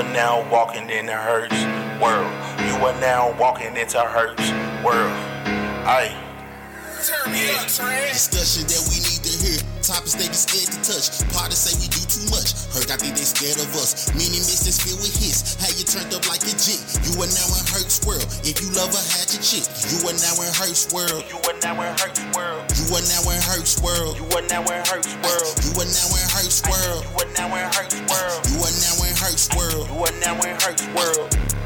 are now walking in the Herc's world. You are now walking into Herc's world. Aye. Turn me up, Discussion that we need to hear. Topics they be scared to touch. Parties say we do too much. Heard I think they scared of us. Meaning mixes filled with hits. How you turned up like a jit. You are now in Herc's world. If you love her, had your chick. You are now in Herc's world. You are now in Herc's world. You are now in Herc's world. You are now in Herc's world. You are now in Herc's world. You are now in Herc's world. You are now in Herc's world. You are now in Herc's world.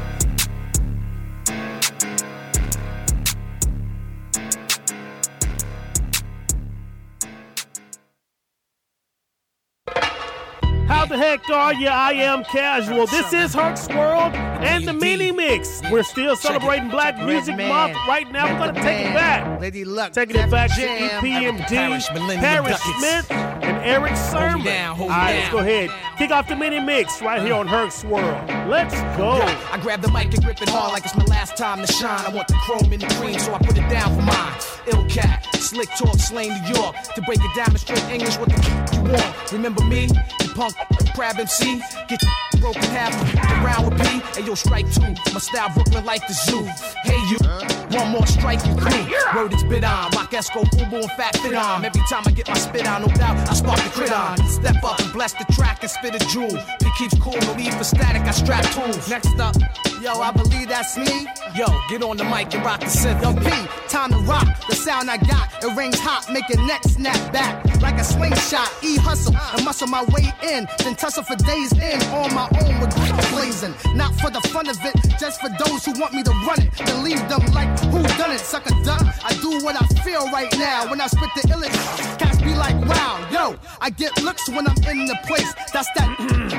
How the heck are you? I am casual. This is Herc's World and the Mini Mix. We're still celebrating Black Music Month right now. We're gonna take it back. Lady Luck, Taking it back to EPMD, Parrish, Millennium Parrish Ducats. Smith, and Erick Sermon. down, All right, let's go ahead. Kick off the Mini Mix right here on Herc's World. Let's go. I grab the mic and grip it hard like it's my last time to shine. I want the chrome in the cream, so I put it down for mine. Ill cat, slick talk, slang New York. To break it down in straight English, what the you want? Remember me? The punk crab MC? Get broken half around with P. Hey, yo, strike two. My style Brooklyn like the zoo. Hey, you. One more strike you through. Word is bit on. Rock Esco, Fubu, and Fat Fit on. Every time I get my spit on, no doubt, I spark the crit on. Step up and bless the track and spit a jewel. He keeps cool, need for static. I strap tools. Next up, yo, I believe that's me. Yo, get on the mic and rock the synth. Yo, P, time to rock. The sound I got, it rings hot, make your neck snap back like a slingshot. E hustle and muscle my way in, then tussle for days in on my own with blazing. Not for the fun of it, just for those who want me to run it. Then leave them like who done it, sucker duck. I do what I feel right now when I spit the illest. Cats be like, wow, yo, I get looks when I'm in the place. That's that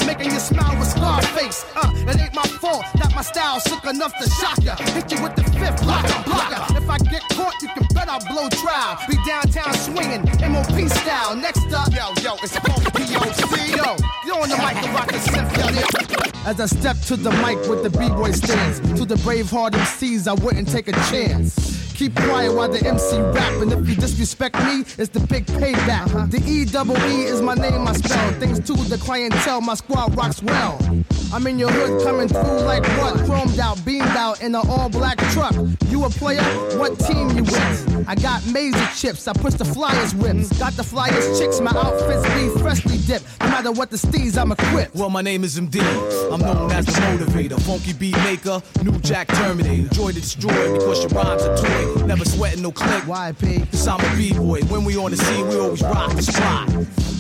making you smile with scar face. Uh, it ain't my fault that my style's sick enough to shock ya. Hit you with the fifth blocker, blocker. If I get caught, you can bet I'll blow trial. Be downtown swinging, MOP style. Next up, yo, yo, it's Funk POC. Yo, you on the mic and rock the symphony. As I step to the mic with the B-boy stance, to the brave heart MCs, I wouldn't take a chance. Keep quiet while the MC rap, and if you disrespect me, it's the big payback. The E double E is my name, I spell. Things to the clientele, my squad rocks well. I'm in your hood coming through like what? Chromed out, beamed out in an all black truck. You a player? What team you with? I got major chips, I push the flyers whips. Got the flyers chicks, my outfits be freshly dipped. No matter what the steez, I'm equipped. Well, my name is MD. I'm known as the motivator, funky beat maker, new jack terminator. Joy to destroy because your rhymes are toy. Never sweating no click. Why, P? Cause I'm a B-boy. When we on the scene, we always rock the spot.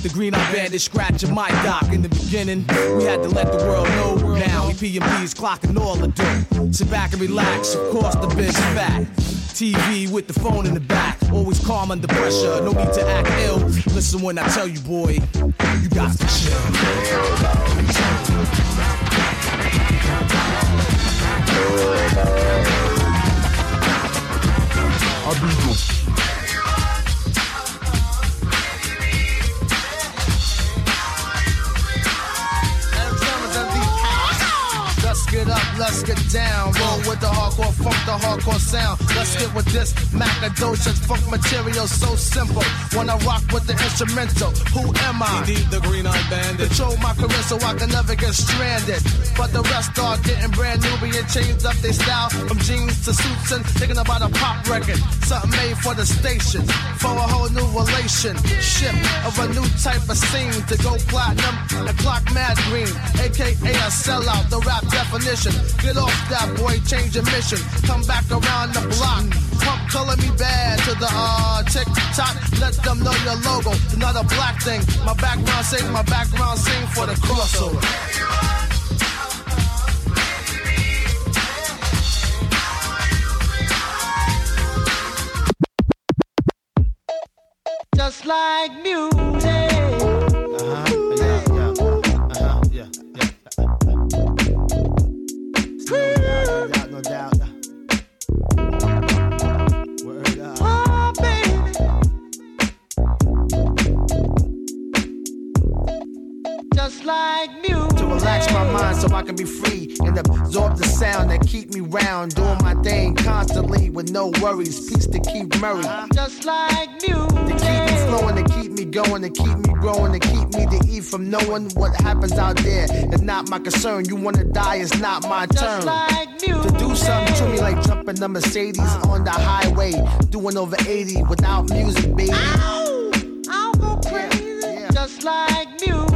The green eye bandit scratching my dock. In the beginning, we had to let the world know. Now, is clocking all the dough. Sit back and relax, of course the bit's fat. TV with the phone in the back, always calm under pressure, no need to act ill. Listen when I tell you, boy, you got to chill. Let's let's get down. Roll with the hardcore funk, the hardcore sound. Let's get with this Macadocious funk material so simple. Wanna rock with the instrumental. Who am I? Indeed, the green eye bandit. Control my career so I can never get stranded. But the rest are getting brand new, being changed up their style from jeans to suits and thinking about a pop record. Something made for the station, for a whole new relationship of a new type of scene to go platinum and clock mad green, aka a sellout. The rap definition. Get off that boy, change your mission. Come back around the block. Pump color me bad to the uh tick tock. Let them know your logo. Not a black thing. My background sing, my background sing for the crossover. Just like music. Like music. To relax my mind so I can be free and absorb the sound that keep me round, doing my thing constantly with no worries. Peace to keep Murray, uh-huh. just like music. To keep me flowing, to keep me going, to keep me growing, to keep me to eat from knowing what happens out there. It's not my concern. You wanna die, it's not my turn. Like music. to do something to me like jumping the Mercedes uh-huh. on the highway, doing over 80 without music, baby. Ow, I'll go crazy, yeah. just like music.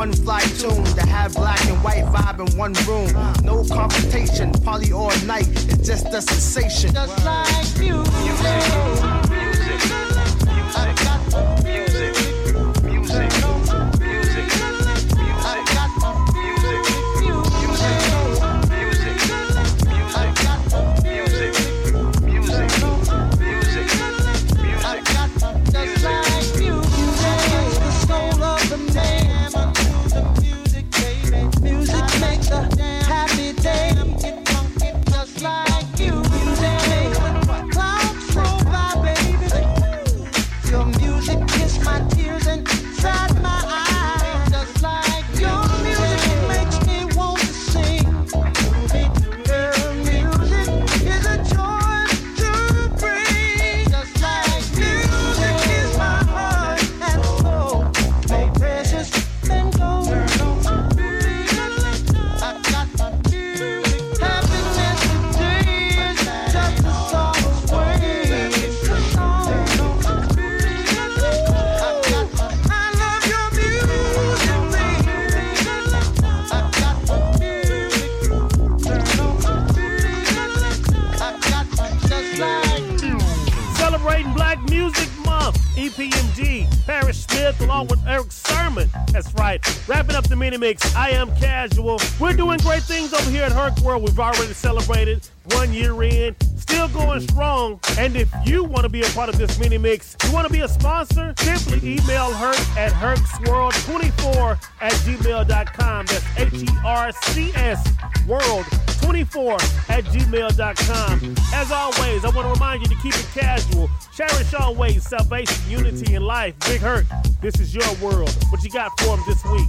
One fly tune to have black and white vibe in one room. No confrontation, party all night. It's just a sensation. Just like music. Mix. I am casual. We're doing great things over here at Herc World. We've already celebrated one year in, still going strong. And if you want to be a part of this mini mix, you want to be a sponsor, simply mm-hmm. email Herc at hercsworld24 at gmail.com. That's H E R C S world 24 at gmail.com. Mm-hmm. As always, I want to remind you to keep it casual. Cherish always salvation, unity, and life. Big Herc, this is your world. What you got for him this week?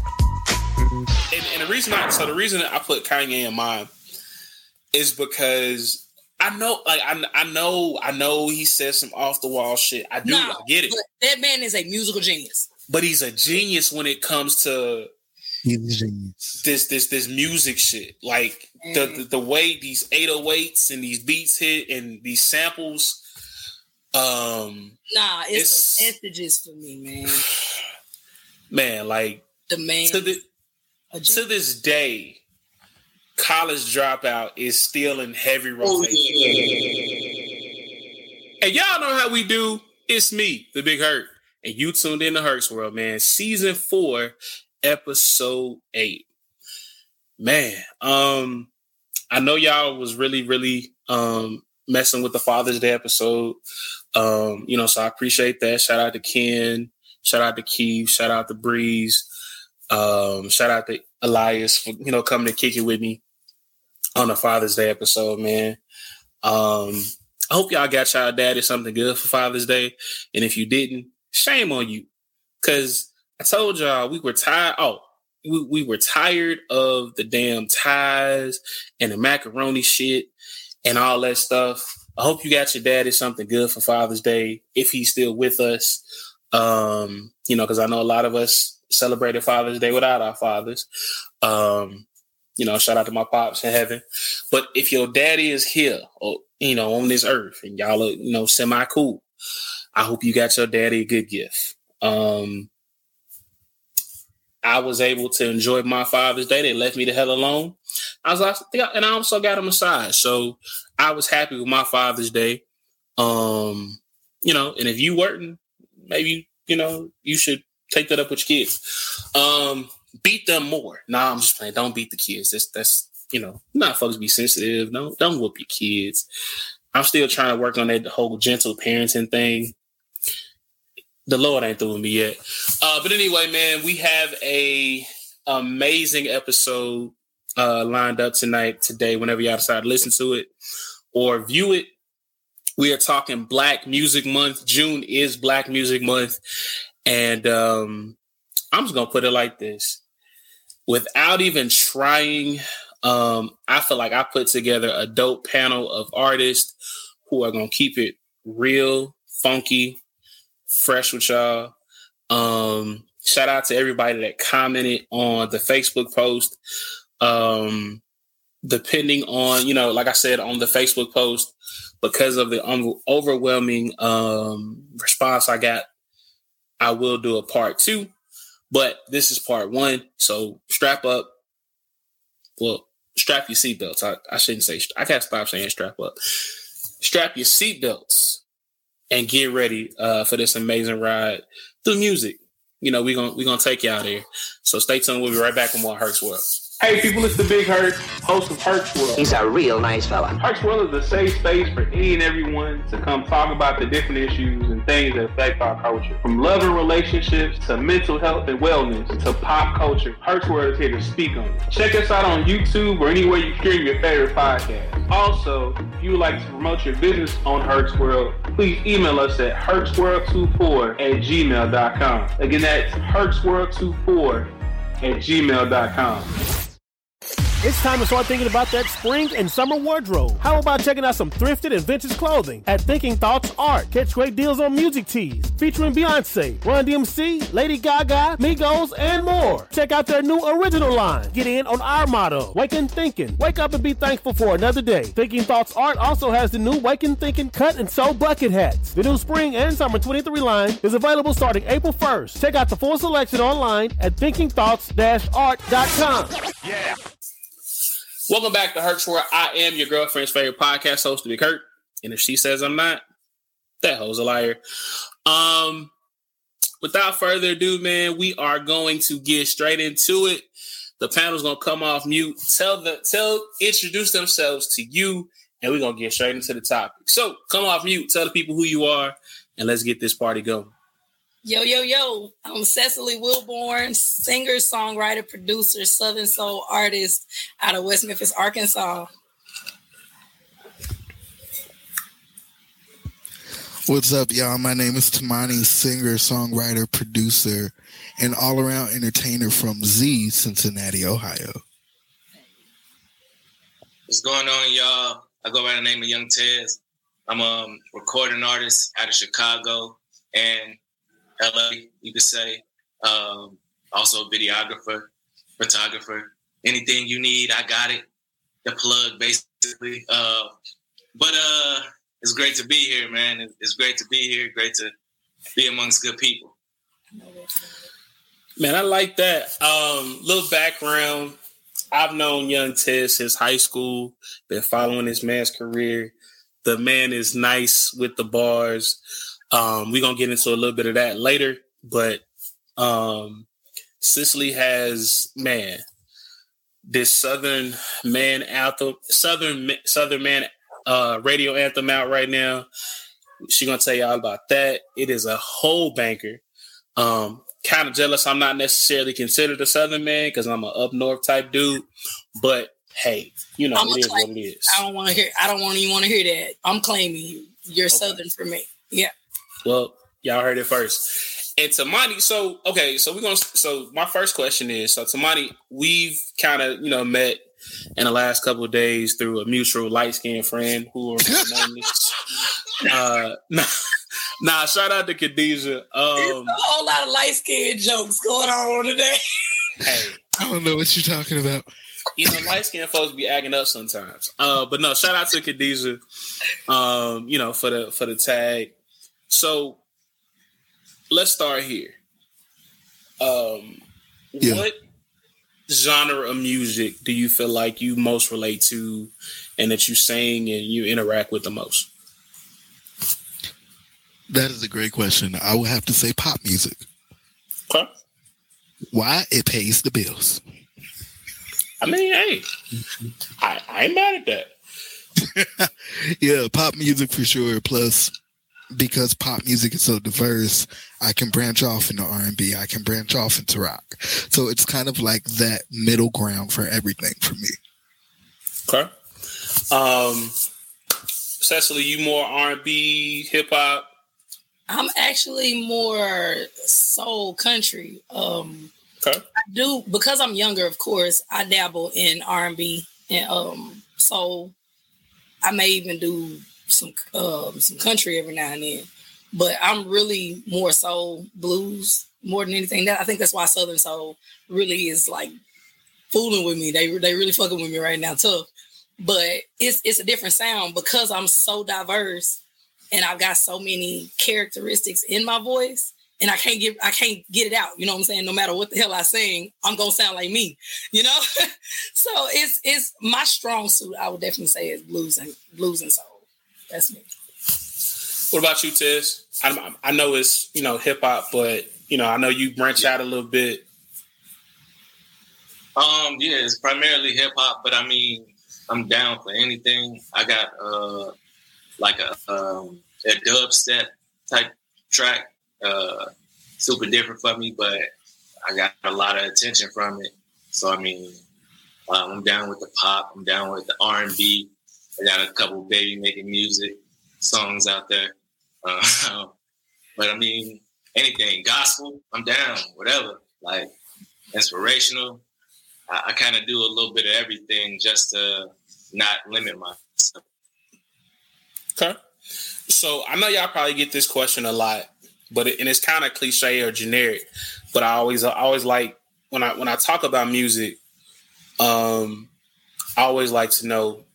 And, and the reason I so the reason I put Kanye in mind is because I know, like I, I know, I know he says some off the wall shit. I do, I get it. that man is a musical genius. But he's a genius when it comes to this this this music shit. Like mm. the, the, the way these 808s and these beats hit and these samples. Um Nah, it's, it's messages for me, man. Man, like the man to the to this day, college dropout is still in heavy rotation. Oh, yeah. And y'all know how we do. It's me, the Big Hurt, and you tuned in to Herc's World, man. Season four, episode eight. Man, um, I know y'all was really, really um messing with the Father's Day episode. Um, you know, so I appreciate that. Shout out to Ken, shout out to Keith, shout out to Breeze. Um, shout out to Elias for you know coming to kick it with me on the Father's Day episode, man. Um, I hope y'all got y'all daddy something good for Father's Day, and if you didn't, shame on you, because I told y'all we were tired. Oh, we, we were tired of the damn ties and the macaroni shit and all that stuff. I hope you got your daddy something good for Father's Day if he's still with us. Um, you know, because I know a lot of us celebrated Father's Day without our fathers. Um, you know, shout out to my pops in heaven. But if your daddy is here, or you know, on this earth, and y'all are, you know, semi cool, I hope you got your daddy a good gift. Um, I was able to enjoy my Father's Day. They left me the hell alone. I was like, and I also got a massage, so I was happy with my Father's Day. Um, you know, and if you weren't, maybe you know you should take that up with your kids. Um, beat them more. Nah, I'm just playing. Don't beat the kids. That's that's you know, not folks be sensitive. Don't don't whoop your kids. I'm still trying to work on that whole gentle parenting thing. The Lord ain't through with me yet. Uh, but anyway, man, we have a amazing episode uh, lined up tonight, today, whenever y'all decide to listen to it or view it. We are talking Black Music Month. June is Black Music Month. And um, I'm just gonna put it like this: without even trying, um, I feel like I put together a dope panel of artists who are gonna keep it real, funky, fresh with y'all. Um, shout out to everybody that commented on the Facebook post. Um, depending on, you know, like I said on the Facebook post, because of the overwhelming um, response I got, I will do a part two. But this is part one. So strap up. Well, strap your seatbelts. I, I shouldn't say, I can't stop saying strap up. Strap your seatbelts and get ready uh, for this amazing ride through music. You know, we're going to we're gonna take you out there. So stay tuned. We'll be right back with more Herc's World. Hey people, it's the Big Hurt, host of Herc's World. He's a real nice fella. Herc's World is a safe space for any and everyone to come talk about the different issues and things that affect our culture. From love and relationships to mental health and wellness to pop culture, Herc's World is here to speak on it. Check us out on YouTube or anywhere you stream your favorite podcast. Also, if you would like to promote your business on Herc's World, please email us at hercsworld24 at gmail.com. Again, that's hercsworld24 at gmail.com you it's time to start thinking about that spring and summer wardrobe. How about checking out some thrifted and vintage clothing at Thinking Thoughts Art? Catch great deals on music tees featuring Beyonce, Run DMC, Lady Gaga, Migos, and more. Check out their new original line. Get in on our motto, Wake and Thinking. Wake up and be thankful for another day. Thinking Thoughts Art also has the new Wake and Thinking cut and sew bucket hats. The new spring and summer 23 line is available starting April 1st. Check out the full selection online at thinkingthoughts-art.com. Yeah. Welcome back to Herc's World. I am your girlfriend's favorite podcast host, to be Kurt. And if she says I'm not, that hoe's a liar. Um, without further ado, man, we are going to get straight into it. The panel's gonna come off mute. Tell the tell introduce themselves to you, and we're gonna get straight into the topic. So come off mute, tell the people who you are, and let's get this party going. Yo, yo, yo. I'm Cecily Wilborn, singer, songwriter, producer, Southern Soul artist out of West Memphis, Arkansas. What's up, y'all? My name is Temani, singer, songwriter, producer, and all around entertainer from Z, Cincinnati, Ohio. What's going on, y'all? I go by the name of Young Tez. I'm a recording artist out of Chicago and LA, you could say. Um, also videographer, photographer. Anything you need, I got it. The plug, basically. Uh, but uh, it's great to be here, man. It's great to be here. Great to be amongst good people. Man, I like that. Um, little background. I've known Young Tez since high school. Been following this man's career. The man is nice with the bars. Um, we're gonna get into a little bit of that later, but um, Cecily has man this Southern man anthem, Southern Southern man uh, radio anthem out right now. She's gonna tell y'all about that. It is a whole banker. Um, kind of jealous. I'm not necessarily considered a Southern man because I'm an up north type dude, but hey, you know I'm it is claim- what it is. I don't want to hear. I don't want even want to hear that. I'm claiming you. You're Southern for me. Yeah. Well, y'all heard it first. And Temani, so okay, so we're gonna so my first question is so Temani, we've kind of you know met in the last couple of days through a mutual light skinned friend who are nameless. uh nah, nah, shout out to Khadijah. Um a whole lot of light skinned jokes going on today. hey, I don't know what you're talking about. you know, light skinned folks be acting up sometimes. Uh, but no, shout out to Khadijah, um, you know, for the for the tag. So let's start here. Um, yeah. what genre of music do you feel like you most relate to and that you sing and you interact with the most? That is a great question. I would have to say pop music. Okay. Why? It pays the bills. I mean, hey, I, I ain't mad at that. yeah, pop music for sure. Plus, because pop music is so diverse, I can branch off into R and B. I can branch off into rock. So it's kind of like that middle ground for everything for me. Okay. Um, Cecily, you more R and B, hip hop? I'm actually more soul country. Um, okay. I do because I'm younger. Of course, I dabble in R and B and um, soul. I may even do some um, some country every now and then, but I'm really more soul blues more than anything. That I think that's why Southern Soul really is like fooling with me. They they really fucking with me right now, tough. But it's it's a different sound because I'm so diverse and I've got so many characteristics in my voice and I can't get I can't get it out. You know what I'm saying? No matter what the hell I sing, I'm gonna sound like me. You know, so it's it's my strong suit. I would definitely say is blues and blues and soul. That's me. What about you, Tez? I, I know it's you know hip hop, but you know I know you branch out a little bit. Um, yeah, it's primarily hip hop, but I mean, I'm down for anything. I got uh like a um, a dubstep type track, uh, super different for me, but I got a lot of attention from it. So I mean, uh, I'm down with the pop. I'm down with the R and B. I got a couple baby making music songs out there. Uh, but I mean, anything gospel, I'm down. Whatever, like inspirational. I, I kind of do a little bit of everything just to not limit myself. Okay. So I know y'all probably get this question a lot, but it, and it's kind of cliche or generic. But I always, I always like when I when I talk about music, um, I always like to know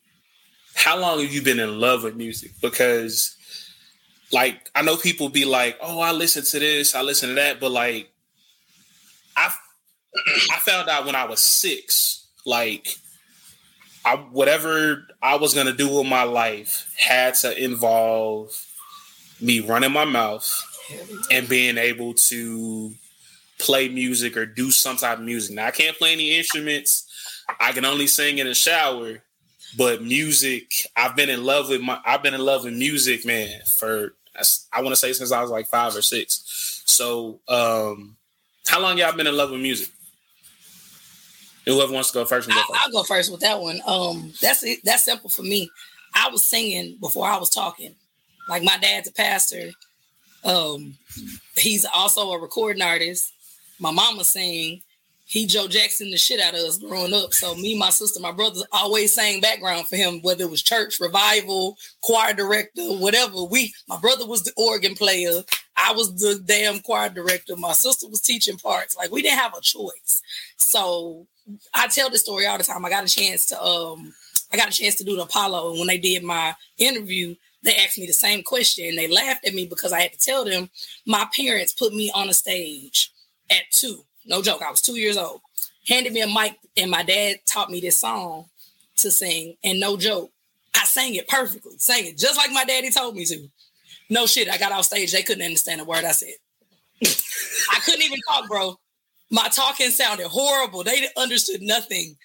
how long have you been in love with music? Because like I know people be like, "Oh, I listen to this, I listen to that," but like I I found out when I was 6, like I whatever I was to do with my life had to involve me running my mouth and being able to play music or do some type of music. Now I can't play any instruments. I can only sing in the shower, but music, I've been in love with my I've been in love with music, man, for I want to say since I was like 5 or 6. So, um how long y'all been in love with music? Whoever wants to go first, go first. I'll, go first with that one. Um, that's. That's simple for me. I was singing before I was talking. Like my dad's a pastor. Um, he's also a recording artist. My mama sing he Joe Jackson the shit out of us growing up. So me, my sister, my brothers always sang background for him, whether it was church revival, choir director, whatever. We, my brother was the organ player. I was the damn choir director. My sister was teaching parts. Like we didn't have a choice. So I tell the story all the time. I got a chance to um I got a chance to do the Apollo, and when they did my interview, they asked me the same question. They laughed at me because I had to tell them my parents put me on a stage at two no joke. I was two years old. Handed me a mic, and my dad taught me this song to sing. And no joke, I sang it perfectly. Sang it just like my daddy told me to. No shit. I got off stage. They couldn't understand a word I said. I couldn't even talk, bro. My talking sounded horrible. They understood nothing.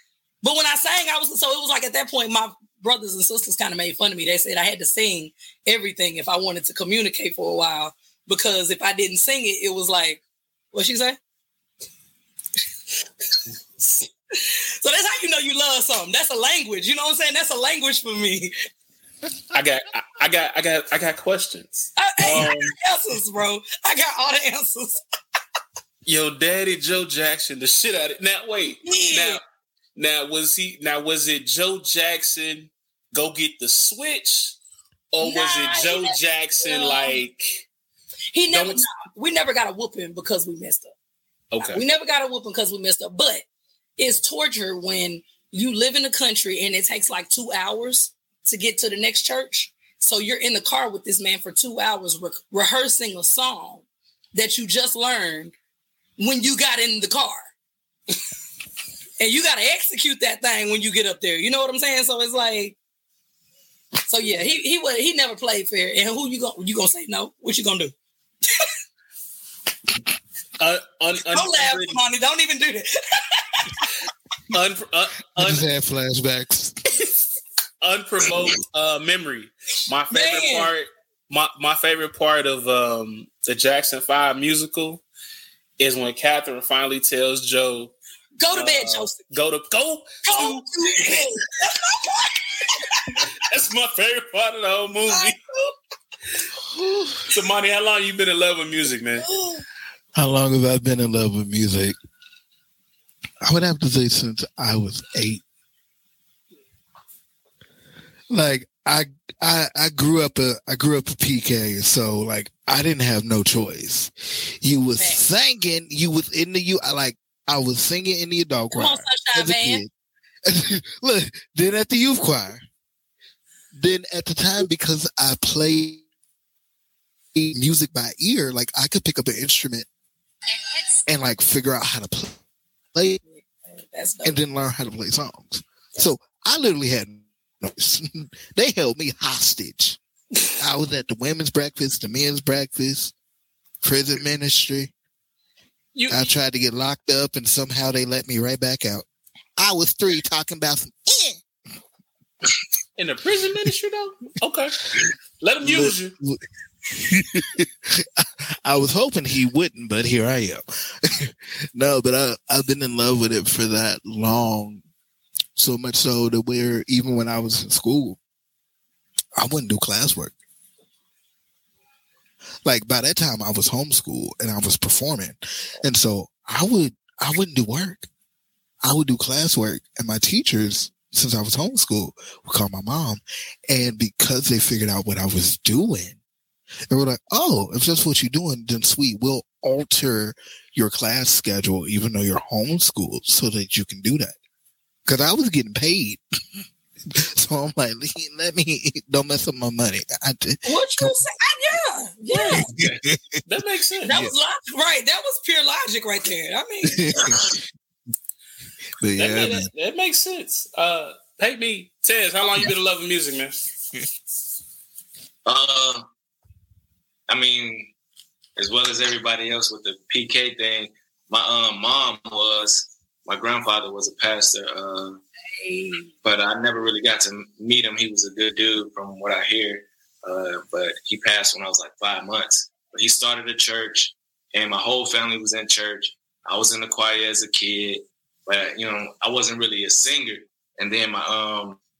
But when I sang, I was so it was like at that point, my brothers and sisters kind of made fun of me. They said I had to sing everything if I wanted to communicate for a while. Because if I didn't sing it, it was like, what she say? So that's how you know you love something. That's a language. You know what I'm saying? That's a language for me. I got, I got, I got, I got questions. I, um, I got answers, bro. I got all the answers. Yo, Daddy Joe Jackson, the shit out of it. Now, wait. Yeah. Now, now was he? Now was it Joe Jackson? Go get the switch, or nah, was it Joe Jackson? like he never. Nah, we never got a whooping because we messed up. Okay. We never got a whooping because we messed up, but it's torture when you live in the country and it takes like two hours to get to the next church. So you're in the car with this man for two hours re- rehearsing a song that you just learned when you got in the car. and you got to execute that thing when you get up there. You know what I'm saying? So it's like, so yeah, he he was he never played fair. And who you going you gonna say no? What you gonna do? Uh, un, un, Don't laugh, Monty. Don't even do that. un, uh, I un, just had flashbacks. unprovoked uh, memory. My favorite Man. part, my, my favorite part of um, the Jackson Five musical is when Katherine finally tells Joe, Go to bed, uh, Joseph. "Go to go." Go to bed. That's my favorite part of the whole movie. so, Monty, how long you been in love with music, man? How long have I been in love with music? I would have to say since I was eight. Like I I I grew up a I grew up a PK, so like I didn't have no choice. You was singing, you was in the you I like I was singing in the adult choir on, as a Man. kid. Look, then at the youth choir. Then at the time, because I played music by ear, like I could pick up an instrument and like figure out how to play, play That's dope. and then learn how to play songs. So I literally had they held me hostage. I was at the women's breakfast, the men's breakfast, prison ministry. You, I tried to get locked up and somehow they let me right back out. I was three talking about some eh. in the prison ministry, though? Okay, let them use you. I was hoping he wouldn't, but here I am. no, but I, I've been in love with it for that long. So much so that where even when I was in school, I wouldn't do classwork. Like by that time I was homeschooled and I was performing. And so I would I wouldn't do work. I would do classwork and my teachers, since I was homeschooled, would call my mom. And because they figured out what I was doing, they were like, oh, if that's what you're doing, then sweet, we'll alter your class schedule, even though you're homeschooled, so that you can do that. Because I was getting paid. so I'm like, let me, don't mess up my money. I did. What you say? I, yeah, yeah. That makes sense. That was logic, right? That was pure logic right there. I mean, but That, yeah, that, man. that makes sense. Uh, hey, me, Tez, how long you been loving music, man? Uh, I mean, as well as everybody else with the PK thing, my um, mom was, my grandfather was a pastor, uh, but I never really got to meet him. He was a good dude from what I hear, uh, but he passed when I was like five months. But he started a church, and my whole family was in church. I was in the choir as a kid, but you know, I wasn't really a singer. And then my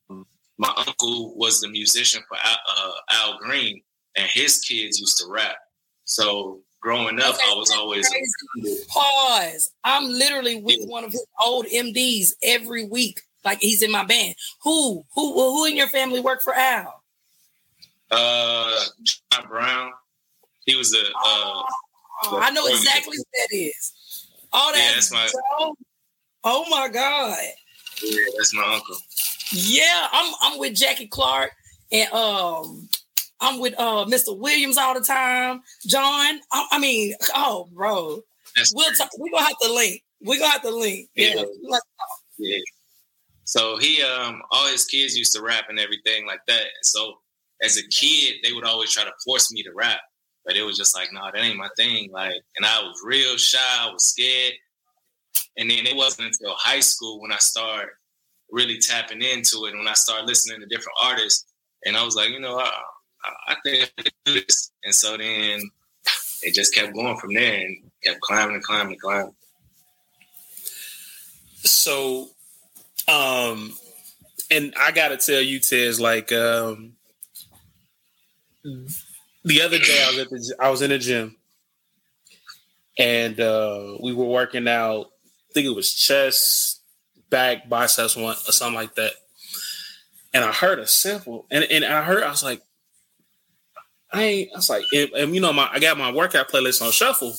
um, my uncle was the musician for Al, uh, Al Green, and his kids used to rap. So growing up, I was always. Pause. I'm literally with one of his old MDs every week. Like he's in my band. Who, who, who in your family worked for Al? uh, John Brown. He was a uh, Oh, I know exactly who that is. Oh, Yeah, that's, my-. Oh my God. yeah, that's my uncle. Yeah, I'm I'm with Jackie Clark and um I'm with uh Mr. Williams all the time. John, I, I mean, oh bro. That's We'll talk, we're gonna have to link. We're gonna have to link. Yeah. Yeah. we like- Yeah. So he, um, all his kids used to rap and everything like that. And so as a kid, they would always try to force me to rap, but it was just like, no, that ain't my thing. Like, and I was real shy. I was scared. And then it wasn't until high school when I started really tapping into it. When I started listening to different artists, and I was like, you know, I, I, think I do this. And so then it just kept going from there and kept climbing and climbing and climbing. So, um, and I gotta tell you, Tez, like, um, the other day I was at the I was in the gym, and uh, we were working out. I think it was chest, back, biceps, one or something like that. And I heard a sample, and and I heard I was like, I ain't. I was like, and, and you know, my I got my workout playlist on shuffle,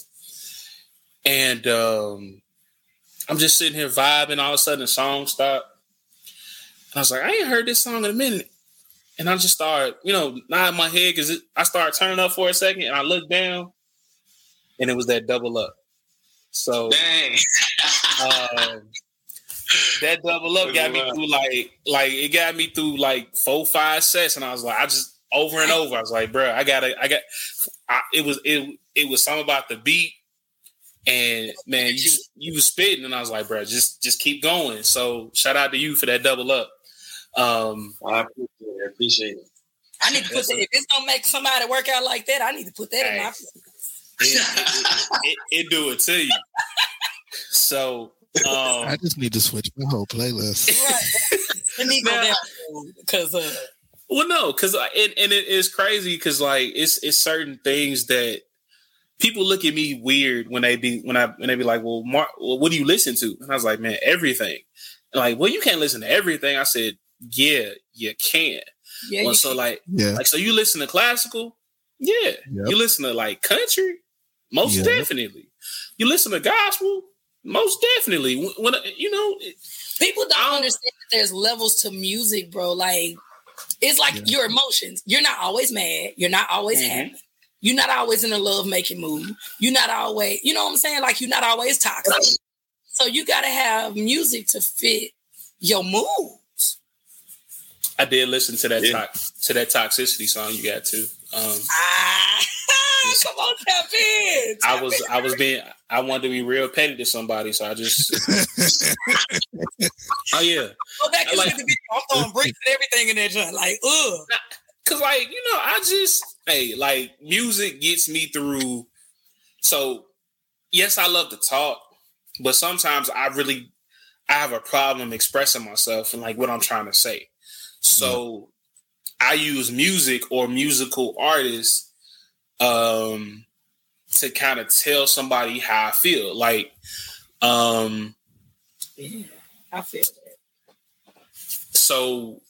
and um, I'm just sitting here vibing. All of a sudden, the song stopped, I was like, I ain't heard this song in a minute. And I just started, you know, nodding my head because I started turning up for a second and I looked down and it was that double up. So Dang. uh, that double up got me through like like it got me through like four five sets and I was like I just over and over I was like bro I gotta I got I, it was it it was something about the beat and man you you was spitting and I was like bro just just keep going so shout out to you for that double up um I appreciate it. I appreciate it. I need to put that. If it's gonna make somebody work out like that, I need to put that in my. Hey. it, it, it, it do it to you so um I just need to switch my whole playlist. Right. I need to go down because uh, Well, no, because uh, and, and it is crazy because like it's it's certain things that people look at me weird when they be when I when they be like, well, Mark, well, what do you listen to? And I was like, man, everything. And like, well, you can't listen to everything. I said, yeah, you can. yeah, well, you so can- like, Yeah. like so you listen to classical, yeah. Yep. You listen to like country, most Yep. definitely. You listen to gospel, most definitely. When, when you know, people don't don't- understand that there's levels to music, bro. Like it's like Yeah. your emotions. You're not always mad. You're not always Mhm. happy. You're not always in a love making mood. You're not always, you know what I'm saying? Like you're not always toxic. So you gotta have music to fit your moods. I did listen to that Yeah. to- to that toxicity song you got too. Um, Ah, come on, tap in. I was in. I was being I wanted to be real petty to somebody, so I just oh yeah, go back and I like- look at the video. I'm throwing bricks and everything in there, joint. Like, ugh. cause like you know I just hey like music gets me through. So yes, I love to talk, but sometimes I really I have a problem expressing myself and like what I'm trying to say. So I use music or musical artists um to kind of tell somebody how I feel. Like um Yeah, I feel that. so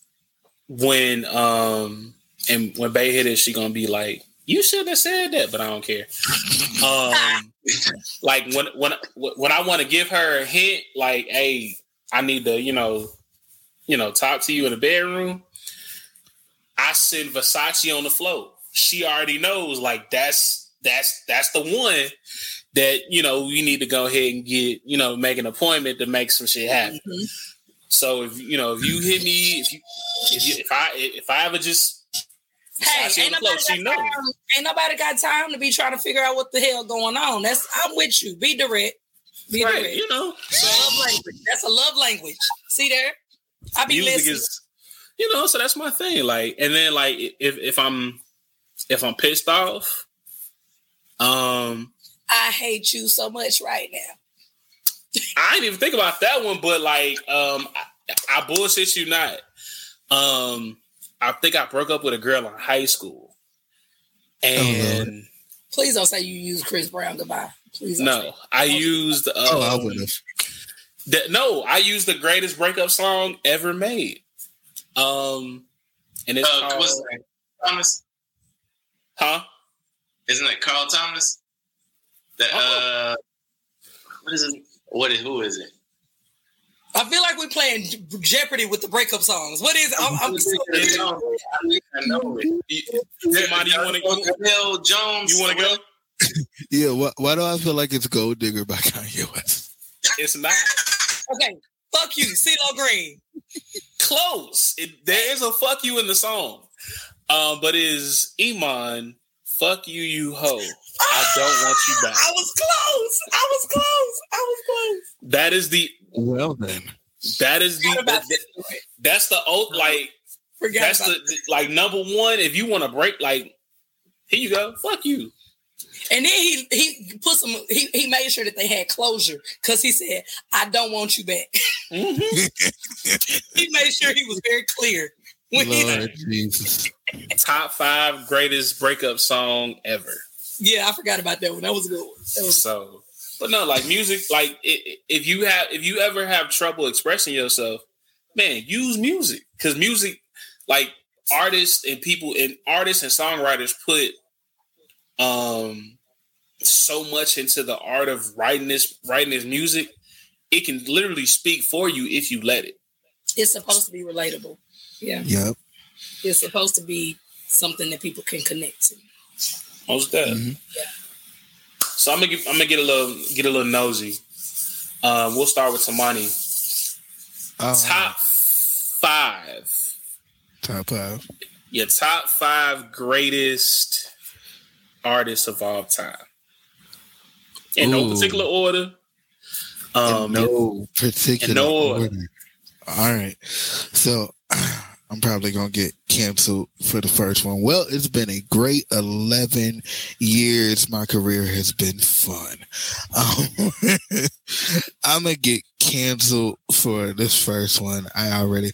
when um and when Bay hit it, she gonna be like, "You should have said that," but I don't care. Um, like when when when I want to give her a hint, like, "Hey, I need to," you know, you know, talk to you in the bedroom. I send Versace on the floor. She already knows, like that's that's that's the one that you know you need to go ahead and get you know make an appointment to make some shit happen. Mhm. So if you know if you hit me if you if you, if I if I ever just Hey, ain't nobody, know. time, ain't nobody got time to be trying to figure out what the hell going on. That's I'm with you. Be direct. Be right, direct. you know. love language. That's a love language. See there? I be listening. is you know so that's my thing like and then like if if i'm if i'm pissed off um I hate you so much right now. i didn't even think about that one but like um i, I bullshit you not um i think i broke up with a girl in high school and Please don't say you use Chris Brown goodbye. Please don't say no i used um, Oh, I would have. the- no i used the greatest breakup song ever made um and it's Uh, called, what's his? Thomas? huh Isn't it Carl Thomas? The Oh. uh, what is it? What is who is it? I feel like we're playing Jeopardy with the breakup songs. What is it? I'm, I'm I know it. Somebody you want to Bill Jones. you want to go Yeah. Why, why do I feel like it's Gold Digger by Kanye West? It's not okay. Fuck you, CeeLo Green. close. It, there is a fuck you in the song, um, but is Eamon fuck you, you hoe? I don't want you back. I was close. I was close. I was close. That is the Well then, that is Forgot the about that- that. that's the old like Forgot that's about the like number one. If you want to break, like here you go, fuck you. And then he he put some he, he made sure that they had closure because he said, I don't want you back. Mm-hmm. he made sure he was very clear when he Lord Jesus. Top five greatest breakup song ever. Yeah, I forgot about that one. That was a good one. That was So, but no, like music, like i- i- if you have, if you ever have trouble expressing yourself, man, use music because music, like artists and people and artists and songwriters put um so much into the art of writing this writing this music. It can literally speak for you if you let it. It's supposed to be relatable. Yeah. Yep. It's supposed to be something that people can connect to. Most that. Mhm. So I'm gonna get, I'm gonna get a little get a little nosy. Um, we'll start with Temani. Oh, Top five. top five. Your top five greatest artists of all time. In no particular order. Um, in no particular no order. order. All right. So I'm probably gonna get canceled for the first one. Well, it's been a great 11 years. My career has been fun. Um, I'm gonna get canceled for this first one. I already.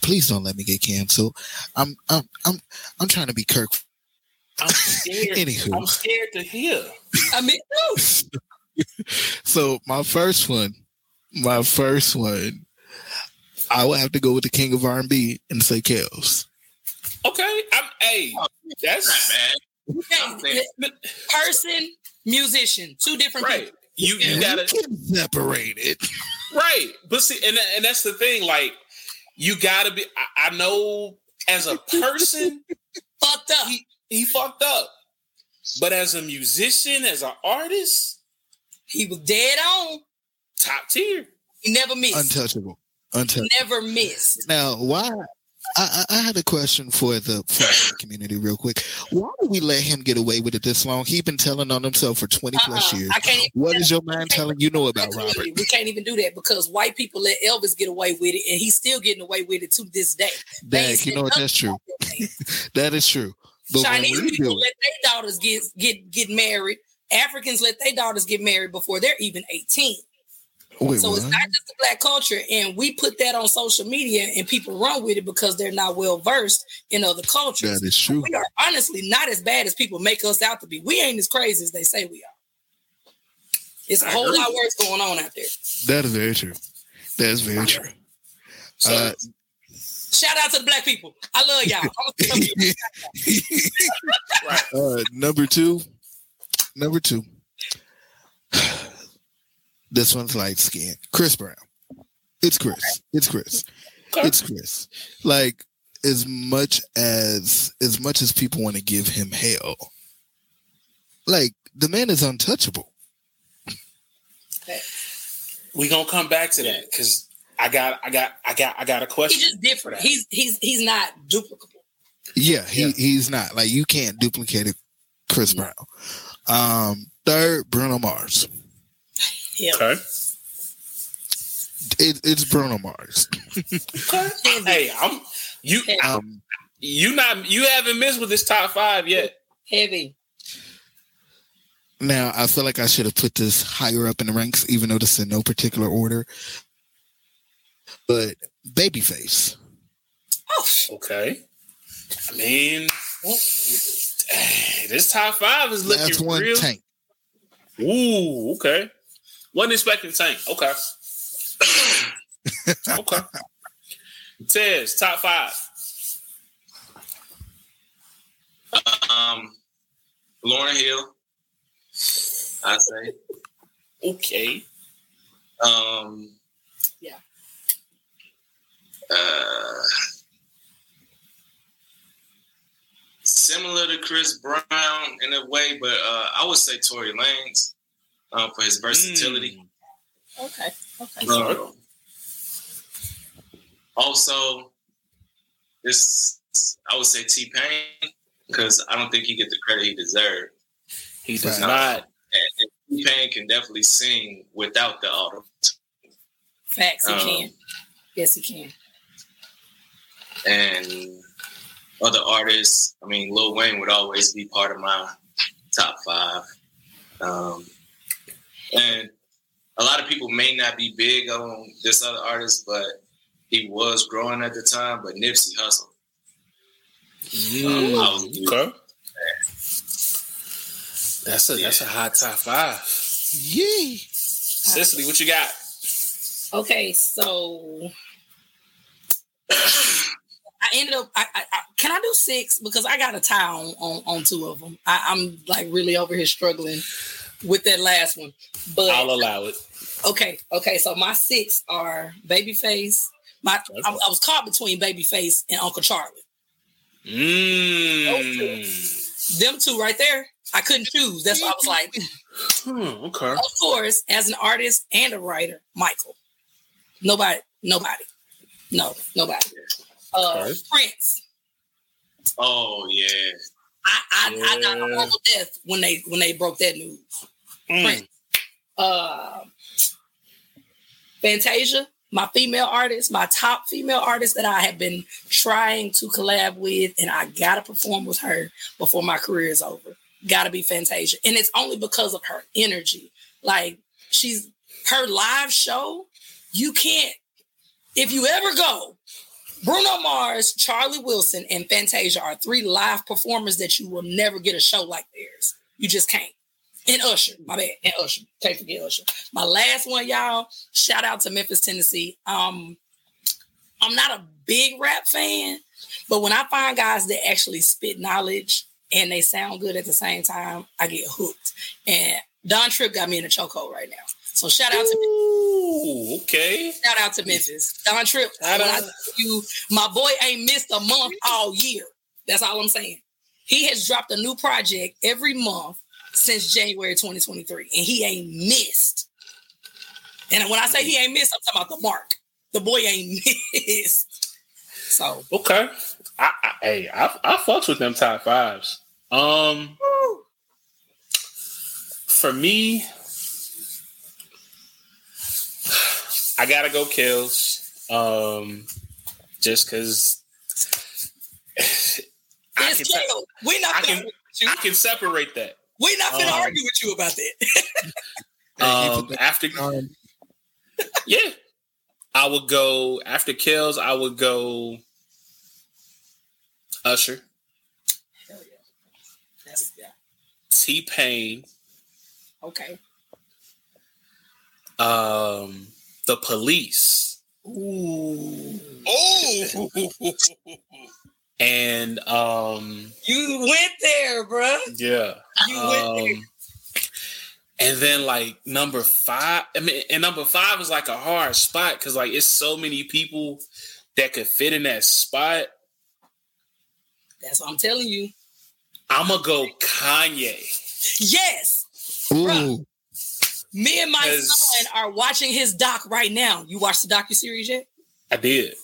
Please don't let me get canceled. I'm I'm I'm I'm trying to be Kirk. I'm scared. Anywho. I'm scared to hear. I mean. So my first one, my first one, I will have to go with the king of R&B and say Kels. Okay. I'm hey, that's Not bad. Person, musician, two different right. people. You you You gotta separate it. Right. But see, and, and that's the thing, like, you gotta be I, I know as a person, Fucked up. he, he fucked up. But as a musician, as an artist, He was dead on. top tier. He never missed. Untouchable. Untouchable. Never missed. Now, why? I, I had a question for the for the community, real quick. Why did we let him get away with it this long? He's been telling on himself for twenty plus Uh-uh. years. I can't even What is your mind telling you know about Robert? We can't even do that because white people let Elvis get away with it, and he's still getting away with it to this day. Dak, you know what? That's true. that is true. But Chinese people do let their daughters get get get married. Africans let their daughters get married before they're even eighteen. Wait, so what? it's not just the black culture, and we put that on social media, and people run with it because they're not well versed in other cultures. That is true. We are honestly not as bad as people make us out to be. We ain't as crazy as they say we are. It's a whole lot worse going on out there. That is very true. That is very true. So Uh, Shout out to the black people. I love y'all. I'm gonna tell you. uh, number two, number two. This one's light skin. Chris Brown. It's Chris. It's Chris. It's Chris. Like as much as as much as people want to give him hell, like the man is untouchable. we gonna come back to that because I got I got I got I got a question. He's question. just different. He's he's he's not duplicable. Yeah, he Yeah. he's not like you can't duplicate it. Chris Brown. Um, third, Bruno Mars. Yeah. Okay. It, it's Bruno Mars. Hey, I'm you Um, you not you haven't missed with this top five yet. Heavy. Now, I feel like I should have put this higher up in the ranks, even though this is in no particular order. But Babyface. Oh, Okay. I mean, well, this top five is Last looking one, real. Tank. Ooh, okay. Wasn't expecting Tank. Okay. okay. Tez, top five. Um, Lauryn Hill, I say. Okay. Um, Yeah. Uh, similar to Chris Brown in a way, but uh, I would say Tory Lanez uh, for his versatility. okay. Okay. Um, also, this I would say T Pain because I don't think he get the credit he deserved. He does Right. not. T Pain can definitely sing without the auto. Facts. He Um, can. Yes, he can. and other artists. I mean, Lil Wayne would always be part of my top five. Um, and a lot of people may not be big on this other artist, but he was growing at the time. But Nipsey Hussle, Mm, I was- okay. That's a that's a hot top five. Yee. Cecily, what you got? Okay, so I ended up. I, I, I can I do six because I got a tie on on, on two of them. I, I'm like really over here struggling with that last one. But I'll allow it. Okay, okay. So my six are Babyface. My I, I was caught between Babyface and Uncle Charlie. Mm. Them two right there. I couldn't choose. That's why I was like, Hmm, okay. of course, as an artist and a writer, Michael. Nobody, nobody. No, nobody. Uh Okay. Prince. Oh yeah. I I, I got a Yeah. horrible death when they when they broke that news. Mm. Prince. Uh Fantasia, my female artist, my top female artist that I have been trying to collab with, and I gotta perform with her before my career is over. Gotta be Fantasia. And it's only because of her energy. Like she's her live show, you can't, if you ever go, Bruno Mars, Charlie Wilson, and Fantasia are three live performers that you will never get a show like theirs. You just can't. And Usher, my bad, and Usher. Can't forget Usher. My last one, y'all. Shout out to Memphis, Tennessee. Um, I'm not a big rap fan, but when I find guys that actually spit knowledge and they sound good at the same time, I get hooked. And Don Trip got me in a chokehold right now. So shout out to Ooh, okay. shout out to Memphis. Don Trip. Shout when I you, my boy ain't missed a month all year. That's all I'm saying. He has dropped a new project every month since January 2023, and he ain't missed. And when I say he ain't missed, I'm talking about the mark. The boy ain't missed. So Okay. I, I hey, I I fucks with them top fives. Um for me, I gotta go Kels. Um just cause I can. We not I can- argue with you. I can separate that. We not gonna um, argue with you about that. Um, after yeah, I would go after Kels. I would go Usher, Hell yeah. That's yeah. T Pain, Okay. um, the Police, Ooh. Oh, and um, You went there, bruh. yeah, You went there. um, and then like number five. I mean, and number five is like a hard spot because like it's so many people that could fit in that spot. That's what I'm telling you. I'm gonna go Kanye. Yes. ooh. Me and my son are watching his doc right now. You watched the docu series yet? I did.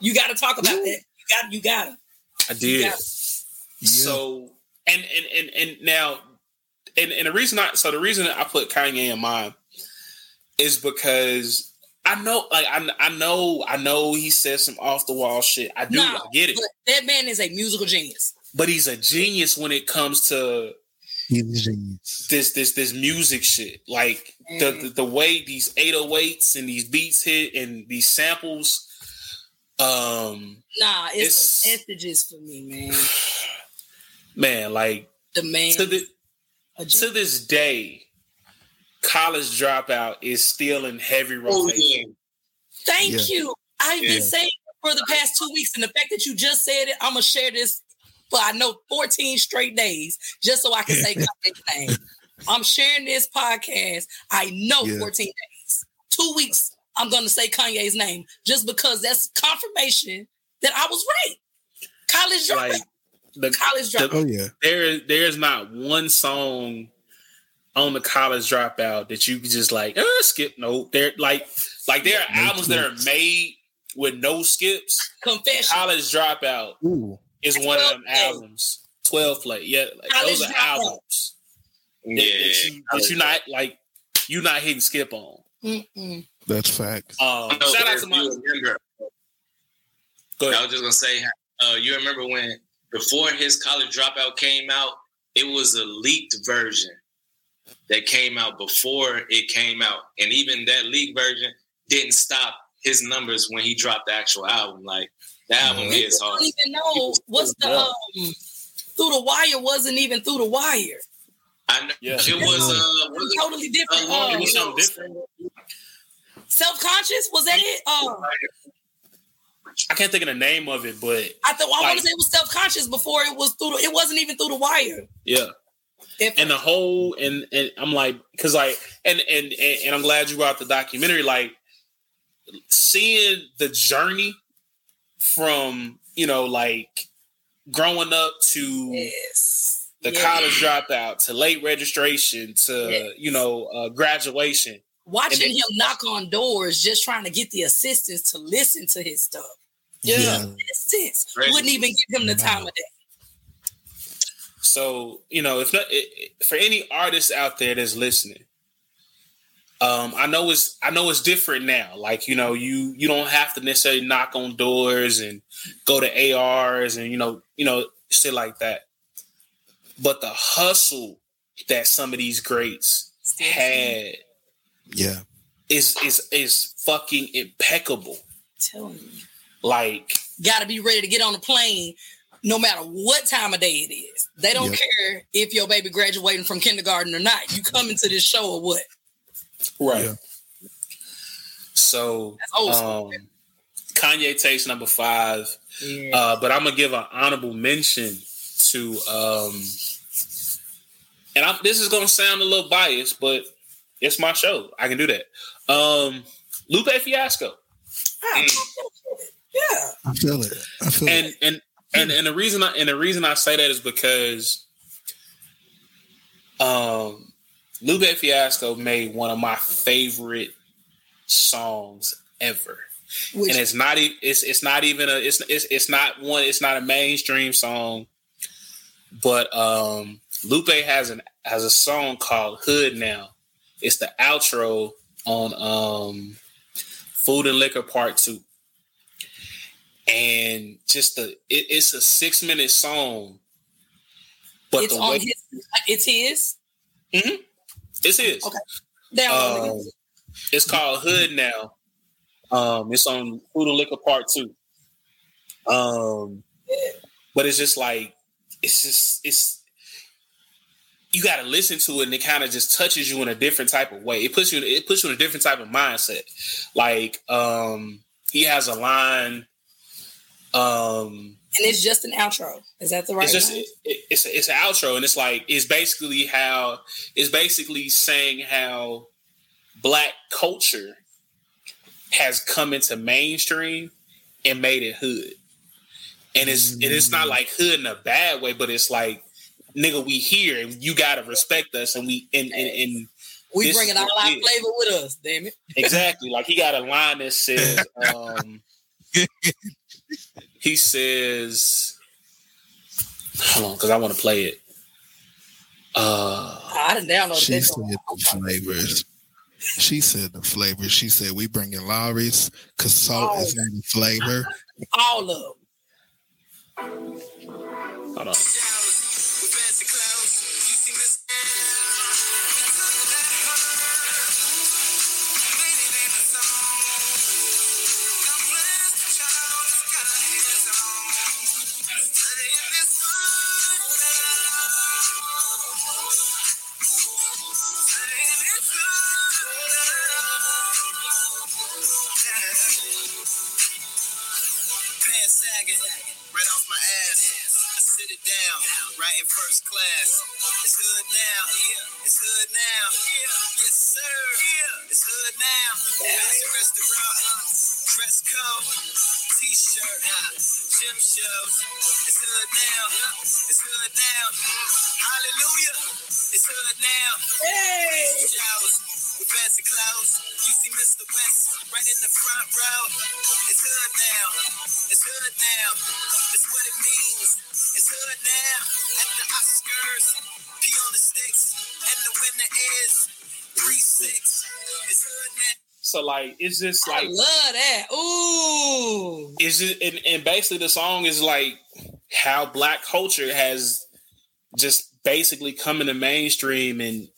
You got to talk about that. You got. You got to. I did. Yeah. So and and and and now and and the reason I so the reason I put Kanye in mind is because I know like I I know I know he says some off the wall shit. I do I get it. But that man is a musical genius. But he's a genius when it comes to He's genius. this this this music shit. Like the, the the way these 808s and these beats hit and these samples um Nah, it's, It's- the messages for me, man. man like The man. to the to this day, college dropout is still in heavy Oh rotation. yeah. Thank Yeah. you. I've Yeah. been saying for the past two weeks, and the fact that you just said it, I'm gonna share this for I know 14 straight days, just so I can say Kanye's name. I'm sharing this podcast. I know Yeah. 14 days, two weeks. I'm gonna say Kanye's name just because that's confirmation that I was right. College dropout. Like the, college dropout. Oh yeah. there there's not one song on the college dropout that you can just like uh, skip. No, they're like like there are No albums that are made with no skips. Confession. College dropout Ooh. is one of them play. albums. Twelve play, yeah, like, those are Dropout. albums that, that you that you not like you not hitting skip on. Mm-mm. That's facts. Um, I shout out to my. you remember, Go I was just gonna say, uh, you remember when before his college dropout came out, it was a leaked version that came out before it came out, and even that leaked version didn't stop his numbers when he dropped the actual album. Like the album Yeah. is I hard. don't even know what's the um, through the wire wasn't even through the wire. I know Yeah. it was uh, It was was totally different. uh, long It was Uh, something different. Self conscious was that it? Uh, I can't think of the name of it, but I thought I want to say it was self conscious before it was through. The, it wasn't even through the wire. yeah, and the whole and and I'm like because like and, and and and I'm glad you brought the documentary like seeing the journey from you know like growing up to yes. the Yeah. college dropout to late registration to Yes. you know uh, graduation Watching And him knock on doors, just trying to get the assistants to listen to his stuff. Yeah. Yeah. Assistants Crazy. wouldn't even give him the time of day. So you know, if not it, it- for any artists out there that's listening, um, I know it's I know it's different now. Like you know, you you don't have to necessarily knock on doors and go to ARs and you know you know shit like that. But the hustle that some of these greats had Yeah. is is is fucking impeccable. telling you. Like Got to be ready to get on the plane no matter what time of day it is. They don't Yep. care if your baby graduating from kindergarten or not. You coming to this show or what? Right. Yeah. So That's old um, Kanye takes number five, Yeah. uh, but I'm gonna give an honorable mention to, um, and I'm, this is gonna sound a little biased, but it's my show. I can do that. Um, Lupe Fiasco, Ah, yeah. I feel it. I feel it. and and and and the reason I and the reason I say that is because, um, Lupe Fiasco made one of my favorite songs ever. Which, and it's not it's it's not even a it's it's it's not one it's not a mainstream song but um Lupe has an has a song called Hood Now it's the outro on um Food and Liquor Part 2 and just the it, it's a 6 minute song but it's the way his. It's his. it's his Okay. Um, it's called Hood Now. Um, it's on Food and Liquor Part Two. Um, but it's just like it's just it's you got to listen to it, and it kind of just touches you in a different type of way. It puts you it puts you in a different type of mindset. Like um, he has a line. Um, And it's just an outro. Is that the right it's just it, it- it's it's an outro, and it's like it's basically how it's basically saying how black culture has come into mainstream and made it hood, and it's and it's not like hood in a bad way, but it's like nigga, we here, and you gotta respect us, and we and and, and We this bringing all our it is. flavor with us. Damn it. Exactly. Like he got a line that says, um, he says, hold on, because I want to play it. Uh, I didn't download She said the flavors. She said the flavors. She said we bringing Lawry's because salt is in the flavor. All of them. hold on. Like, it's just like I love that. Ooh. Is it and, and basically the song is like how black culture has just basically come into mainstream and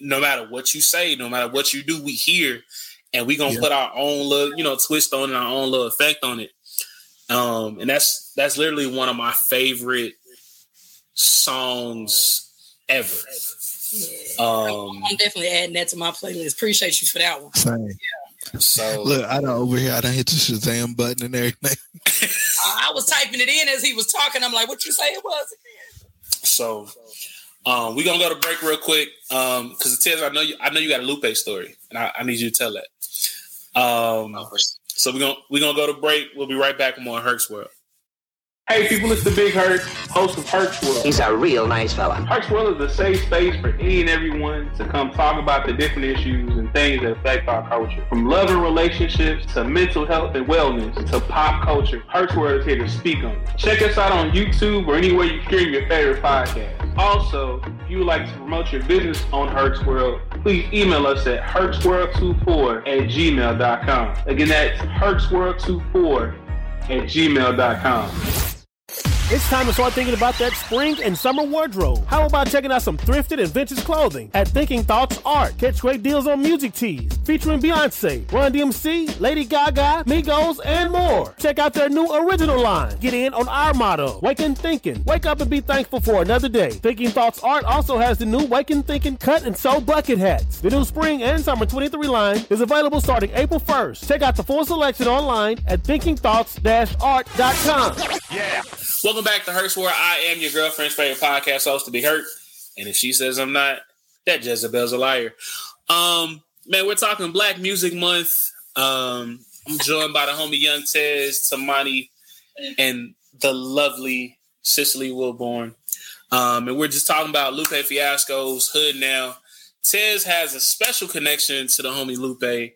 no matter what you say, no matter what you do, we hear and we gonna Yeah. put our own little, you know, twist on it, our own little effect on it. Um, and that's that's literally one of my favorite songs ever. Um, I'm definitely adding that to my playlist. Appreciate you for that one. Same. So Look, I don't over here. I don't hit the Shazam button and everything. I I was typing it in as he was talking. I'm like, what you say it was? So, Um, we're gonna go to break real quick. Um, because it says I know you I know you got a Lupe story, and I, I need you to tell that. Um so we're gonna we're gonna go to break. We'll be right back with more Herc's World. Hey people, it's the Big Hurt, host of Herc's World. He's a real nice fella. Herc's World is a safe space for any and everyone to come talk about the different issues and things that affect our culture. From love and relationships to mental health and wellness to pop culture, Herc's World is here to speak on it. Check us out on YouTube or anywhere you stream your favorite podcast. Also, if you would like to promote your business on Herc's World, please email us at hercsworld24 at gmail.com. Again, that's hercsworld24 at gmail.com. It's time to start thinking about that spring and summer wardrobe. How about checking out some thrifted and vintage clothing at Thinking Thoughts Art? Catch great deals on music tees featuring Beyonce, Run DMC, Lady Gaga, Migos, and more. Check out their new original line. Get in on our motto, Waking Thinking. Wake up and be thankful for another day. Thinking Thoughts Art also has the new Waking Thinking cut and sew bucket hats. The new spring and summer 23 line is available starting April 1st. Check out the full selection online at thinkingthoughts-art.com. Yeah. Welcome back to Herc's World. I am your girlfriend's favorite podcast host to be hurt. And if she says I'm not, that Jezebel's a liar. Um, man, we're talking Black Music Month. Um, I'm joined by the homie Young Tez, Temani, and the lovely Cecily Wilborn. Um, and we're just talking about Lupe Fiasco's Hood now. Tez has a special connection to the homie Lupe.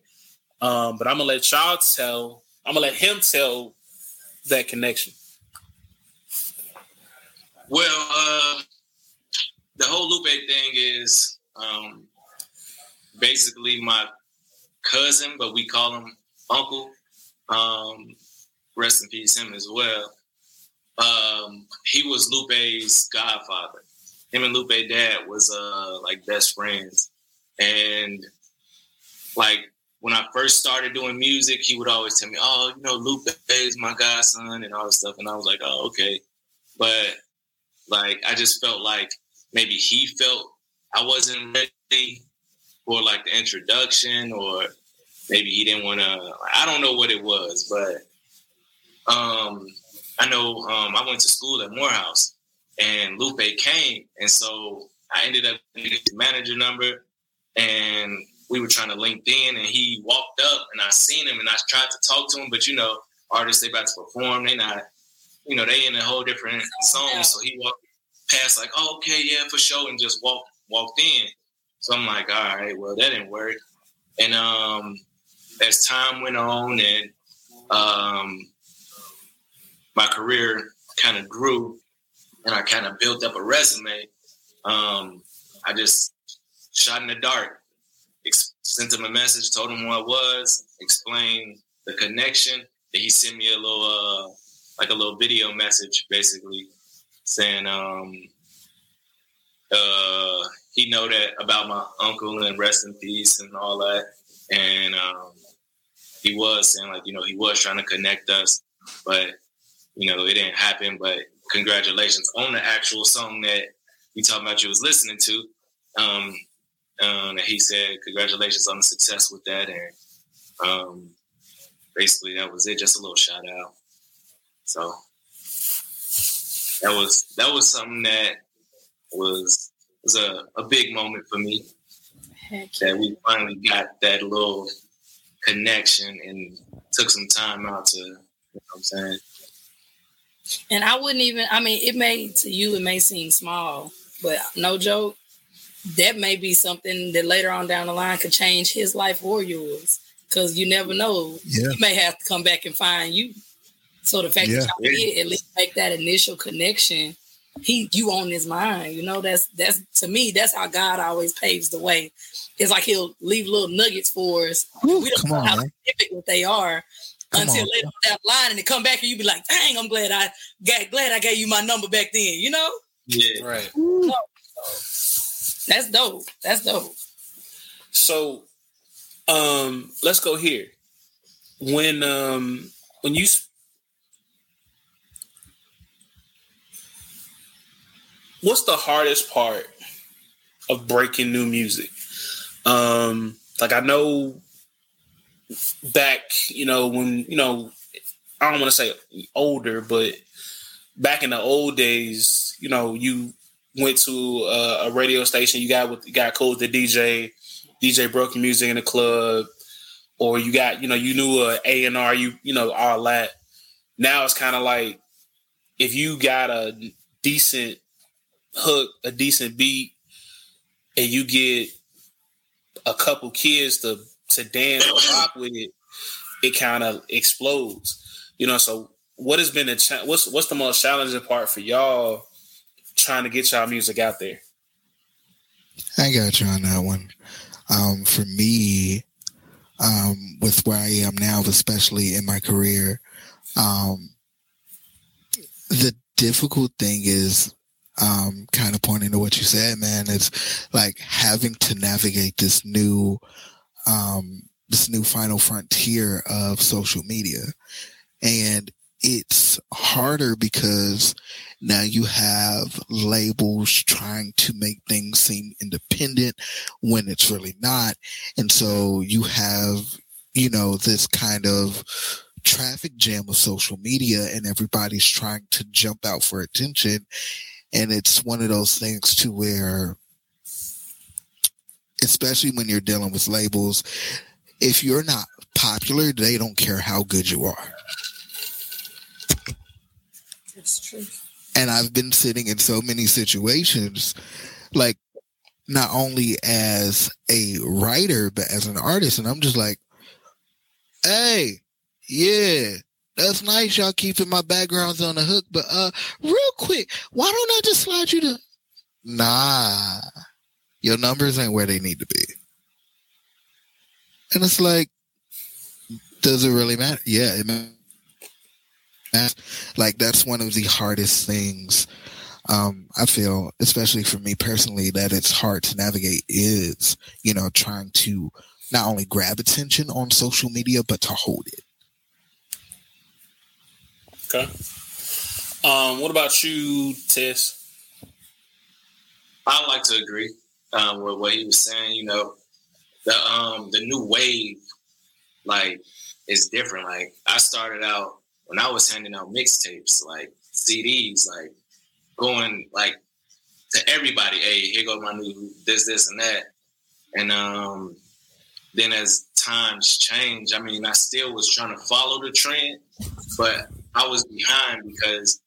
Um, but I'm gonna let y'all tell, I'm gonna let him tell that connection. Well, uh, the whole Lupe thing is um, basically my cousin, but we call him uncle. Um, rest in peace, him as well. Um, he was Lupe's godfather. Him and Lupe dad was uh, like best friends, and like when I first started doing music, he would always tell me, "Oh, you know, Lupe is my godson," and all this stuff, and I was like, "Oh, okay," but like I just felt like maybe he felt I wasn't ready for like the introduction, or maybe he didn't want to. I don't know what it was, but um, I know um, I went to school at Morehouse, and Lupe came, and so I ended up getting his manager number, and we were trying to link in, and he walked up, and I seen him, and I tried to talk to him, but you know, artists they about to perform, they not, you know, they in a whole different zone, so he walked past like, oh, okay, yeah, for sure, and just walked walked in. So I'm like, all right, well, that didn't work. And um, as time went on and um, my career kind of grew and I kind of built up a resume, um, I just shot in the dark. Ex- sent him a message, told him who I was, explained the connection. That he sent me a little, uh, like a little video message, basically saying, um, uh, he know that about my uncle and rest in peace and all that. And um, he was saying like, you know, he was trying to connect us, but you know, it didn't happen. But congratulations on the actual song that you talking about you was listening to. Um, um, and he said, congratulations on the success with that. And um, basically that was it. Just a little shout out. So that was that was something that was was a, a big moment for me. Heck That we finally got that little connection and took some time out to you know what I'm saying. And I wouldn't even, I mean, it may, to you, it may seem small, but no joke, that may be something that later on down the line could change his life or yours. Cause you never know. Yeah. You may have to come back and find you. So the fact Yeah. that y'all did at least make that initial connection, he you on his mind. You know, that's that's to me, that's how God always paves the way. It's like he'll leave little nuggets for us. we don't come know on, how man. significant they are Come until on. later on down the line and they come back and you be like, dang, I'm glad I got glad I gave you my number back then, you know? Yeah. Right. That's dope. That's dope. So, um, let's go here. When um when you what's the hardest part of breaking new music? Um, like I know back, you know, when you know, I don't want to say older, but back in the old days, you know, you went to uh, a radio station, you got with you got cool the DJ, DJ broke music in the club, or you got you know you knew a A and R, you you know all that. Now it's kind of like if you got a decent hook, a decent beat, and you get a couple kids to to dance or rock with it, it kind of explodes. You know, so what has been the cha- what's what's the most challenging part for y'all trying to get y'all music out there? I got you on that one. Um, for me, um, with where I am now, especially in my career, um, the difficult thing is um, kind of pointing to what you said, man. It's like having to navigate this new, um, this new final frontier of social media, and it's harder because now you have labels trying to make things seem independent when it's really not. And so you have, you know, this kind of traffic jam of social media and everybody's trying to jump out for attention. And it's one of those things to where, especially when you're dealing with labels, if you're not popular, they don't care how good you are. That's true. And I've been sitting in so many situations, like not only as a writer, but as an artist. And I'm just like, hey, yeah, that's nice. Y'all keeping my backgrounds on the hook. But uh, real quick, why don't I just slide you to? Nah, your numbers ain't where they need to be. And it's like, does it really matter? Yeah, it matters. Like that's one of the hardest things um, I feel, especially for me personally, that it's hard to navigate is, you know, trying to not only grab attention on social media, but to hold it. Okay. Um, what about you, Tez? I like to agree um, with what he was saying. You know, the um the new wave, like, is different. Like, I started out when I was handing out mixtapes, like CDs, like going like to everybody. Hey, here go my new this, this, and that. And um, then as times change, I mean, I still was trying to follow the trend, but I was behind because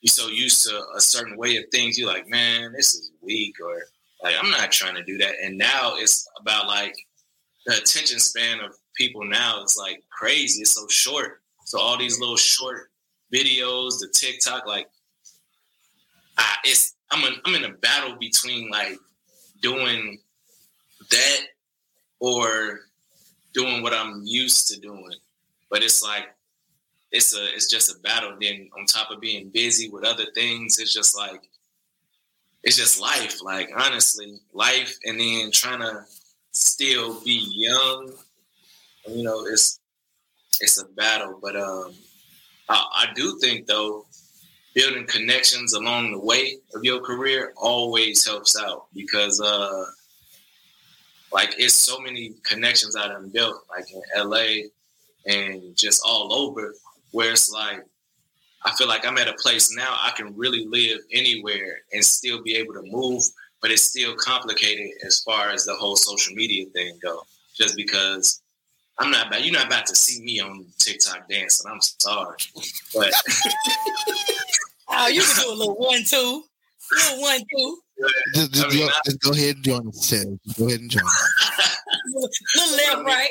you're so used to a certain way of things. You're like, man, this is weak, or like, I'm not trying to do that. And now it's about like the attention span of people now is like crazy. It's so short. So all these little short videos, the TikTok, like, I, it's I'm in, I'm in a battle between like doing that or doing what I'm used to doing. But it's like it's a it's just a battle. Then on top of being busy with other things, it's just like it's just life. Like honestly, life, and then trying to still be young. You know, it's it's a battle. But um, I, I do think though, building connections along the way of your career always helps out because uh, like it's so many connections I done built, like in LA and just all over, where it's like I feel like I'm at a place now I can really live anywhere and still be able to move, but it's still complicated as far as the whole social media thing go. Just because I'm not about you're not about to see me on TikTok dancing. I'm sorry, but oh, you can do a little one two, little one two. Just, just, I mean, go, just go ahead and join us, Ted. Go ahead and join us. little left, right.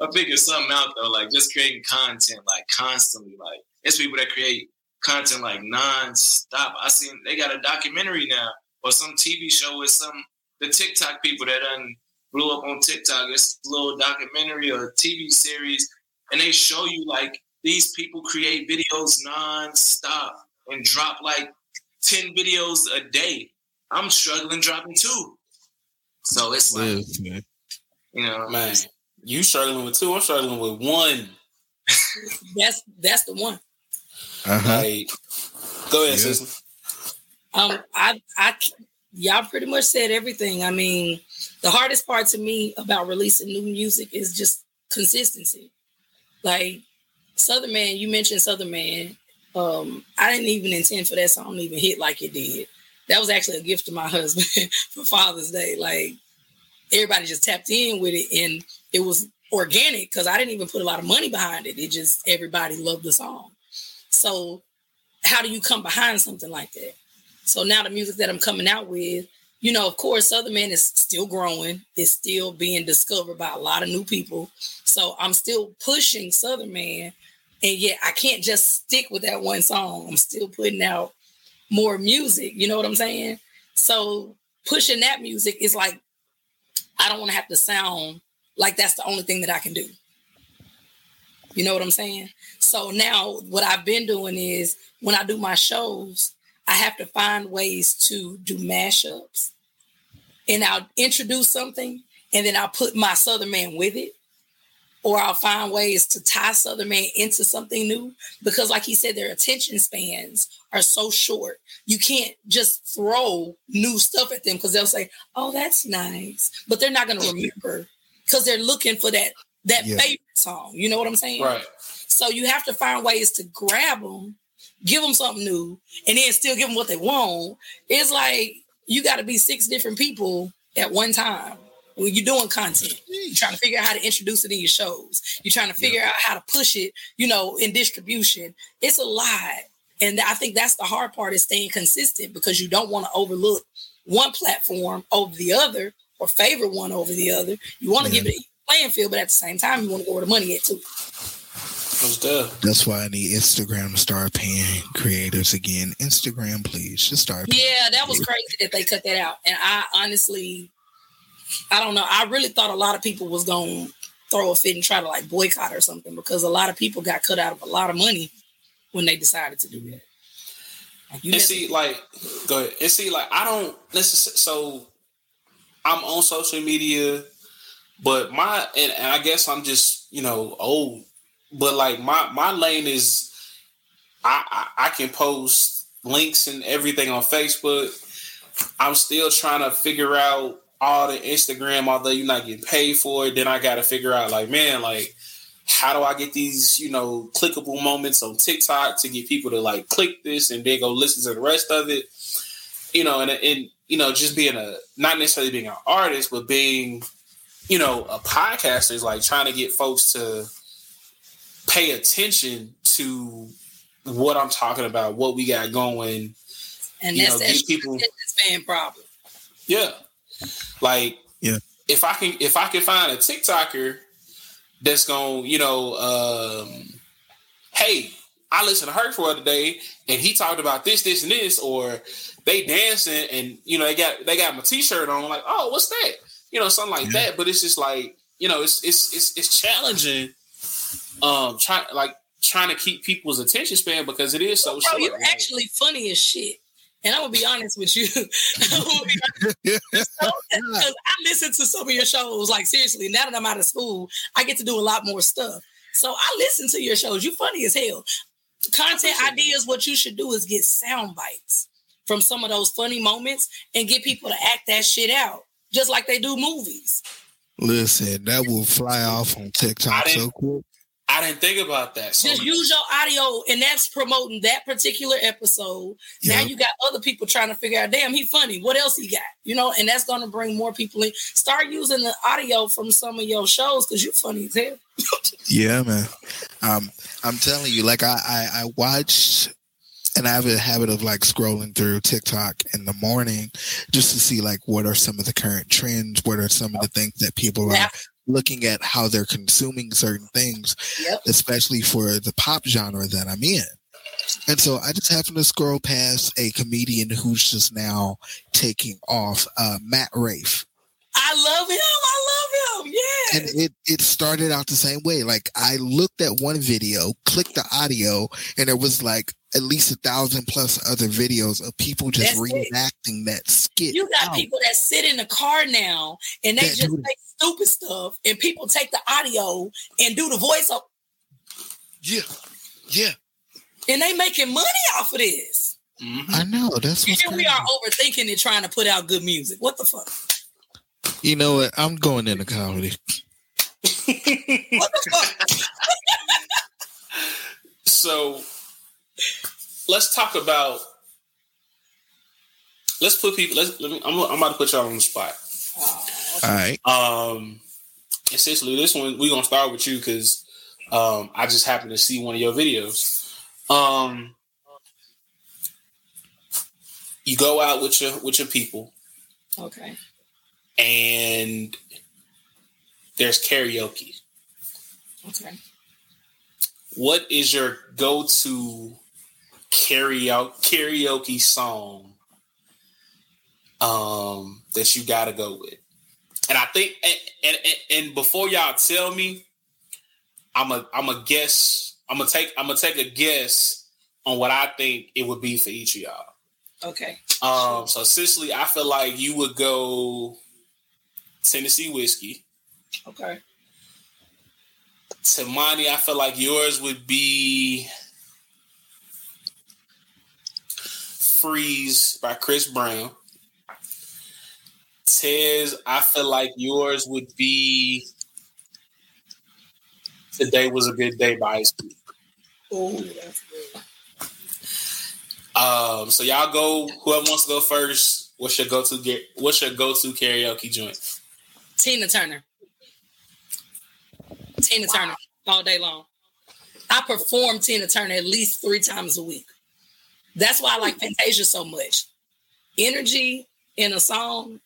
I'm figuring something out though, like just creating content like constantly. Like it's people that create content like non-stop. I seen they got a documentary now or some TV show with some the TikTok people that done blew up on TikTok. It's a little documentary or TV series, and they show you like these people create videos non-stop and drop like 10 videos a day. I'm struggling dropping two. So it's like, man. you know, man, you struggling with two. I'm struggling with one. that's that's the one. Uh-huh. Like, go ahead, Yeah. sister. Um, I, I, y'all pretty much said everything. I mean, the hardest part to me about releasing new music is just consistency. Like Southern Man, you mentioned Southern Man. Um, I didn't even intend for that song to even hit like it did. That was actually a gift to my husband for Father's Day. Like everybody just tapped in with it, and it was organic because I didn't even put a lot of money behind it. It just everybody loved the song. So, how do you come behind something like that? So now the music that I'm coming out with, you know, of course, Southern Man is still growing. It's still being discovered by a lot of new people. So I'm still pushing Southern Man, and yet I can't just stick with that one song. I'm still putting out more music. You know what I'm saying? So pushing that music is like I don't want to have to sound like that's the only thing that I can do. You know what I'm saying? So now what I've been doing is when I do my shows, I have to find ways to do mashups. And I'll introduce something and then I'll put my Southern Man with it. Or I'll find ways to tie Southern Man into something new because, like he said, their attention spans are so short. You can't just throw new stuff at them because they'll say, "Oh, that's nice," but they're not going to remember because they're looking for that that yeah. favorite song. You know what I'm saying? Right. So you have to find ways to grab them, give them something new, and then still give them what they want. It's like you got to be six different people at one time when you're doing content. You're trying to figure out how to introduce it in your shows. You're trying to figure out how to push it, you know, in distribution. It's a lot. And I think that's the hard part is staying consistent because you don't want to overlook one platform over the other or favor one over the other. You want to yeah. give it a playing field, but at the same time, you want to go where the money at too. That's why I need Instagram to start paying creators again. Instagram, please, just start. Yeah, that was crazy that they cut that out. And I honestly, I don't know. I really thought a lot of people was going to throw a fit and try to like boycott or something because a lot of people got cut out of a lot of money when they decided to do that. Like and see, to- like, go ahead. And see, like, I don't necessarily. So, I'm on social media, but my and, and I guess I'm just you know old, but like my my lane is, I, I I can post links and everything on Facebook. I'm still trying to figure out all the Instagram, although you're not getting paid for it. Then I got to figure out like, man, like how do I get these, you know, clickable moments on TikTok to get people to like click this and then go listen to the rest of it? You know, and and you know, just being a not necessarily being an artist, but being, you know, a podcaster is like trying to get folks to pay attention to what I'm talking about, what we got going. And you that's know, that people problem. Yeah. Like yeah. If I can if I can find a TikToker that's going, you know, um, hey, I listened to her for the day, and he talked about this, this, and this, or they dancing, and you know, they got they got my t-shirt on, like, oh, what's that? You know, something like yeah. that. But it's just like, you know, it's it's it's it's challenging. Um, trying like trying to keep people's attention span because it is so Bro, short. You're like, actually funny as shit. And I'm gonna be honest with you. so, I listen to some of your shows. Like seriously, now that I'm out of school, I get to do a lot more stuff. So I listen to your shows. You funny as hell. Content ideas. What you should do is get sound bites from some of those funny moments and get people to act that shit out, just like they do movies. Listen, that will fly off on TikTok so quick. I didn't think about that. So Just use your audio, and that's promoting that particular episode. Yep. Now you got other people trying to figure out, damn, he funny. What else he got? You know, and that's going to bring more people in. Start using the audio from some of your shows because you're funny as hell. yeah, man. Um, I'm telling you, like I, I, I watched and I have a habit of like scrolling through TikTok in the morning just to see like what are some of the current trends, what are some of the things that people are looking at how they're consuming certain things, yep. especially for the pop genre that I'm in. And so I just happened to scroll past a comedian who's just now taking off, uh, Matt Rife. I love him. I love him. Yeah. And it it started out the same way. Like I looked at one video, clicked the audio, and it was like at least a thousand plus other videos of people just That's reenacting it. that skit. You got out. people that sit in the car now and they that just make stupid stuff, and people take the audio and do the voice up. Yeah, yeah. And they making money off of this. Mm-hmm. I know. That's what. Here we are overthinking and trying to put out good music. What the fuck? You know what? I'm going into comedy. What the fuck? so let's talk about. Let's put people. Let's. Let me, I'm, I'm about to put y'all on the spot. All right. Um, essentially, this one we're gonna start with you because um, I just happened to see one of your videos. Um, you go out with your with your people, Okay. And there's karaoke. Okay. What is your go-to karaoke karaoke song um, that you got to go with? And I think, and, and, and before y'all tell me, I'm a I'm a guess. I'm gonna take I'm gonna take a guess on what I think it would be for each of y'all. Okay. Um, so Cecily, I feel like you would go Tennessee whiskey. Okay. Temani, I feel like yours would be Freeze by Chris Brown. Tez, I feel like yours would be Today Was a Good Day by Ice Cube. Oh, that's good. Um, so y'all go. Whoever wants to go first. What's your go to get? What's your go to karaoke joint? Tina Turner. Tina Turner all day long. I perform Tina Turner at least three times a week. That's why I like hmm. Fantasia so much. Energy in a song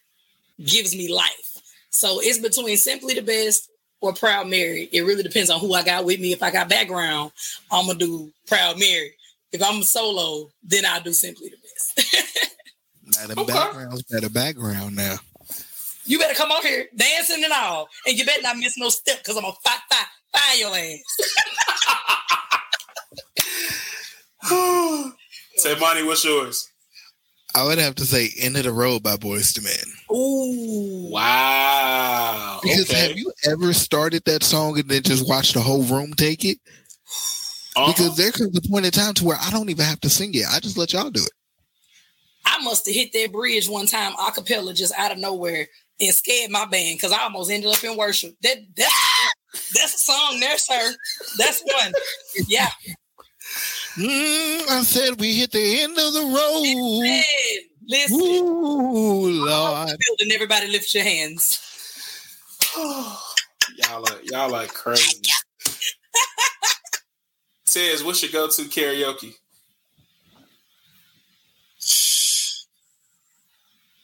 gives me life. So it's between Simply the Best or Proud Mary. It really depends on who I got with me. If I got background, I'm gonna do Proud Mary. If I'm solo, then I'll do Simply the Best. Now the background's better background now. You better come on here dancing and all, and you better not miss no step because I'm gonna fight, fight, find your ass. Say, Money, what's yours? I would have to say "End of the Road" by Boyz II Men. Ooh, Wow. Because okay. have you ever started that song and then just watched the whole room take it? Uh-huh. Because there comes a point in time to where I don't even have to sing it. I just let y'all do it. I must have hit that bridge one time a cappella just out of nowhere and scared my band because I almost ended up in worship. That that's that's a song there, sir. That's one. Yeah. Mm, I said we hit the end of the road. Listen, listen. Ooh, Lord. Building, everybody lift your hands. y'all are y'all are crazy. Tez, what's your go to karaoke?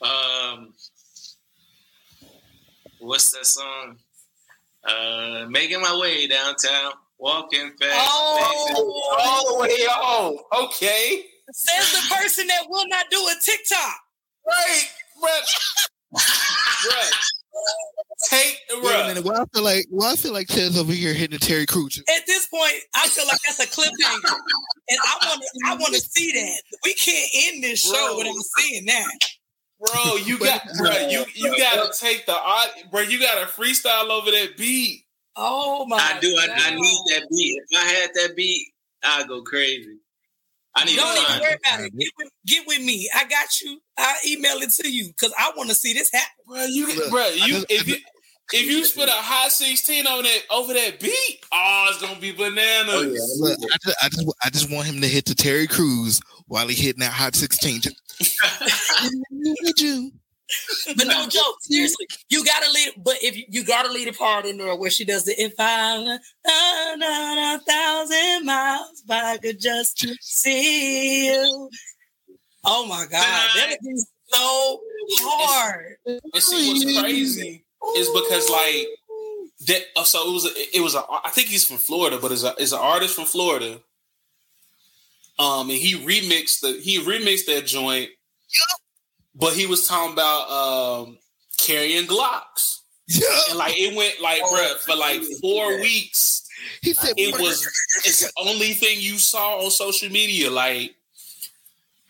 Um, what's that song? Uh, making my way downtown, walking fast. Oh. All the way on. Okay. Says the person that will not do a TikTok. Right, but right. Take the Wait a minute. Well, I feel like well, I feel like Tez over here hitting the Terry Crews. At this point, I feel like that's a cliffhanger, and I want to. I want to see that. We can't end this show Bro. without seeing that. Bro, you got bro, you you gotta take the art, bro. You gotta freestyle over that beat. Oh my! I do. I, I need that beat. If I had that beat, I'd go crazy. I need Don't to even worry about it. Get with, get with me. I got you. I'll email it to you because I want to see this happen. Bro, you Look, bro, you just- if you if you spit a hot sixteen over that over that beat, oh, it's gonna be bananas. Oh, yeah. Look, I just, I just I just want him to hit the Terry Crews while he hitting that hot sixteen. Just, Need you. But no joke, seriously, you gotta lead. But if you, you gotta lead a part in there where she does the if I a thousand miles, but I could just see you. Oh my god, that be so hard. And see what's crazy is because like that. So it was a, it was a. I think he's from Florida, but is a is an artist from Florida. Um, and he remixed the he remixed that joint, but he was talking about um carrying Glocks, Yeah. and like it went like bruh, for like four weeks. He said It was it's the only thing you saw on social media. Like,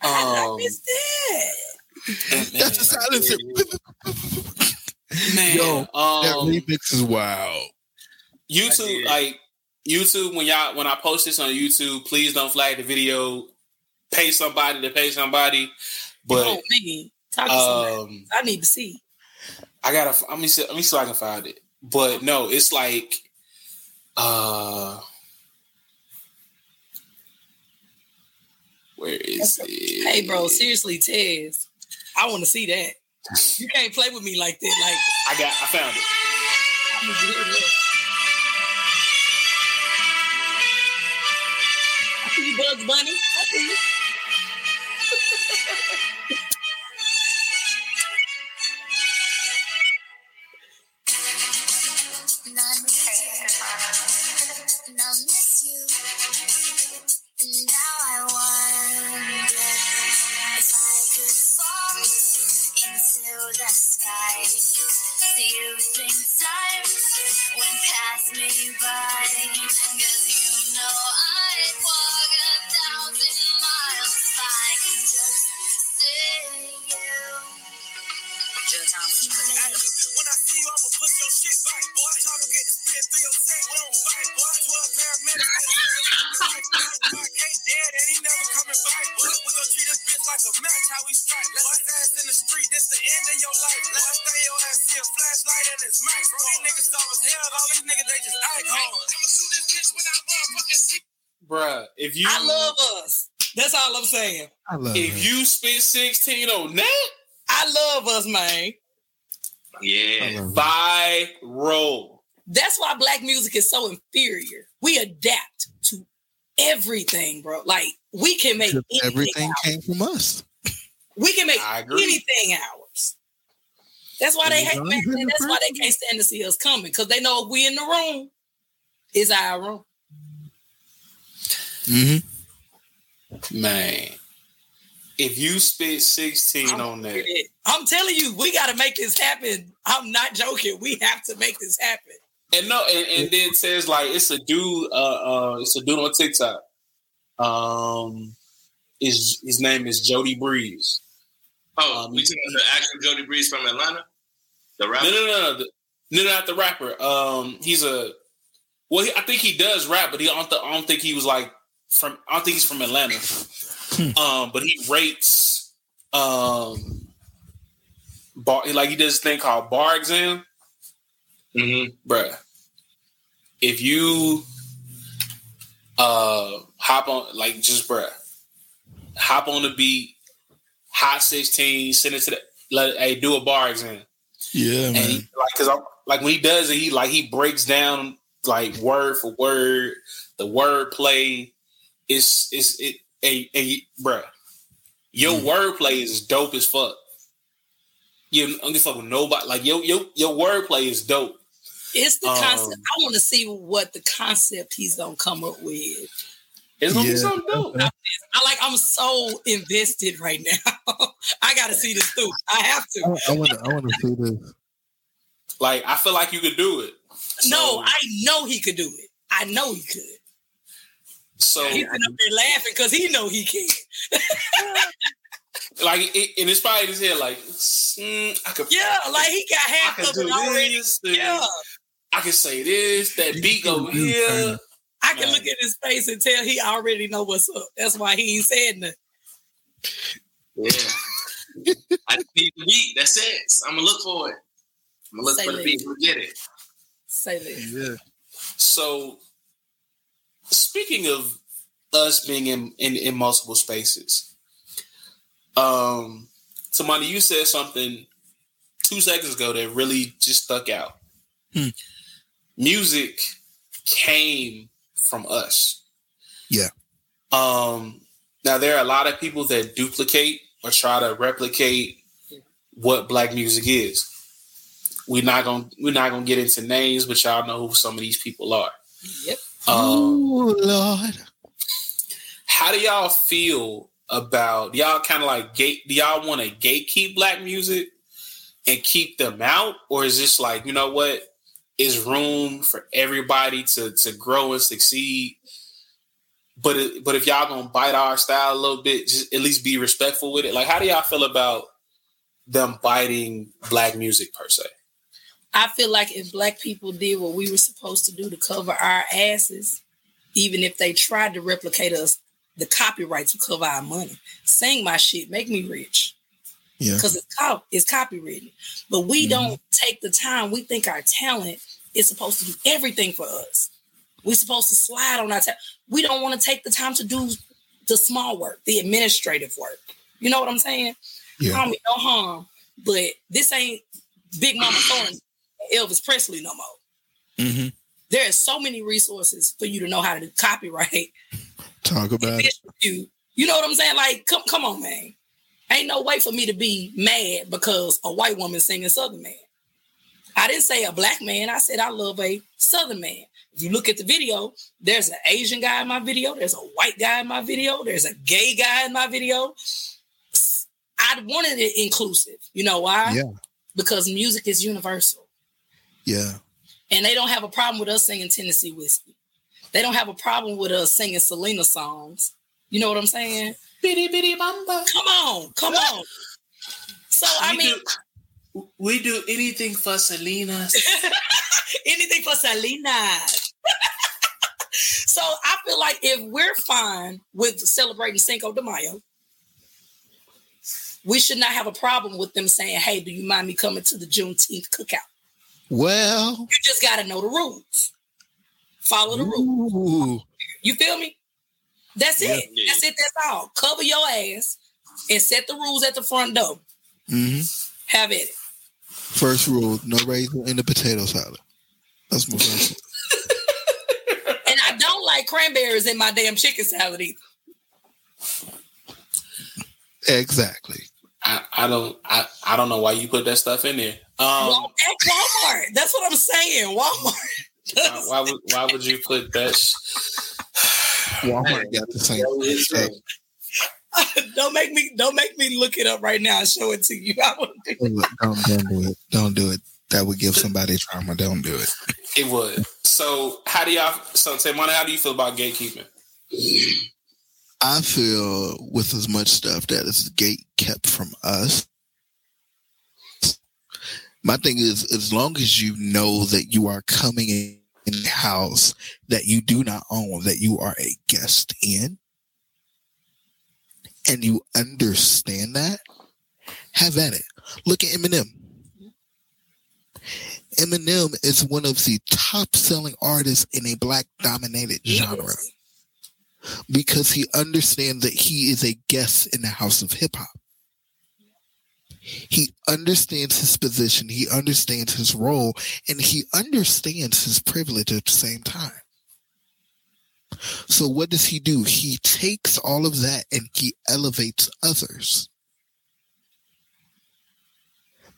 I um, missed it. that's the silencer. man, Yo, That um, remix is wild. YouTube, like YouTube, when y'all when I post this on YouTube, please don't flag the video. Pay somebody to pay somebody. But oh talk to somebody. um, I need to see. I gotta let me see, let me see if I can find it. But no, it's like uh Where is it? Hey, bro, seriously, Tez, I want to see that. You can't play with me like that. Like I got, I found it. See you, Bugs Bunny. I see you. And I miss you. Miss shit back, boy. Try to get the spin through your set. We don't fight, boy. 12 paramedics. I can't dead, and he never coming back. Boy, we gon' treat this bitch like a match, how we strike. Let ass in the street, this the end of your life. Let us your ass see a flashlight and it's max. Bro, these niggas soft as hell. All these niggas, they just icons. I'ma shoot this bitch when I motherfucking see. Bruh, if you I love us. That's all I'm saying. I love if it. you spit 16 on that, I love us, man. Yeah. I love it. viral. That's why black music is so inferior. We adapt to everything, bro. Like we can make anything Everything ours. came from us. We can make anything ours. That's why they hate Amazon man, is That's why they can't stand to see us coming because they know if we in the room, it's our room. Mm-hmm. Man. If you spit 16 I'm on that, it. I'm telling you, we got to make this happen. I'm not joking. We have to make this happen. and no, and, and then it says like it's a dude, uh, uh, it's a dude on TikTok. Um, his his name is Jody Breeze. Oh, Um, we talking the actual Jody Breeze from Atlanta? The No, rapper? no, no, no, the- no, not the rapper. Um, he's a well, he, I think he does rap, but he I don't, th- I don't think he was like from. I don't think he's from Atlanta. Um, but he rates um bar like he does this thing called bar exam. Mm-hmm. bruh. If you uh hop on like just bruh, hop on the beat, hot 16, send it to the let hey do a bar exam. Yeah, And man. he, like cause I'm like when he does it, he like he breaks down like word for word, the word play. It's it's it a a bruh. Your wordplay is dope as fuck. You I'm just give a fuck with nobody. Like your your your wordplay is dope. It's the Um, concept. I want to see what the concept he's gonna come up with. It's gonna Yeah. be something dope. I like. I'm so invested right now. I got to see this through. I have to. I want to. I want to see this. Like I feel like you could do it. no, I know he could do it. I know he could. So He's been up there laughing because he know he can. like it, and it's probably in his head like mm, I could Yeah, like he got half of it already. this. Yeah, I can say this. That beat go can here. I can Man. look at his face and tell he already know what's up. That's why he ain't said nothing. Yeah. I need the beat. That's it. I'm gonna look for it. I'm gonna look Say for the less. beat. We'll get it. Say this. Yeah. So speaking of us being in, in, in multiple spaces, um, Temani, you said something two seconds ago that really just stuck out. Hmm. Music came from us. Yeah. Um, now there are a lot of people that duplicate or try to replicate what black music is. We're not gonna we're not gonna get into names, but y'all know who some of these people are. Yep. Oh Lord. how do y'all feel about y'all kind of like gate? Do y'all want to gatekeep black music and keep them out, or is this like you know what? Is room for everybody to to grow and succeed? But it, but if y'all gonna bite our style a little bit, just at least be respectful with it. Like, how do y'all feel about them biting black music per se? I feel like if black people did what we were supposed to do to cover our asses, even if they tried to replicate us, the copyrights would cover our money. Sing my shit, make me rich. Yeah. Because it's cop it's copywritten. But we mm-hmm. don't take the time. We think our talent is supposed to do everything for us. We're supposed to slide on our talent. We don't want to take the time to do the small work, the administrative work. You know what I'm saying? Yeah. I don't no harm, but this ain't Big Mama Thornton, Elvis Presley no more. Mm-hmm. There are so many resources for you to know how to do copyright. Talk about it. You, you know what I'm saying? Like, come, come on, man. Ain't no way for me to be mad because a white woman singing Southern Man. I didn't say a black man. I said I love a Southern man. If you look at the video, there's an Asian guy in my video. There's a white guy in my video. There's a gay guy in my video. I wanted it inclusive. You know why? Yeah. Because music is universal. Yeah. And they don't have a problem with us singing Tennessee whiskey. They don't have a problem with us singing Selena songs. You know what I'm saying? Bitty bitty bamba. Come on, come on. So I We mean, do- we do anything for Selena. anything for Selena. so I feel like if we're fine with celebrating Cinco de Mayo, we should not have a problem with them saying, "Hey, do you mind me coming to the Juneteenth cookout?" Well, You just got to know the rules. Follow the rules. ooh, You feel me? That's Yeah. it. That's it. That's all. Cover your ass and set the rules at the front door. Mm-hmm. Have it. First rule: no raisin in the potato salad. That's my first. rule. And I don't like cranberries in my damn chicken salad either. Exactly. I, I don't I, I don't know why you put that stuff in there. Um, Wal- at Walmart. That's what I'm saying. Walmart. why, why would why would you put that? sh- Walmart got the same. stuff. don't make me don't make me look it up right now and show it to you. I want to do Look, Don't, don't do it. Don't do it. That would give somebody trauma. Don't do it. It would. So how do y'all? So Temani, how do you feel about gatekeeping? I feel with as much stuff that is gate kept from us. My thing is, as long as you know that you are coming in house that you do not own, that you are a guest in, and you understand that, have at it. Look at Eminem. Eminem is one of the top selling artists in a black dominated genre because he understands that he is a guest in the house of hip hop. He understands his position, he understands his role, and he understands his privilege at the same time. So, what does he do? He takes all of that and he elevates others.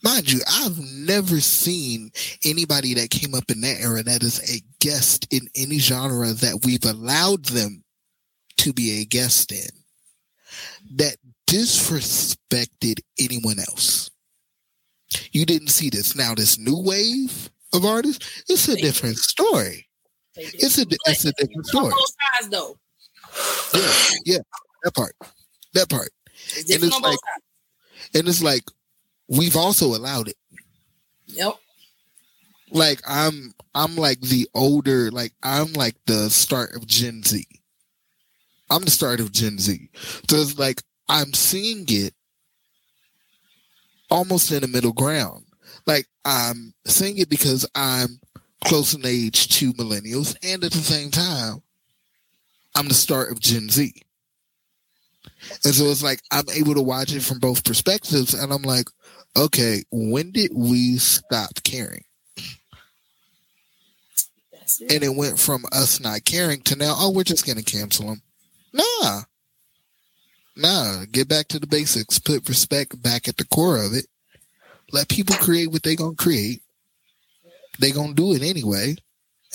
Mind you, I've never seen anybody that came up in that era that is a guest in any genre that we've allowed them to be a guest in that disrespected anyone else. You didn't see this. Now, this new wave of artists, it's a different story. It's a it's a different story. both sides though. Yeah, yeah, that part, that part, It's and it's like, and it's like we've also allowed it. Yep. Like I'm, I'm like the older, like I'm like the start of Gen Z. I'm the start of Gen Z. So it's like I'm seeing it almost in the middle ground. Like I'm seeing it because I'm close in age to millennials, and at the same time, I'm the start of Gen Z. And so it's like I'm able to watch it from both perspectives, and I'm like, okay, when did we stop caring? It. And it went from us not caring to now, oh, we're just gonna cancel them. Nah, nah. Get back to the basics. Put respect back at the core of it. Let people create what they gonna create. They gonna do it anyway,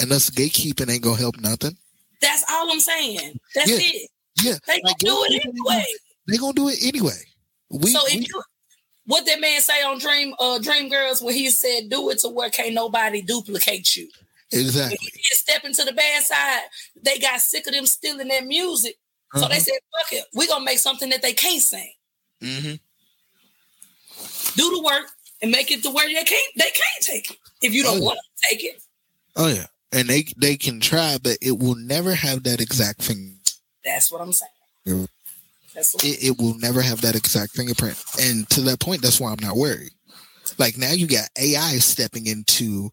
and us gatekeeping ain't gonna help nothing. That's all I'm saying. That's Yeah. it. Yeah, They gonna like, do it anyway. They gonna do it anyway. We, so if we- you what that man say on Dream uh Dream Girls when he said do it to where can't nobody duplicate you. If exactly. he did step into the bad side, they got sick of them stealing that music. So they Uh-huh. said, fuck it, we gonna make something that they can't sing. hmm Do the work and make it to where they can't they can't take it. If you don't Oh, yeah. want to take it, Oh yeah, and they they can try, but it will never have that exact thing. that's what I'm saying. Yeah. That's what It, it will never have that exact fingerprint, and to that point, that's why I'm not worried. Like now, you got AI stepping into.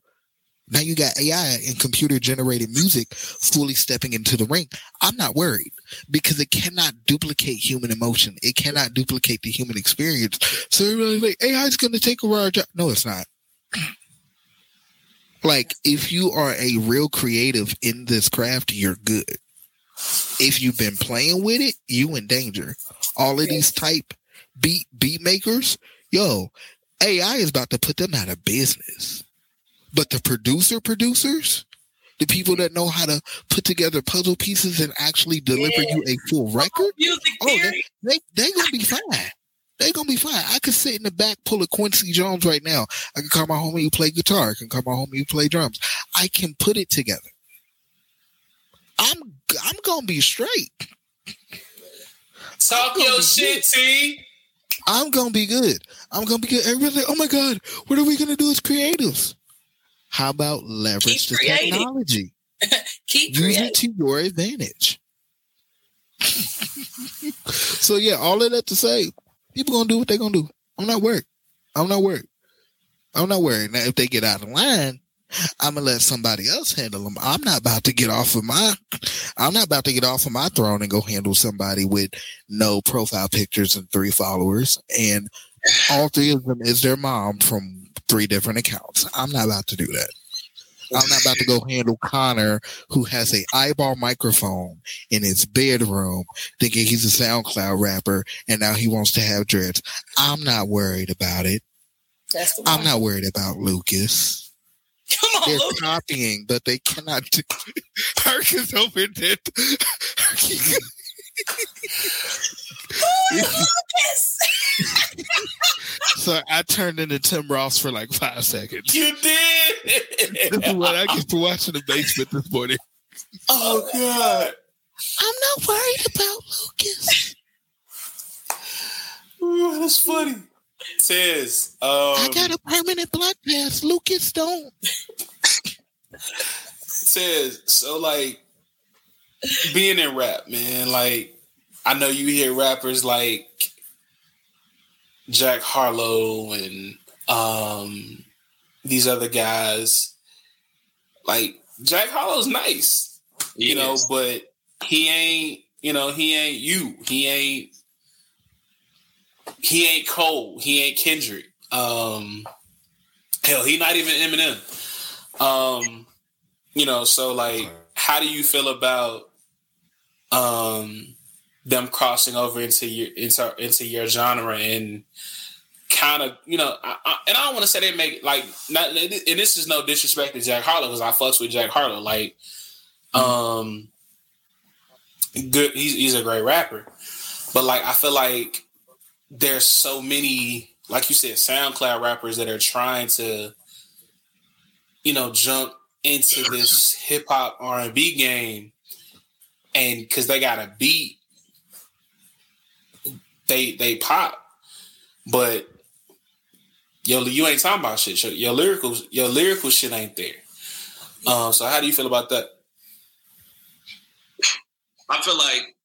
Now you got AI and computer generated music fully stepping into the ring. I'm not worried because it cannot duplicate human emotion. It cannot duplicate the human experience. So everybody's like, AI is going to take over our job. No, it's not. Like, if you are a real creative in this craft, you're good. If you've been playing with it, you in danger. All of these type beat beat makers, yo, AI is about to put them out of business. But the producer producers, the people that know how to put together puzzle pieces and actually deliver you a full record, oh, they, they they gonna be fine. They gonna be fine. I could sit in the back, pull a Quincy Jones right now. I can call my homie who play guitar. I can call my homie who play drums. I can put it together. I'm I'm gonna be straight. Talk your shit, T. I'm gonna be good. I'm gonna be good. Everybody's like, oh my god, what are we gonna do as creatives? How about leverage Keep the creating. technology? Keep Use creating. it to your advantage. so yeah, all of that to say, people gonna do what they gonna do. I'm not worried. I'm not worried. I'm not worried. Now if they get out of line, I'm gonna let somebody else handle them. I'm not about to get off of my I'm not about to get off of my throne and go handle somebody with no profile pictures and three followers and all three of them is their mom from three different accounts. I'm not about to do that. I'm not about to go handle Connor, who has a eyeball microphone in his bedroom, thinking he's a SoundCloud rapper, and now he wants to have dreads. I'm not worried about it. That's the I'm not worried about Lucas. Come on, They're Lucas. copying, but they cannot do. Herc is over there. Lucas. So I turned into Tim Ross for like five seconds. You did. This is what I get for watching the basement this morning. oh God. I'm not worried about Lucas. Ooh, that's funny. Tez, um, I got a permanent blood pass. Lucas don't. says so like being in rap, man. Like I know you hear rappers like Jack Harlow and um these other guys. Like Jack Harlow's nice, you He know, is. but he ain't, you know, he ain't you. He ain't he ain't Cole. He ain't Kendrick. Um hell, he not even Eminem. Um, you know, so like how do you feel about um them crossing over into your into into your genre and kind of you know I, I, and I don't want to say they make like not and this is no disrespect to Jack Harlow because I fucks with Jack Harlow like um good he's he's a great rapper. But like I feel like there's so many like you said SoundCloud rappers that are trying to you know jump into this hip hop R and B game and because they got a beat they they pop. But yo you ain't talking about shit. Your lyrical your lyrical shit ain't there. Um so how do you feel about that? I feel like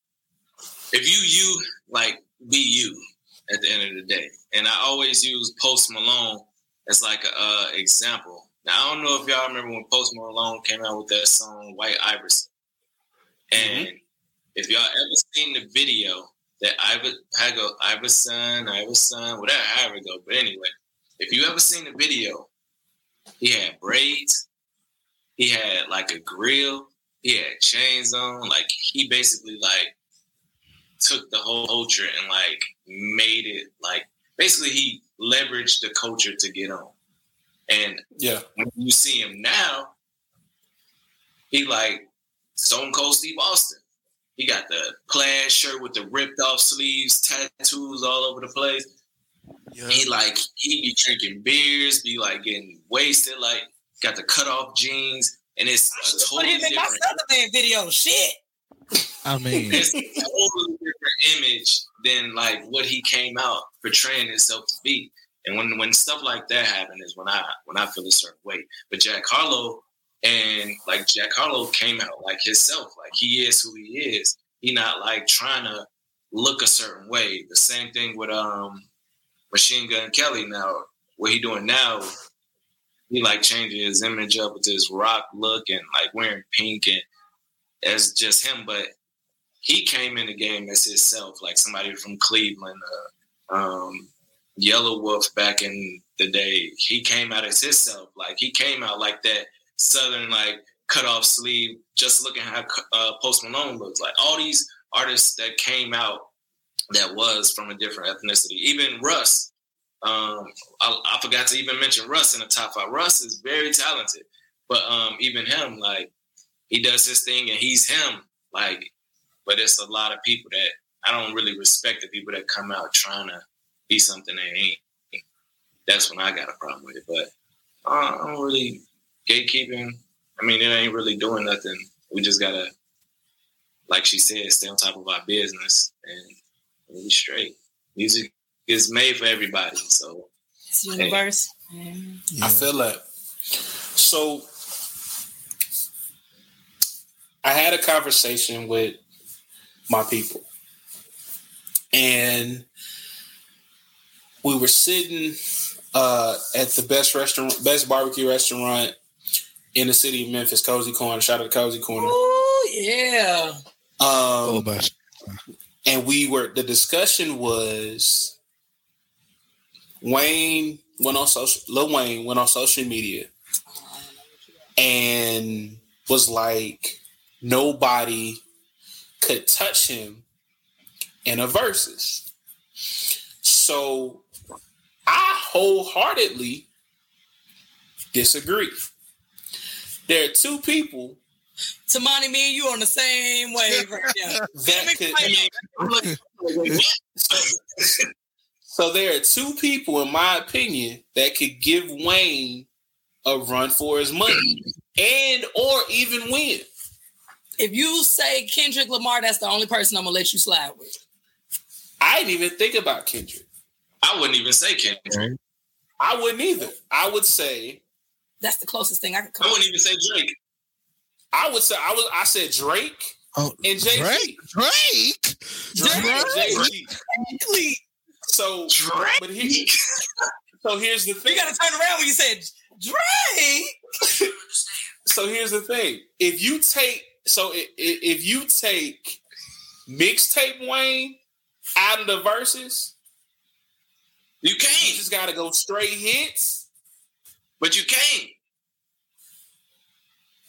if you you like be you at the end of the day, and I always use Post Malone as like a uh, example. Now I don't know if y'all remember when Post Malone came out with that song White Iverson, and if y'all ever seen the video that Iver I go Iverson, Iverson, whatever, however it go. But anyway, if you ever seen the video, he had braids, he had like a grill, he had chains on. Like he basically like took the whole culture and like made it like basically he leveraged the culture to get on. And yeah when you see him now, he like Stone Cold Steve Austin. He got the plaid shirt with the ripped off sleeves, tattoos all over the place. He like he be drinking beers, be like getting wasted, like got the cut off jeans, and it's a Put totally him in my different. Sutherland video. Shit. I mean, it's a totally different image than like what he came out portraying himself to be. And when when stuff like that happens, is when I when I feel a certain way. But Jack Harlow and like Jack Harlow came out like himself, like he is who he is. He not like trying to look a certain way. The same thing with um Machine Gun Kelly now. What he doing now? He like changing his image up with this rock look and like wearing pink and that's just him. But he came in the game as himself, like somebody from Cleveland, uh, um, Yelawolf back in the day. He came out as himself, like he came out like that Southern like cut off sleeve, just looking how uh, Post Malone looks like. All these artists that came out that was from a different ethnicity. Even Russ, um, I, I, forgot to even mention Russ in the top five. Russ is very talented, but um, even him, like he does his thing and he's him. Like, but it's a lot of people that I don't really respect the people that come out trying to be something they ain't. That's when I got a problem with it. But uh, I don't really gatekeeping. I mean, it ain't really doing nothing. We just gotta, like she said, stay on top of our business and be straight. Music is made for everybody, so it's universe. Hey. I feel that. So I had a conversation with my people, and we were sitting uh, at the best restaurant, best barbecue restaurant in the city of Memphis, Cozy Corner. Shout out to Cozy Corner. Oh yeah. Um, oh, and we were the discussion was Wayne went on social Lil Wayne went on social media and was like nobody could touch him in a versus. So I wholeheartedly disagree. There are two people. Temani, me and you on the same wave right now. that could, so, so there are two people, in my opinion, that could give Wayne a run for his money and or even win. If you say Kendrick Lamar, that's the only person I'm gonna let you slide with. I didn't even think about Kendrick. I wouldn't even say Kendrick. I wouldn't either. I would say that's the closest thing I could. Come I wouldn't even say Drake. I would say I was. I said Drake oh, and Jay Z. Drake. Drake. Drake. Drake. So, Drake. But he, so here's the thing. You got to turn around when you said Drake. so here's the thing. If you take so if you take mixtape Wayne out of the verses, you can't. You just got to go straight hits. But you can't.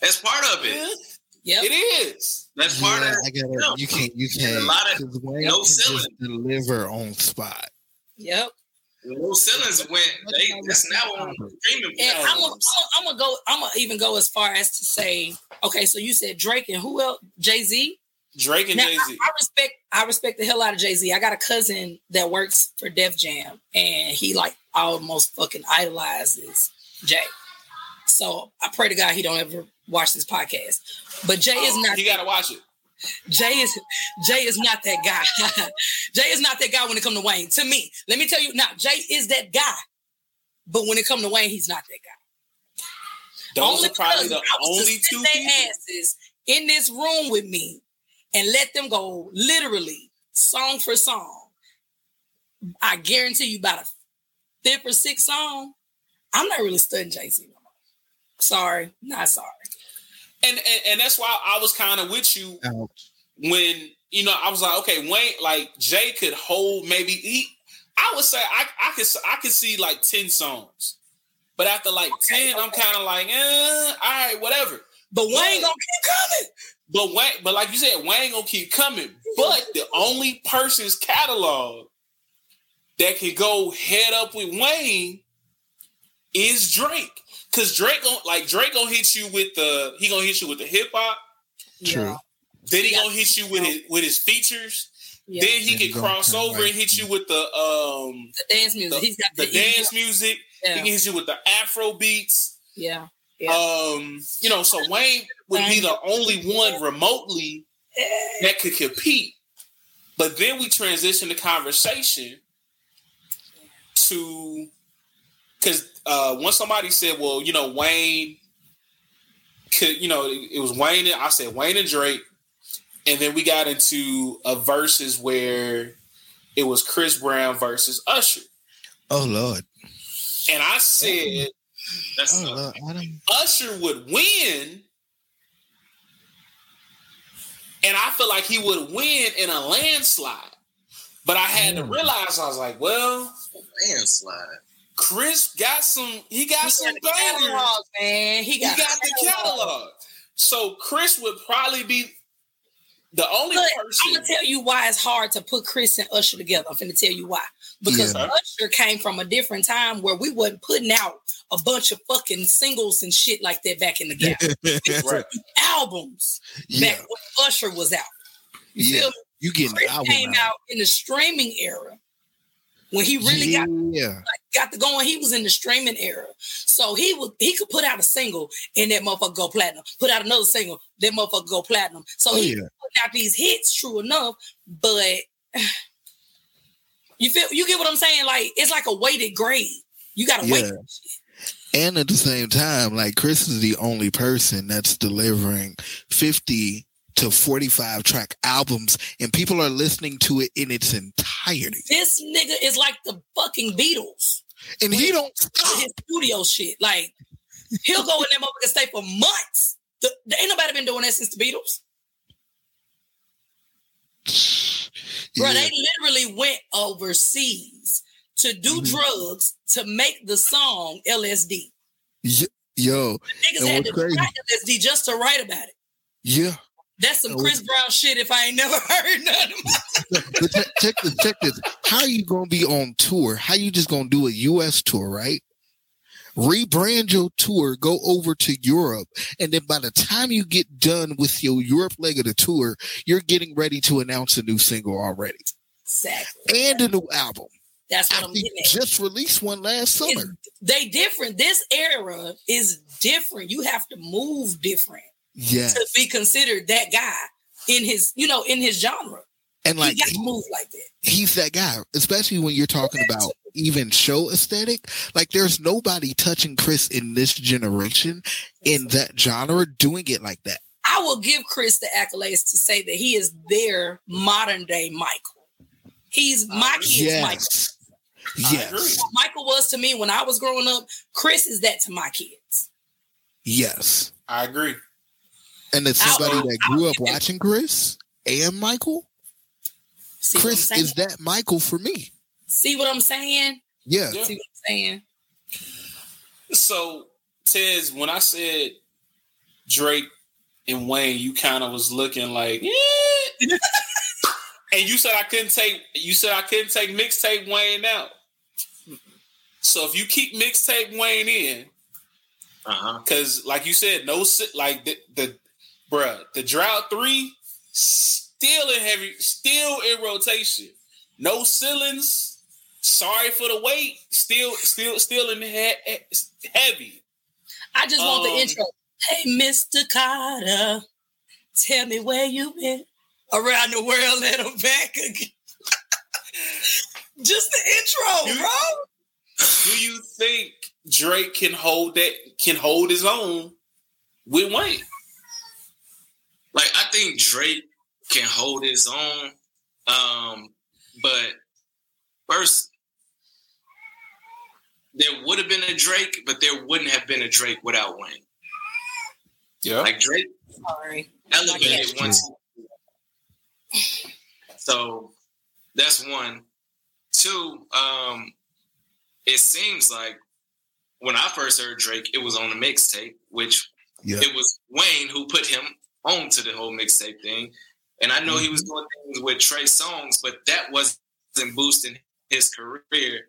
That's part of it. Yeah, it is. That's yeah, part of I get it. You can't. You can't. A lot of no ceiling. deliver on spot. Yep. No ceilings went. They, that's now on streaming. I'm gonna, I'm gonna go. I'm gonna even go as far as to say, okay, so you said Drake and who else? Jay Z. Drake and Jay Z. I, I, respect. I respect the hell out of Jay Z. I got a cousin that works for Def Jam, and he like almost fucking idolizes Jay. So I pray to God he don't ever watch this podcast. But Jay is not. You gotta watch it. Jay is Jay is not that guy. Jay is not that guy when it come to Wayne. To me, let me tell you now, Jay is that guy. But when it come to Wayne, he's not that guy. Those only are probably the only two people. asses in this room with me and let them go literally song for song. I guarantee you about a fifth or sixth song, I'm not really studying Jay Z no more. Sorry, not sorry. And, and and that's why I was kind of with you when you know I was like, okay, Wayne, like Jay could hold maybe he. I would say I I could I could see like ten songs, but after like ten, okay. I'm kind of like, eh, all right, whatever. But Wayne gonna keep coming. But Wayne, but like you said, Wayne gonna keep coming. But the only person's catalog that can go head up with Wayne is Drake. Cause Drake gonna like Drake gonna hit you with the he gonna hit you with the hip hop. True. Then he yeah. gonna hit you with his with his features. Yeah. Then he can cross over right. and hit you with the um the dance music. The, He's got the, the dance music. Yeah. He can hit you with the Afro beats. Yeah. yeah. Um, you know, so Wayne would be the only one remotely that could compete. But then we transition the conversation to because uh, once somebody said, "Well, you know, Wayne could," you know, it, was Wayne. And, I said Wayne and Drake, and then we got into a verses where it was Chris Brown versus Usher. Oh Lord! And I said, "That's oh, Lord, Usher would win." and I feel like he would win in a landslide. But I had to realize I was like, well, landslide. Chris got some. He got He some got the bangers. catalog, man. He He got, got, the catalog. So Chris would probably be the only But person. I'm gonna tell you why it's hard to put Chris and Usher together. I'm gonna tell you why. Because Yeah. Usher came from a different time where we wasn't putting out a bunch of fucking singles and shit like that back in the day. Right. Albums yeah, back when Usher was out. You yeah. feel me? You getting Chris album came out. out in the streaming era when he really got yeah. got the going. He was in the streaming era, so he would he could put out a single and that motherfucker go platinum. Put out another single, that motherfucker go platinum. So Oh, he yeah. out these hits, true enough, but you feel you get what I'm saying? Like it's like a weighted grade. You gotta wait. And at the same time, like Chris is the only person that's delivering 50 to 45 track albums and people are listening to it in its entirety. This nigga is like the fucking Beatles. And he don't stop. his studio shit. Like he'll go in that motherfucker stay for months. The, there ain't nobody been doing that since the Beatles. Bro, they literally went overseas to do Mhm. drugs to make the song LSD. Y- Yo, Niggas had to crazy- LSD just to write about it. yeah. That's some Chris Brown shit if I ain't never heard nothing. Check, check this, check this. How are you gonna be on tour? How you just gonna do a US tour, right? Rebrand your tour, go over to Europe, and then by the time you get done with your Europe leg of the tour, you're getting ready to announce a new single already Exactly. and a new album. That's what I'm After getting at. just released one last It's- summer. they different. This era is different. You have to move different Yeah, to be considered that guy in his, you know, in his genre. and like you got to he- move like that. he's that guy, especially when you're talking about even show aesthetic. Like there's nobody touching Chris in this generation in that genre doing it like that. I will give Chris the accolades to say that he is their modern day Michael. He's my kid's Michael. Yes. Yes. What Michael was to me when I was growing up. Chris is that to my kids. Yes. I agree. And it's somebody I'll- that I'll grew up watching Chris and Michael, See Chris is that Michael for me. See what I'm saying? Yeah. See what I'm saying? So, Tez, when I said Drake and Wayne, you kind of was looking like, yeah. and you said I couldn't take. You said I couldn't take mixtape Wayne out. So if you keep mixtape Wayne in, Uh-huh. because like you said, no, like the the bruh, the drought three still in heavy, still in rotation. No ceilings. Sorry for the wait. Still, still, still in he- he- heavy. I just want Um, the intro. Hey, Mr. Carter, tell me where you been around the world and I'm back again. just the intro, You- bro. Do you think Drake can hold that? Can hold his own with Wayne? Like I think Drake can hold his own. Um, but first there would have been a Drake, but there wouldn't have been a Drake without Wayne. Yeah. Like Drake Sorry. elevated once. So that's one. Two, um, it seems like when I first heard Drake, it was on a mixtape, which Yeah. it was Wayne who put him on to the whole mixtape thing. And I know he was mm-hmm. doing things with Trey Songz, but that wasn't boosting his career.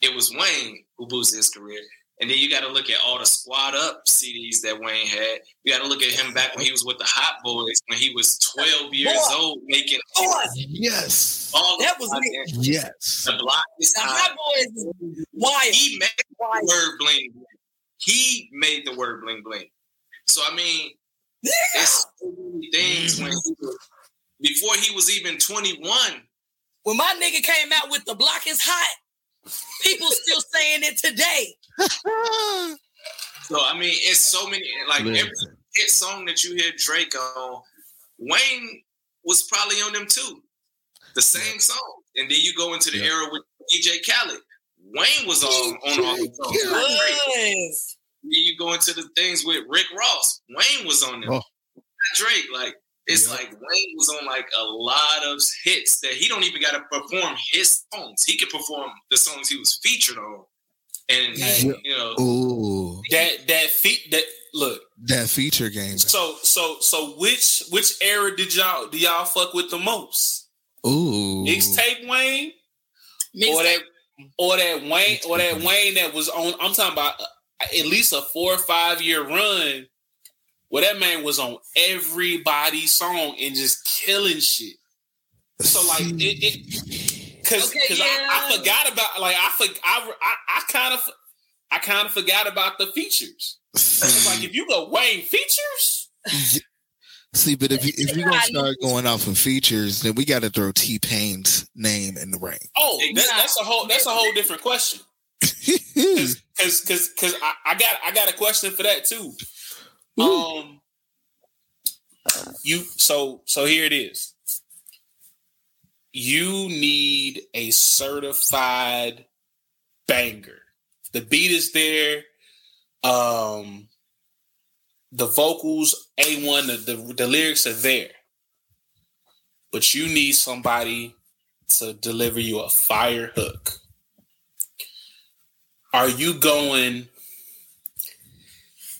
It was Wayne who boosted his career. And then you got to look at all the squad up CDs that Wayne had. You got to look at him back when he was with the Hot Boys, when he was 12 years Boy. old, making Boy. Yes. all That was content. Yes. The block is The hot. boys wild. He made the word bling. bling. He made the word bling bling. So I mean, it's so many things when mm-hmm. he was, before he was even 21. When my nigga came out with the block is hot, people still saying it today. So I mean, it's so many like every hit song that you hear Drake on, Wayne was probably on them too. The same song. And then you go into the Yeah. era with DJ Khaled. Wayne was on on all the songs. Yeah. not Drake. Yes. Then you go into the things with Rick Ross. Wayne was on them. Oh. Drake. Like It's like Wayne was on like a lot of hits that he don't even got to perform his songs. He could perform the songs he was featured on, and Yeah. you know, Ooh, That that feat that look. that feature game. So so so which which era did y'all do y'all fuck with the most? Ooh, Mixtape Wayne or that or that Wayne or that Wayne that was on. I'm talking about uh, at least a four or five year run where that man was on everybody's song and just killing shit. So like it, it cause Okay, cause yeah. I, I forgot about like I for, I I, I kind of I kind of forgot about the features. Like if you go Wayne features, See, but if you, if you're gonna start going off of features, then we got to throw T Pain's name in the ring. oh that, that's a whole that's a whole different question. Cause cause cause I, I got I got a question for that too. Um you so so here it is. You need a certified banger. The beat is there. Um the vocals A1, the, the, the lyrics are there. But you need somebody to deliver you a fire hook. Are you going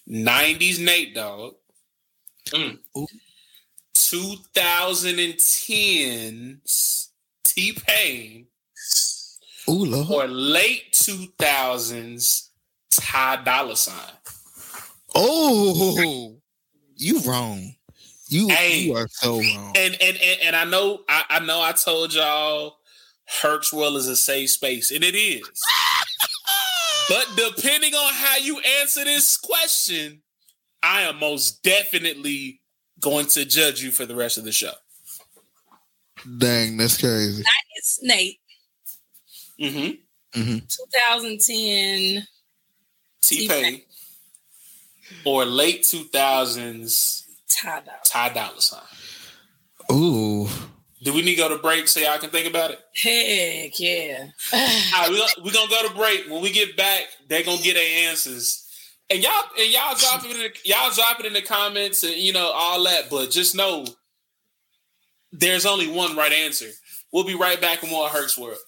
90s Nate Dogg? Mm. 2010s T Pain Ooh, Lord. or late 2000s Ty Dolla Sign? Oh, you wrong. You Hey. you are so wrong. And and and, and I know I, I know I told y'all Herc's World is a safe space, and it is. But depending on how you answer this question, I am most definitely going to judge you for the rest of the show. Dang, that's crazy. It's Nate. Mm-hmm. mm-hmm. 2010. T Pain or late 2000s Ty Dolla. Ty Dolla Sign. Ooh, Do we need to go to break so y'all can think about it? Heck yeah. All right, we're we gonna go to break. When we get back, they're gonna get their answers. And y'all and y'all drop it in the, y'all drop it in the comments and you know all that, but just know there's only one right answer. We'll be right back in more Herc's World.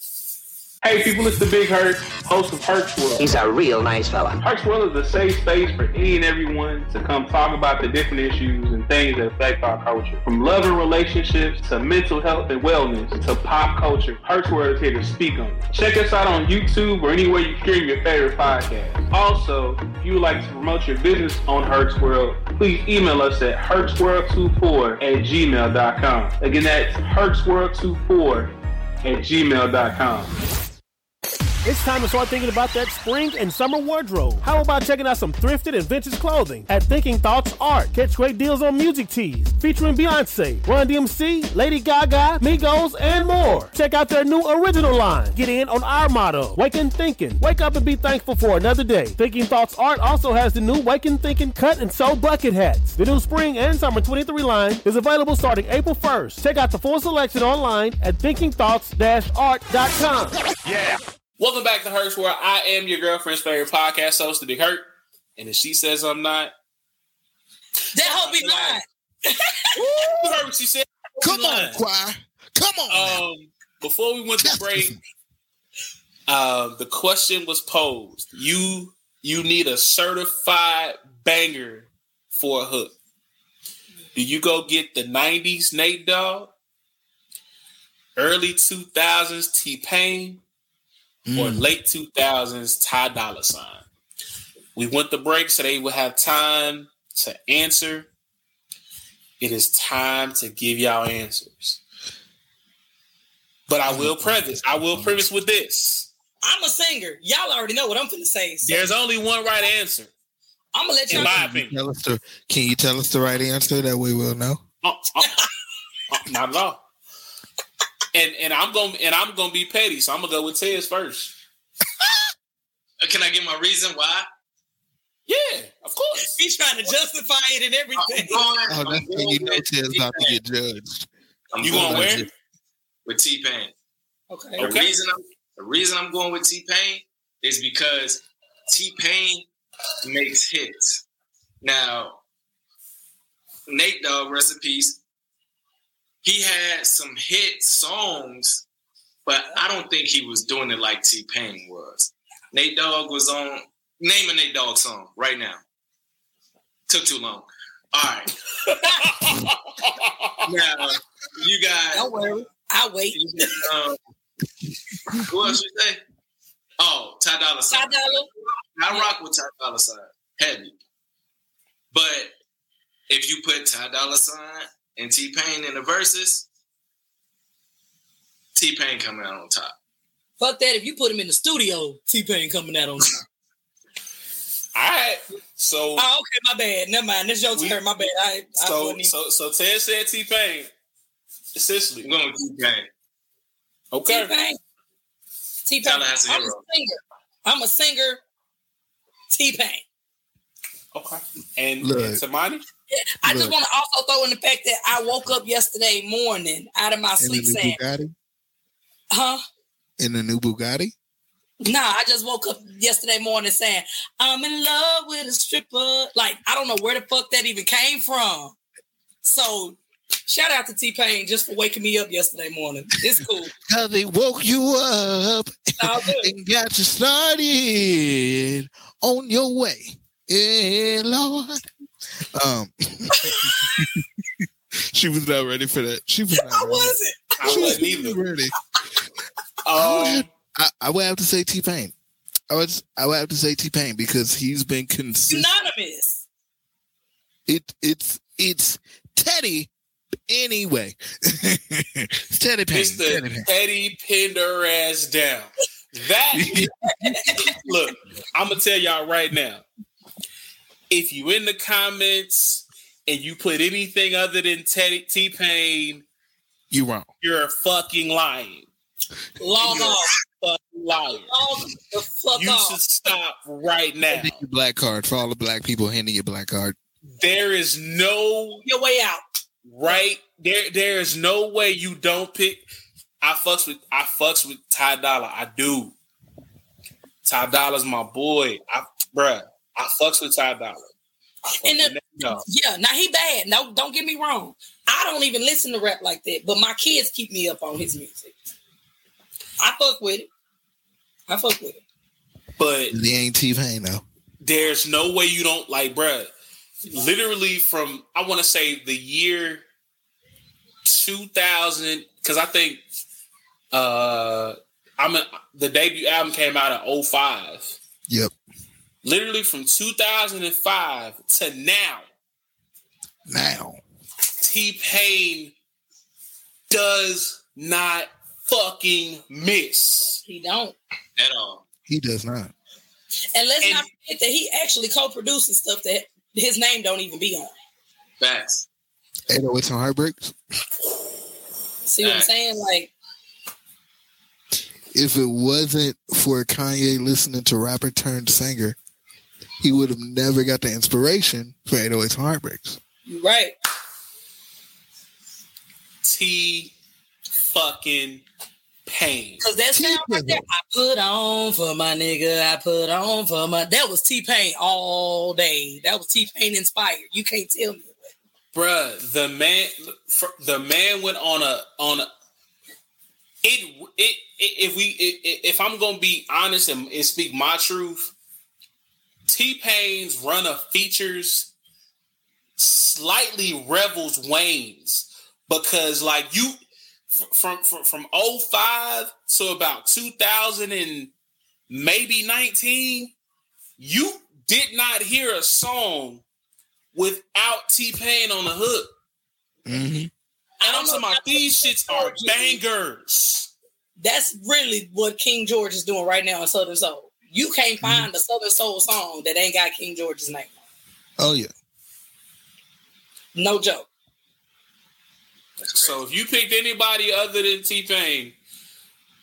Hey people, it's the Big Hurt, host of Herc's World. He's a real nice fella. Herc's World is a safe space for any and everyone to come talk about the different issues and things that affect our culture. From love and relationships to mental health and wellness to pop culture, Herc's World is here to speak on it. Check us out on YouTube or anywhere you stream your favorite podcast. Also, if you would like to promote your business on Herc's World, please email us at hercsworld24 at gmail.com. Again, that's hercsworld24 at gmail.com. It's time to start thinking about that spring and summer wardrobe. How about checking out some thrifted and vintage clothing at Thinking Thoughts Art? Catch great deals on music tees featuring Beyonce, Run DMC, Lady Gaga, Migos, and more. Check out their new original line. Get in on our motto, Wake and Thinking. Wake up and be thankful for another day. Thinking Thoughts Art also has the new Wake and Thinking cut and sew bucket hats. The new spring and summer 23 line is available starting April 1st. Check out the full selection online at thinkingthoughts-art.com. Yeah. Welcome back to Herc's World I am your girlfriend's favorite podcast host, The Big Hurt. And if she says I'm not, That hope be lying. you heard what she said. Come on, choir. Come on. Um, before we went to break, uh, the question was posed. You you need a certified banger for a hook. Do you go get the 90s Nate Dogg, early 2000s T Pain, or Mm. late 2000s Ty Dolla Sign? We went to break so they would have time to answer. It is time to give y'all answers. But I will preface, I will preface with this. I'm a singer. Y'all already know what I'm going to say. So There's only one right answer, I'm gonna let y'all in my opinion. Tell us the, can you tell us the right answer? That we'll know. Uh, uh, uh, not at all. And and I'm gonna and I'm gonna be petty, so I'm gonna go with Tez first. Uh, Can I give my reason why? Yeah, of course. He's trying to justify it and everything. going, Oh, that's when you know with Tez about to get judged. I'm You going going where? with- with T Pain. Okay. The Okay. reason I'm the reason I'm going with T Pain is because T Pain makes hits. Now, Nate Dogg, rest in peace. He had some hit songs, but I don't think he was doing it like T Pain was. Nate Dogg was on. Name a Nate Dogg song right now. Took too long. All right. now you got. Don't worry, I'll wait. Um, who else you say? Oh, Ty Dolla Sign. Ty Dolla. I rock with Ty Dolla Sign heavy, but if you put Ty Dolla Sign and T Pain in the verses, T Pain coming out on top. Fuck that. If you put him in the studio, T Pain coming out on top. All right. So Oh, okay, my bad. Never mind. This your turn. My bad. I, I so wasn't so so Tez said T Pain. Essentially, I'm going with T Pain. Okay. T-Pain. T-Pain. I'm a hero. singer. I'm a singer. T-Pain. Okay. And, Look. and Temani? I just want to also throw in the fact that I woke up yesterday morning out of my sleep saying, Bugatti. huh? In the new Bugatti. Nah, I just woke up yesterday morning saying, I'm in love with a stripper. Like, I don't know where the fuck that even came from. So, shout out to T Pain just for waking me up yesterday morning. It's cool. Cause they woke you up and got you started on your way. Yeah, Lord. Um, she was not ready for that. She was not I ready. wasn't. I She wasn't was either. ready. Um, I, I would have to say T Pain. I would I would have to say T Pain because he's been consistent. Unanimous. It it's it's Teddy anyway. it's Teddy Pain. Teddy Mr. Pain. Petty pinned her ass down. That look, I'm gonna tell y'all right now. If you in the comments and you put anything other than Teddy T Pain, You wrong. you're fucking lying. Log You're off. fucking lying. Log the fuck You off. should stop right now. Hand your black card for all the black people. Handing your black card. There is no Your way out. right there. There is no way you don't pick. I fucks with I fucks with Ty Dolla. I do. Ty Dolla's my boy. I bruh. I fucks with Ty Dolla. And the, No. yeah, now he bad. No, don't get me wrong. I don't even listen to rap like that, but my kids keep me up on his music. I fuck with it. I fuck with it. But They ain't T Pain though. there's no way you don't like, bruh. Literally from I want to say the year 2000, because I think uh I'm a, the debut album came out in 05. Yep. Literally from 2005 to now, Now. T Pain does not fucking miss. He don't. At all. He does not. And let's And- not forget that he actually co-produces stuff that his name don't even be on. Facts. 808s and heartbreaks. See what I'm saying? Like, If it wasn't for Kanye listening to rapper turned singer, he would have never got the inspiration for 808s and heartbreaks. You're right. T fucking Pain. Cause that sound right there, I put on for my nigga, I put on for my that was T Pain all day. That was T Pain inspired. You can't tell me. Bruh, the man, the man went on a on a. It, it, it if we it, if I'm gonna be honest and, and speak my truth, T Pain's run of features slightly revels Wayne's because like you from from from 05 to about 2000 and maybe 19 you did not hear a song without T-Pain on the hook. Mm-hmm. And I'm talking about these shits are bangers. That's really what King George is doing right now in Southern Soul. You can't mm-hmm. find a Southern Soul song that ain't got King George's name. Oh yeah. No joke. So if you picked anybody other than T-Pain,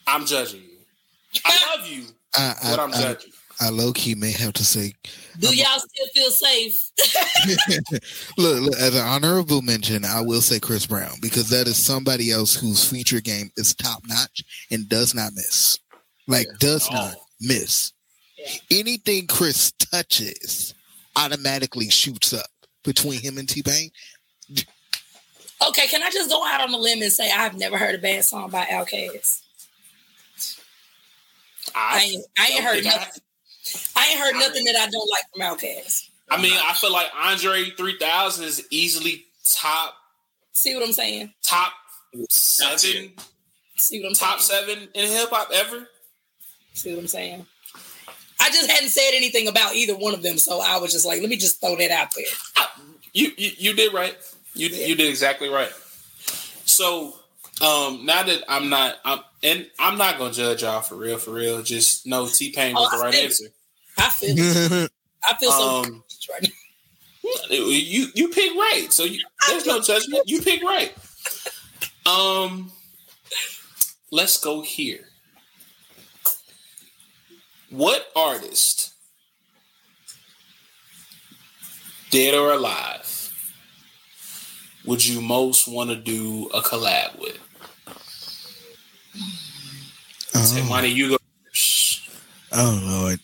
I'm judging you. I love you, I, I, but I'm I, judging. I low key may have to say, Do y'all still feel safe? look, look, as an honorable mention, I will say Chris Brown because that is somebody else whose feature game is top notch and does not miss. Like, does not miss. Anything Chris touches automatically shoots up between him and T Pain. Okay, can I just go out on a limb and say I've never heard a bad song by Outkast? I, ain't, I ain't heard nothing. I ain't heard nothing that I don't like from Outkast. I mean, I feel like Andre 3000 is easily top. See what I'm saying? Top seven. See what I'm top saying? seven in hip hop ever. See what I'm saying? I just hadn't said anything about either one of them, so I was just like, let me just throw that out there. You you, you did right. You you did exactly right. So um now that I'm not I'm and I'm not gonna judge y'all for real for real. Just know T Pain was Oh, the right feel- answer. I feel I feel so Um, you you pick right. So you, there's no judgment. You pick right. Um, let's go here. What artist, dead or alive, would you most want to do a collab with? Oh. Say, money, you go. Oh Lord.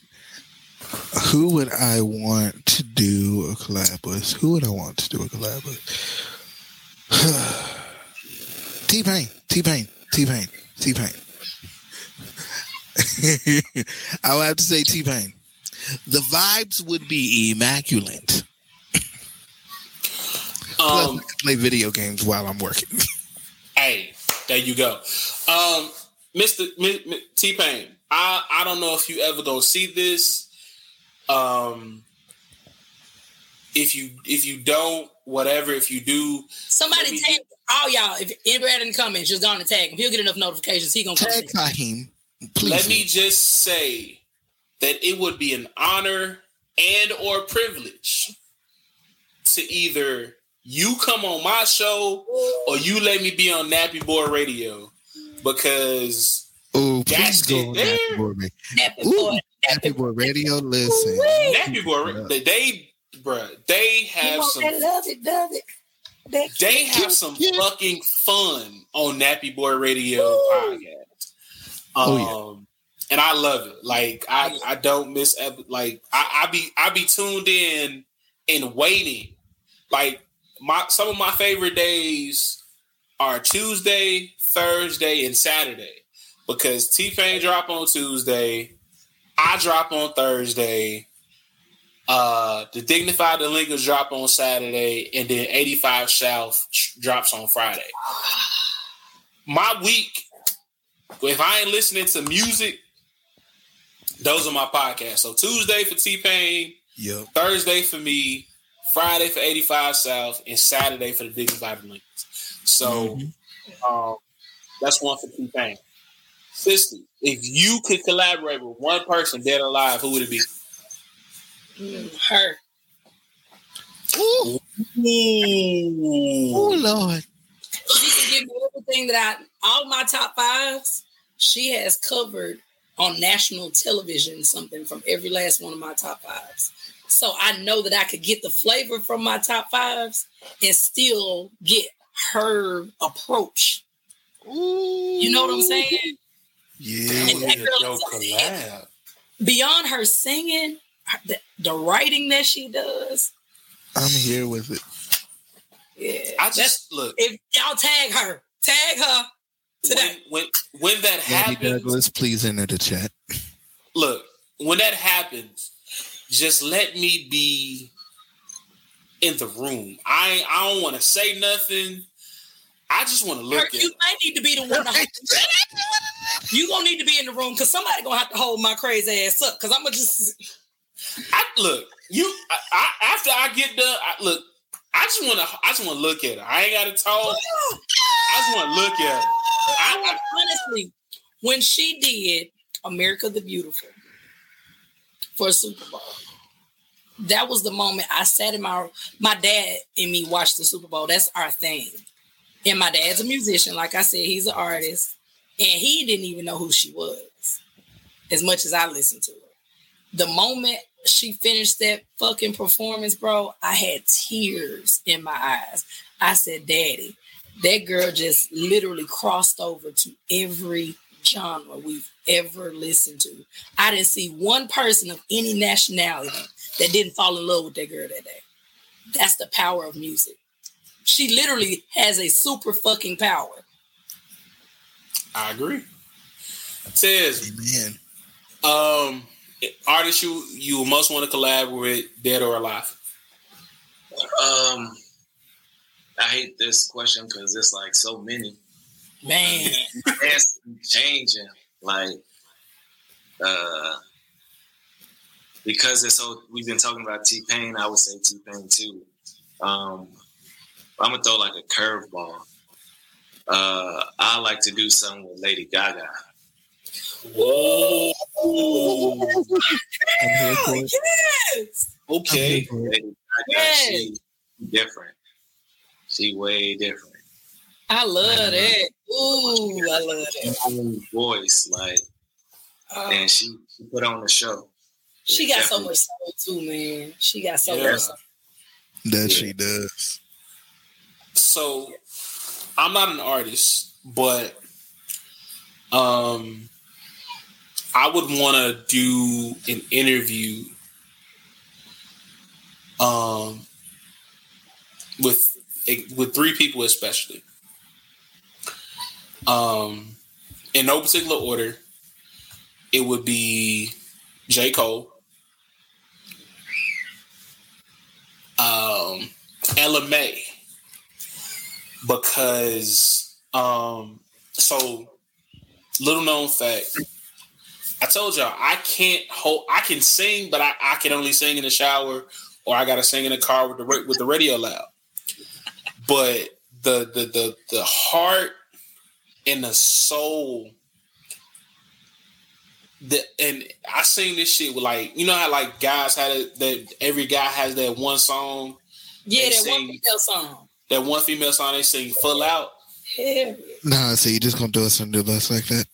Who would I want to do a collab with? Who would I want to do a collab with? T Pain, T Pain, T Pain, T Pain. I would have to say T Pain. The vibes would be immaculate. Plus, Um, I play video games while I'm working. Hey, there you go. Um, Mr. T Pain, I I don't know if you ever gonna see this. Um, if you if you don't, whatever. If you do, Somebody tag all y'all. If anybody in the comments, just go on and tag him. He'll get enough notifications. He gonna come. Tag Fahim, please. let me just say that it would be an honor and or privilege to either you come on my show or you let me be on Nappy Boy Radio because Oh, that please go shit on there. Nappy Boy Radio. Nappy Ooh, Nappy Boy Radio. Listen, Nappy Boy, they, they bruh, they have some love it, does it? That they have some fucking fun on Nappy Boy Radio podcast. Um, Oh, and I love it. Like I, I don't miss like I, I be I be tuned in and waiting. Like my some of my favorite days are Tuesday, Thursday, and Saturday because T Pain drop on Tuesday, I drop on Thursday. Uh, the Dignified Delinquents drop on Saturday, and then 85 South drops on Friday. My week, if I ain't listening to music, those are my podcasts. So Tuesday for T Pain, Yep. Thursday for me, Friday for 85 South, and Saturday for the Dignified Delinquents. So um, that's one for T Pain. Sister, if you could collaborate with one person, dead or alive, who would it be? Mm, her. Ooh, oh Lord. She can give me everything that I all my top fives. She has covered on national television something from every last one of my top fives. So I know that I could get the flavor from my top fives and still get her approach. You know what I'm saying? Yeah. And that girl is beyond her singing, the, the writing that she does. I'm here with it. Yeah. I just look If y'all tag her, tag her today. when when that Gabby happens. Douglas, please enter the chat. Look, when that happens, just let me be in the room. I I don't want to say nothing. I just want to look Kurt, at. you might need to be the one. To, you gonna need to be in the room because somebody gonna have to hold my crazy ass up. Because I'm gonna just. I look you. I, I, after I get done, I, look. I just want to. I just want to look at her. I ain't got to talk. Oh, I just want to look at her. I, honestly, when she did America the Beautiful for Super Bowl, that was the moment I sat in my my dad and me watched the Super Bowl. That's our thing. And my dad's a musician, like I said, he's an artist, and he didn't even know who she was, as much as I listened to her. The moment she finished that fucking performance, bro, I had tears in my eyes. I said, Daddy, that girl just literally crossed over to every genre we've ever listened to. I didn't see one person of any nationality that didn't fall in love with that girl that day. That's the power of music. She literally has a super fucking power. I agree. Says, Man, um, artist you you most want to collab with, dead or alive? Um, I hate this question because it's like so many. Man, It's changing. Like, uh, because it's so. We've been talking about T Pain. I would say T Pain too. Um, I'm gonna throw like a curveball. Uh, I like to do something with Lady Gaga. Whoa. I'm here for it. yes. Okay. Lady Gaga, Yes. she different. She way different. I love that. Ooh, I love that. Voice, like, Oh, and she, she put on the show. she got so much soul too, man. She got so Yeah. much soul. That she does. So I'm not an artist, but um I would want to do an interview um with with three people especially. Um in no particular order, it would be J. Cole, um, Ella Mai, because um, so little known fact. I told y'all I can't hold. I can sing, but I, I can only sing in the shower, or I gotta sing in the car with the with the radio loud. But the the the the heart and the soul the and I sing this shit with like you know how like guys had it that every guy has that one song Yeah, that sing- one female song. that one female song they sing full out. Hell Nah, so you just gonna do us under the bus like that?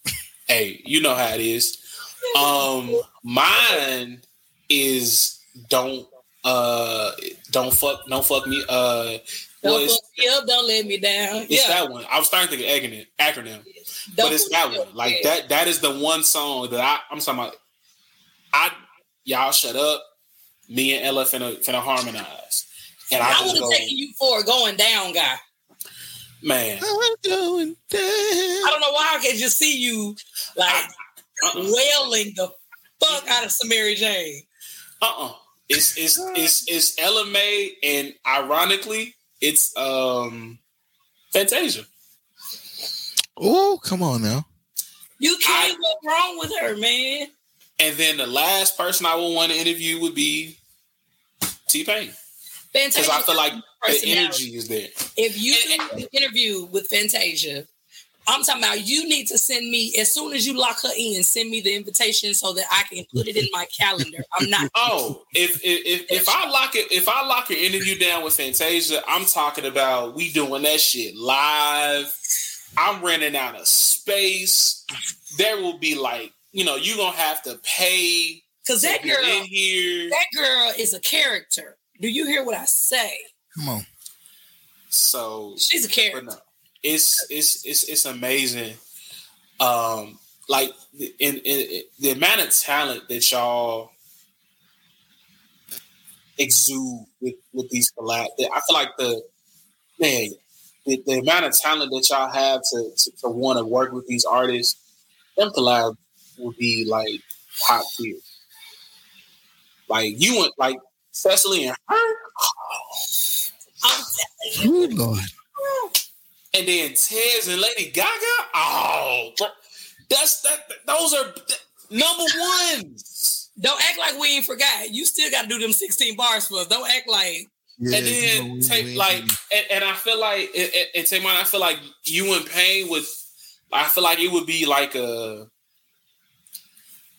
Hey, you know how it is. Um, mine is don't uh don't fuck don't fuck me uh Don't was fuck me up, don't let me down. it's yeah. that one. I was starting to think of acronym acronym. Don't but it's that one. Like Yeah. that. That is the one song that I. I'm talking about. I y'all shut up. Me and Ella finna finna harmonize, and I, I just would have taken you for a going down guy. man. I'm going down. I don't know why I can just see you like Uh-uh. Wailing the fuck out of Samari Jane. Uh-uh. It's it's it's it's Ella Mai, and ironically, it's um Fantasia. Oh, come on now. You can't go wrong with her, man. And then the last person I would want to interview would be T Pain Fantasia. because I feel like the energy is there. If you do an interview with Fantasia, I'm talking about you need to send me as soon as you lock her in, send me the invitation so that I can put it in my calendar. I'm not Oh, if if if, if I lock it, if I lock an interview down with Fantasia, I'm talking about we doing that shit live. I'm renting out a space. There will be like, you know, you're gonna have to pay because that girl, in here. that girl is a character. Do you hear what I say? Come on. So She's a but character. no, it's it's it's it's amazing. Um, like in, in, in the amount of talent that y'all exude with with these collab. I feel like the man, the, the amount of talent that y'all have to to, to want to work with these artists, them collab would be like top tier. Like you went like Cecily and her, I'm telling you. Good Lord. And then Tez and Lady Gaga. Oh, that's that. Those are number ones. Don't act like we ain't forgot. You still got to do them 16 bars for us. Don't act like Yeah, and you then know, take we- like, and, and I feel like, and, and- and take mine. I feel like you and Pain would. I feel like it would be like a.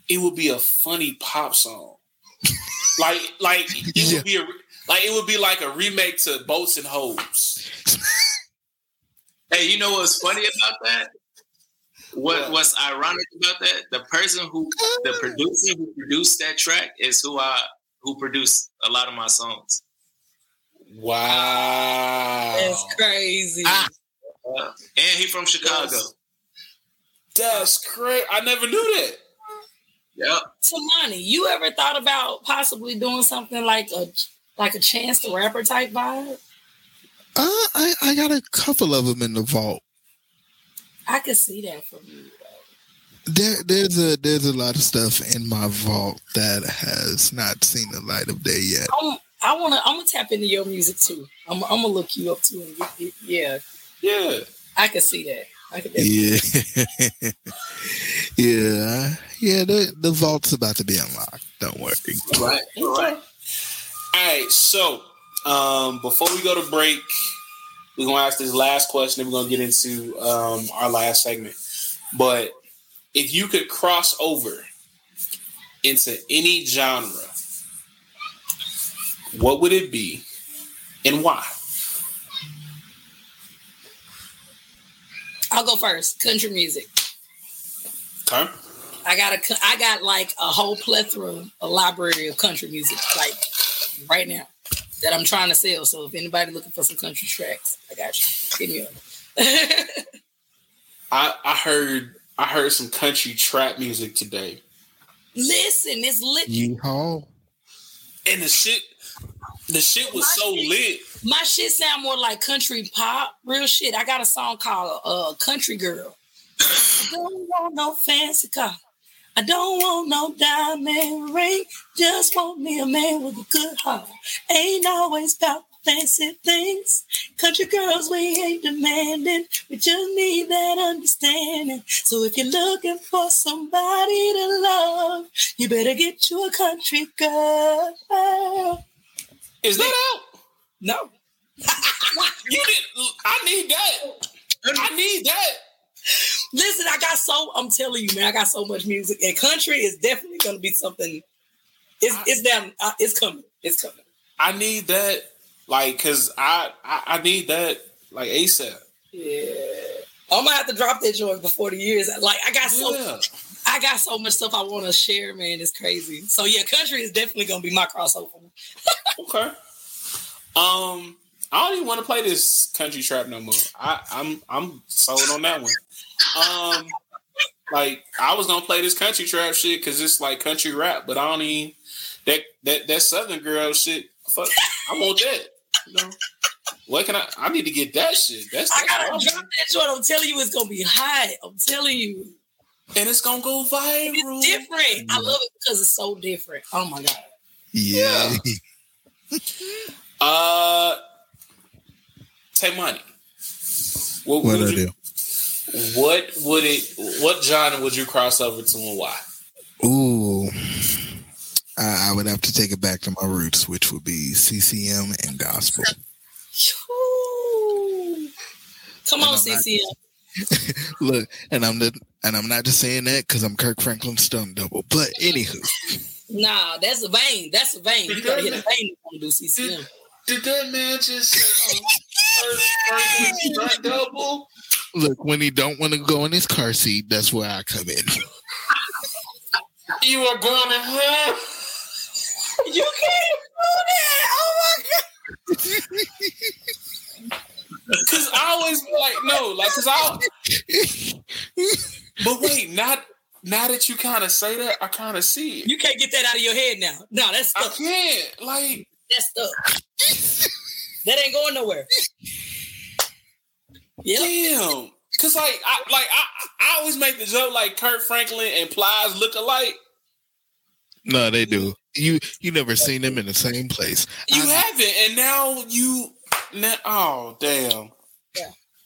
It would be a funny pop song, like like it Yeah. would be a like it would be like a remake to Boats and Hoes. Hey, you know what's funny about that? What What? what's ironic about that? The person who the producer who produced that track is who I who produced a lot of my songs. Wow, that's crazy. Ah. Uh, and he from Chicago. that's crazy. I never knew that. Yep. Temani, you ever thought about possibly doing something like a like a chance the rapper type vibe? Uh, I I got a couple of them in the vault. I could see that from you. There, there's a there's a lot of stuff in my vault that has not seen the light of day yet. I'm, I want to. I'm gonna tap into your music too. I'm, I'm gonna look you up too. And get, get, yeah, Yeah. I could see that. I could. definitely- Yeah, yeah, yeah. The the vault's about to be unlocked. Don't worry. Right. Right. All right. So, um, before we go to break, we're gonna ask this last question, and we're gonna get into um, our last segment. But if you could cross over into any genre, what would it be, and why? I'll go first. Country music. Okay. I got a I got like a whole plethora, a library of country music, like right now that I'm trying to sell. So if anybody looking for some country tracks, I got you. Hit me up. I I heard I heard some country trap music today, Listen, it's lit. Yeehaw! and the shit, the shit was so lit. My shit sound more like country pop, real shit. I got a song called uh, "Country Girl." Don't want no fancy car. I don't want no diamond ring. Just want me a man with a good heart. Ain't always about fancy things. Country girls, we ain't demanding. We just need that understanding. So if you're looking for somebody to love, you better get you a country girl. Is that out? No. You did. I need that. I need that. Listen, I got so I'm telling you, man, I got so much music, and country is definitely going to be something. It's it's down. Uh, it's coming. It's coming. I need that. Like, cause I I, I need that like ASAP. Yeah, I'm gonna have to drop that joint before the years. Like, I got so Yeah. I got so much stuff I want to share, man. It's crazy. So yeah, country is definitely going to be my crossover. Okay. Um, I don't even want to play this country trap no more. I, I'm I'm sold on that one. Um, like I was gonna play this country trap shit because it's like country rap, but I don't even that that that southern girl shit. Fuck, I want that. You know, what can I? I need to get that shit. That's, I gotta all I drop that joint. I'm telling you, it's gonna be hot. I'm telling you, and it's gonna go viral. It's different. I love it because it's so different. Oh my god. Yeah. Uh, take money. What, What would I you, do? What would it? What genre would you cross over to and why? Ooh. I, I would have to take it back to my roots, which would be CCM and gospel. Ooh. Come on, I'm not- CCM. Look, and I'm the, and I'm not just saying that because I'm Kirk Franklin stun double. But anywho, Nah, that's a vein. That's a vein. You gotta hit a vein if to do CCM. Did that man just say, um, first double? look, when he don't want to go in his car seat, that's where I come in. You are going to hell. You can't do that. Oh my god. Cause I always be like, no, like, cause I. But wait, not now that you kind of say that, I kind of see it. You can't get that out of your head now. No, that's I can't. Like, That's stuck. That ain't going nowhere. Yep. damn. Cause like, I like I, I always make the joke like Kirk Franklin and Plies look alike. No, they do. You you never seen them in the same place. You I- haven't, and now you. Now, oh damn.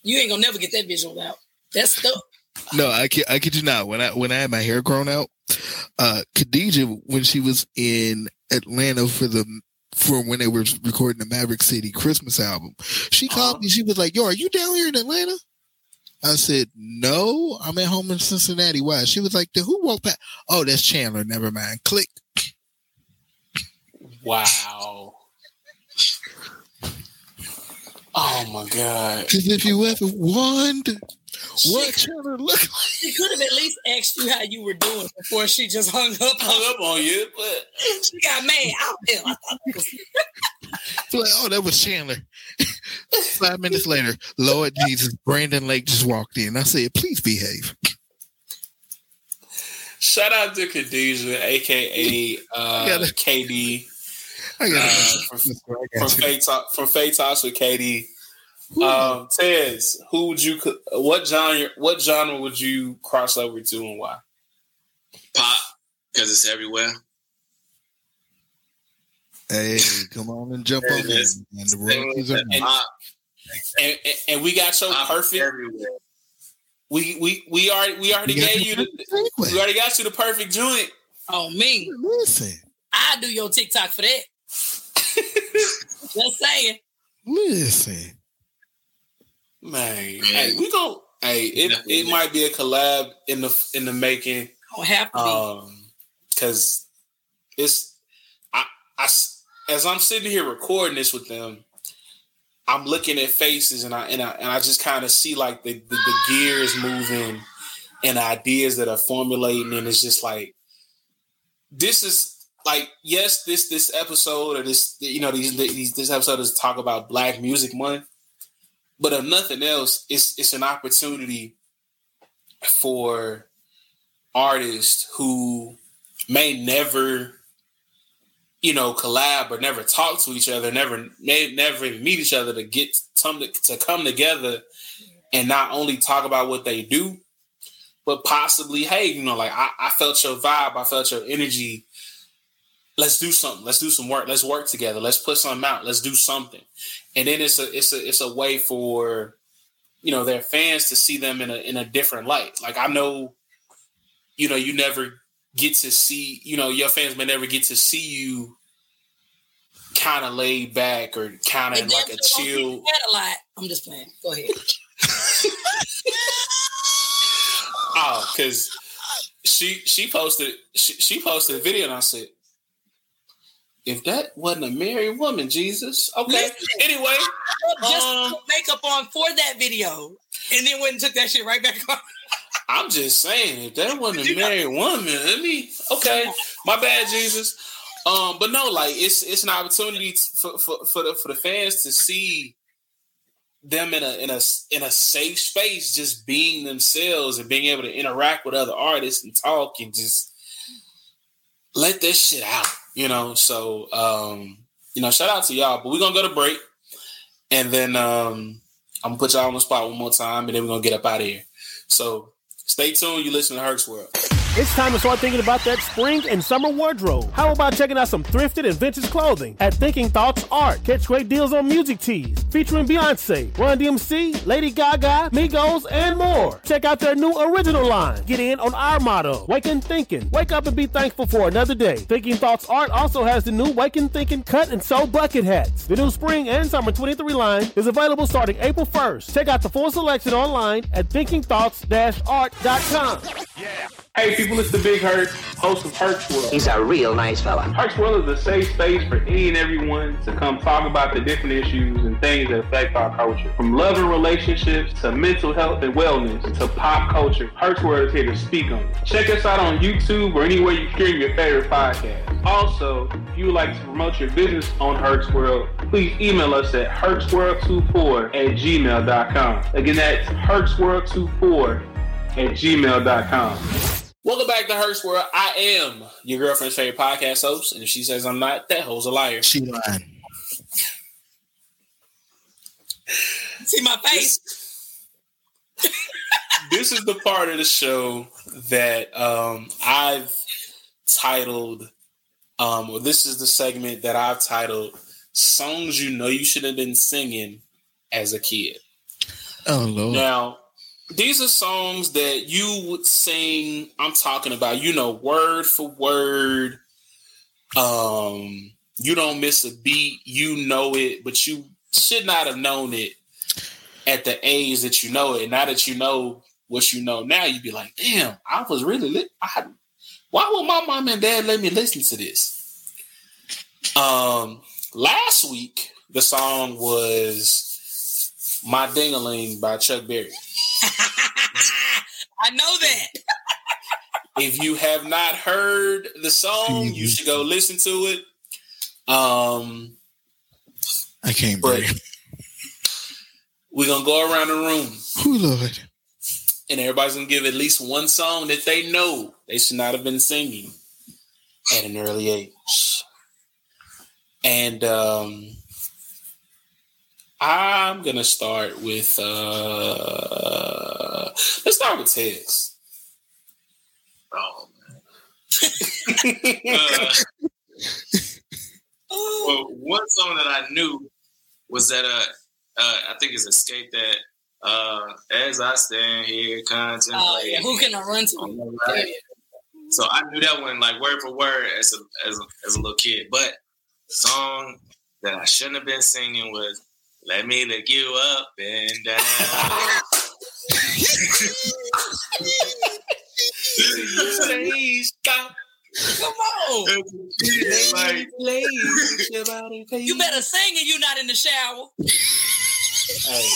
You ain't gonna never get that visual out. That's stuck. No, I kid, I kid you not. When I when I had my hair grown out, uh Khadijah, when she was in Atlanta for the for when they were recording the Maverick City Christmas album, she called uh-huh. me. She was like, "Yo, are you down here in Atlanta?" I said, "No, I'm at home in Cincinnati." Why? She was like, "Then who walked past?" Oh, that's Chandler. Never mind. Click. Wow. Oh my god. Because if you ever wondered what Chandler looked like, She could have at least asked you how you were doing before she just hung up. Hung up on you, but She got mad. I, hell, I thought it was like, oh, that was Chandler. Five minutes later, Lord Jesus, Brandon Lake just walked in. I said, please behave. shout out to Khadijah, aka uh, gotta- KD. I got Uh, from, from Fake from Fake Talks with Katie. Um, Tez, who would you? co- What genre? What genre would you cross over to, and why? Pop, because it's everywhere. Hey, come on and jump on it in. And the royalties are And. Pop, and, and- and we got your pop perfect. everywhere. We we we already we already You got gave you the. We already got you the perfect joint. Oh me, Listen, I do your TikTok for that. Just saying. listen. Man, hey, we go. Hey, it, it might be a collab in the in the making. Don't have to. Um, because it's I, I as I'm sitting here recording this with them, I'm looking at faces and I and I and I just kind of see like the, the the gears moving and ideas that are formulating, and it's just like this is like yes, this this episode or this you know these, these this episode is talk about Black Music Month, but if nothing else, it's it's an opportunity for artists who may never you know collab or never talk to each other never may never meet each other to get some to, to come together and not only talk about what they do but possibly hey you know like I, I felt your vibe i felt your energy let's do something let's do some work let's work together let's put something out let's do something and then it's a it's a it's a way for you know their fans to see them in a in a different light like i know you know, you never get to see, you know, your fans may never get to see you kind of laid back or kind of in like a chill. a lot. I'm just playing. Go ahead. Oh, because she she posted she, she posted a video and I said, if that wasn't a married woman, Jesus. Okay. Listen. Anyway, Just Um, put makeup on for that video, and then went and took that shit right back on. I'm just saying, if that wasn't a married woman, let me okay. My bad, Jesus. Um, but no, like it's it's an opportunity for for for the for the fans to see them in a in a in a safe space, just being themselves and being able to interact with other artists and talk and just let this shit out, you know. So um, you know, shout out to y'all. But we're gonna go to break, and then um, I'm gonna put y'all on the spot one more time, and then we're gonna get up out of here. So stay tuned. You listen to Herc's World. It's time to start thinking about that spring and summer wardrobe. How about checking out some thrifted and vintage clothing at Thinking Thoughts Art? Catch great deals on music tees featuring Beyonce, Run DMC, Lady Gaga, Migos, and more. Check out their new original line. Get in on our motto, Wake and Thinking. Wake up and be thankful for another day. Thinking Thoughts Art also has the new Wake and Thinking cut and sew bucket hats. The new spring and summer 23 line is available starting April 1st. Check out the full selection online at thinkingthoughts-art.com. Hey people, it's the Big Hurt, host of Herc's World. He's a real nice fella. Herc's World is a safe space for any and everyone to come talk about the different issues and things that affect our culture. From love and relationships to mental health and wellness to pop culture, Herc's World is here to speak on it. Check us out on YouTube or anywhere you stream your favorite podcast. Also, if you would like to promote your business on Herc's World, please email us at hercsworld24 at gmail.com. Again, that's hercsworld24 at gmail.com. Welcome back to Herc's World. I am your girlfriend's favorite podcast host, and if she says I'm not, that hoe's a liar. She lying. See my face. This is the part of the show that um, I've titled, um, or this is the segment that I've titled "Songs You Know You Should Have Been Singing as a Kid." Oh Lord. Now, these are songs that you would sing. I'm talking about, you know, word for word. Um, you don't miss a beat. You know it, but you should not have known it at the age that you know it. Now that you know what you know now, you'd be like, "Damn, I was really lit. I, why would my mom and dad let me listen to this?" Um, last week the song was "My Dingaling" by Chuck Berry. I know that. if you have not heard the song, you should go listen to it. Um, I can't but breathe. we're gonna go around the room, Oh Lord. and everybody's gonna give at least one song that they know they should not have been singing at an early age. And um, I'm gonna start with uh let's start with Tez. Oh man. uh, well, one song that I knew was that uh, uh I think it's Xscape that uh as I stand here contemplating. Oh, yeah. Who can I run to? Right. So I knew that one like word for word as a as a, as a little kid. But the song that I shouldn't have been singing was "Let Me Lick You Up and Down." Say stop. Come on. like, You better sing and you're not in the shower. Hey.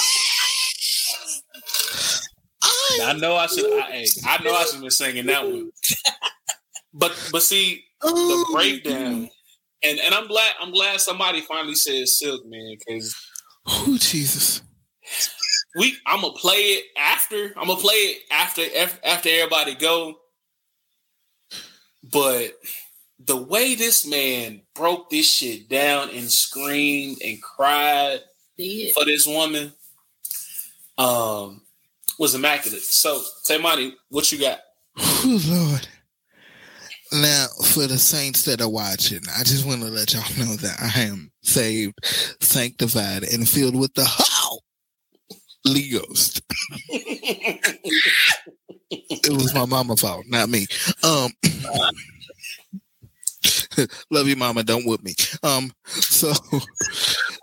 I know I should. I, hey, I know I should have been singing that one. But but see the oh, breakdown, and and I'm glad I'm glad somebody finally said Silk man because Oh Jesus. we I'm gonna play it after I'm gonna play it after after everybody go. But the way this man broke this shit down and screamed and cried Did. for this woman um was immaculate. So Temani, what you got? Oh Lord. Now, for the saints that are watching, I just want to let y'all know that I am saved, sanctified, and filled with the Holy Ghost. it was my mama fault, not me. Um, love you, mama. Don't whip me. Um, so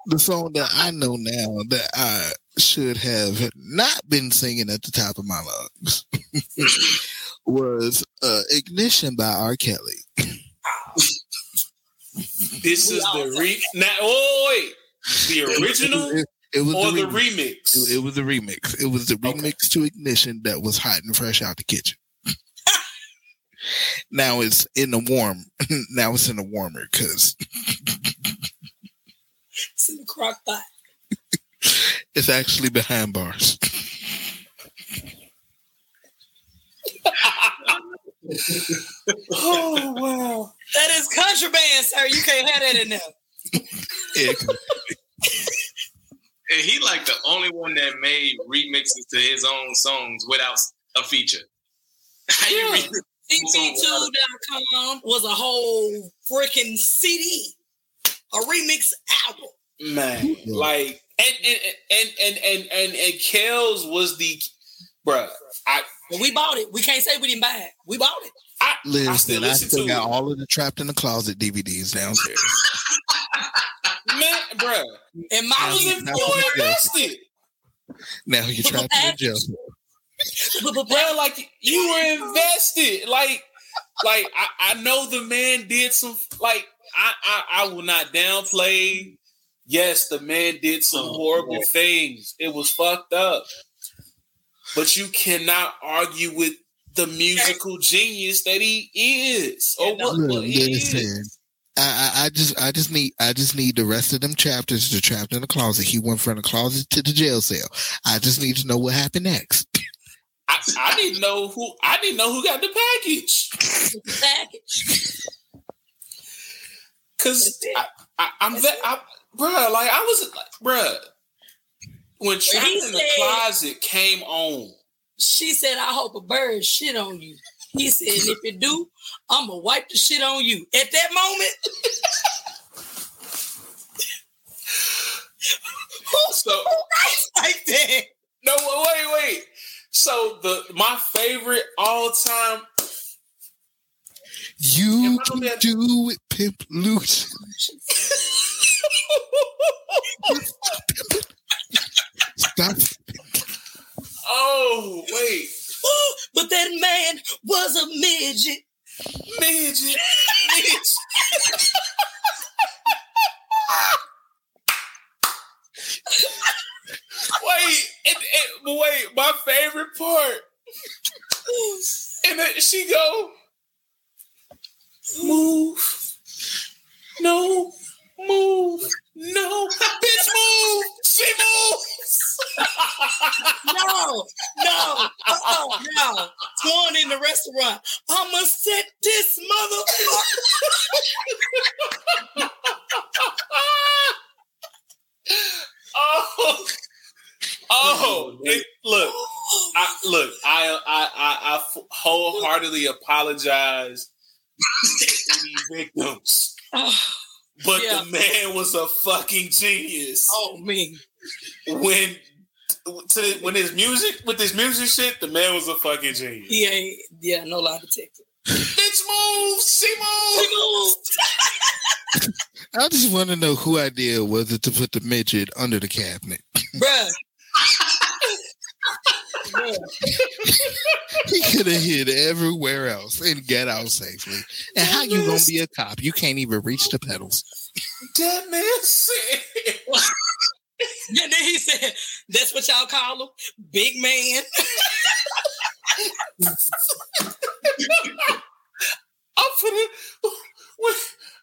the song that I know now that I should have not been singing at the top of my lungs was uh, "Ignition" by R. Kelly. This is the re now oh wait. The original It, it was or the remix. remix? It, it was the remix. It was the remix to Ignition that was hot and fresh out the kitchen. now it's in the warm. now it's in the warmer because It's in the crock pot. it's actually behind bars. oh wow. That is contraband, sir. You can't have that in there. Yeah, and he like the only one that made remixes to his own songs without a feature. How you Yeah. remix CP2.com was a whole freaking CD, a remix album. Man, like and and and and and and, and Kels was the bruh. I we bought it, we can't say we didn't buy it. We bought it. Listen, still I still to got it. all of the Trapped in the Closet DVDs downstairs. Man, bruh. And I my was in, were invested. now you're trapped in jail. Bruh, like you were invested. Like, like I, I know the man did some like I, I I will not downplay. Yes, the man did some Oh, horrible things. It was fucked up. But you cannot argue with the musical genius that he is. Or what, Look, what he listen, is. I, I, I just, I just need, I just need the rest of them chapters to trapped in the closet. He went from the closet to the jail cell. I just need to know what happened next. I, I didn't know who I didn't know who got the package. package. Cause I, I, I'm that, I, bruh, like I was, like, bruh, when Trapped in the said- Closet came on, She said, I hope a bird shit on you. He said, if it do, I'm gonna wipe the shit on you. At that moment, so writes like that? no, wait, wait. So the my favorite all time, You don't can get- do it, Pimp Lucius. Stop. Oh wait, Ooh, But that man was a midget. midget, midget. wait, and, and, wait, my favorite part. And then she go, move, no, move. No, bitch, move. She moves. no, no, oh, no. Going in the restaurant. I'ma set this motherfucker. oh. Oh, it, look, I, look, I, I, I, wholeheartedly apologize to victims. Oh. But Yeah. the man was a fucking genius. Oh me. When to when his music with his music shit, the man was a fucking genius. He ain't. Yeah, no lie detector. Bitch moves, she moves. I just want to know who idea was it to put the midget under the cabinet. Bruh. he could have hid everywhere else and get out safely. And how you gonna be a cop? You can't even reach the pedals. That man said. And then he said, "That's what y'all call him, big man." I'm finna. Wait,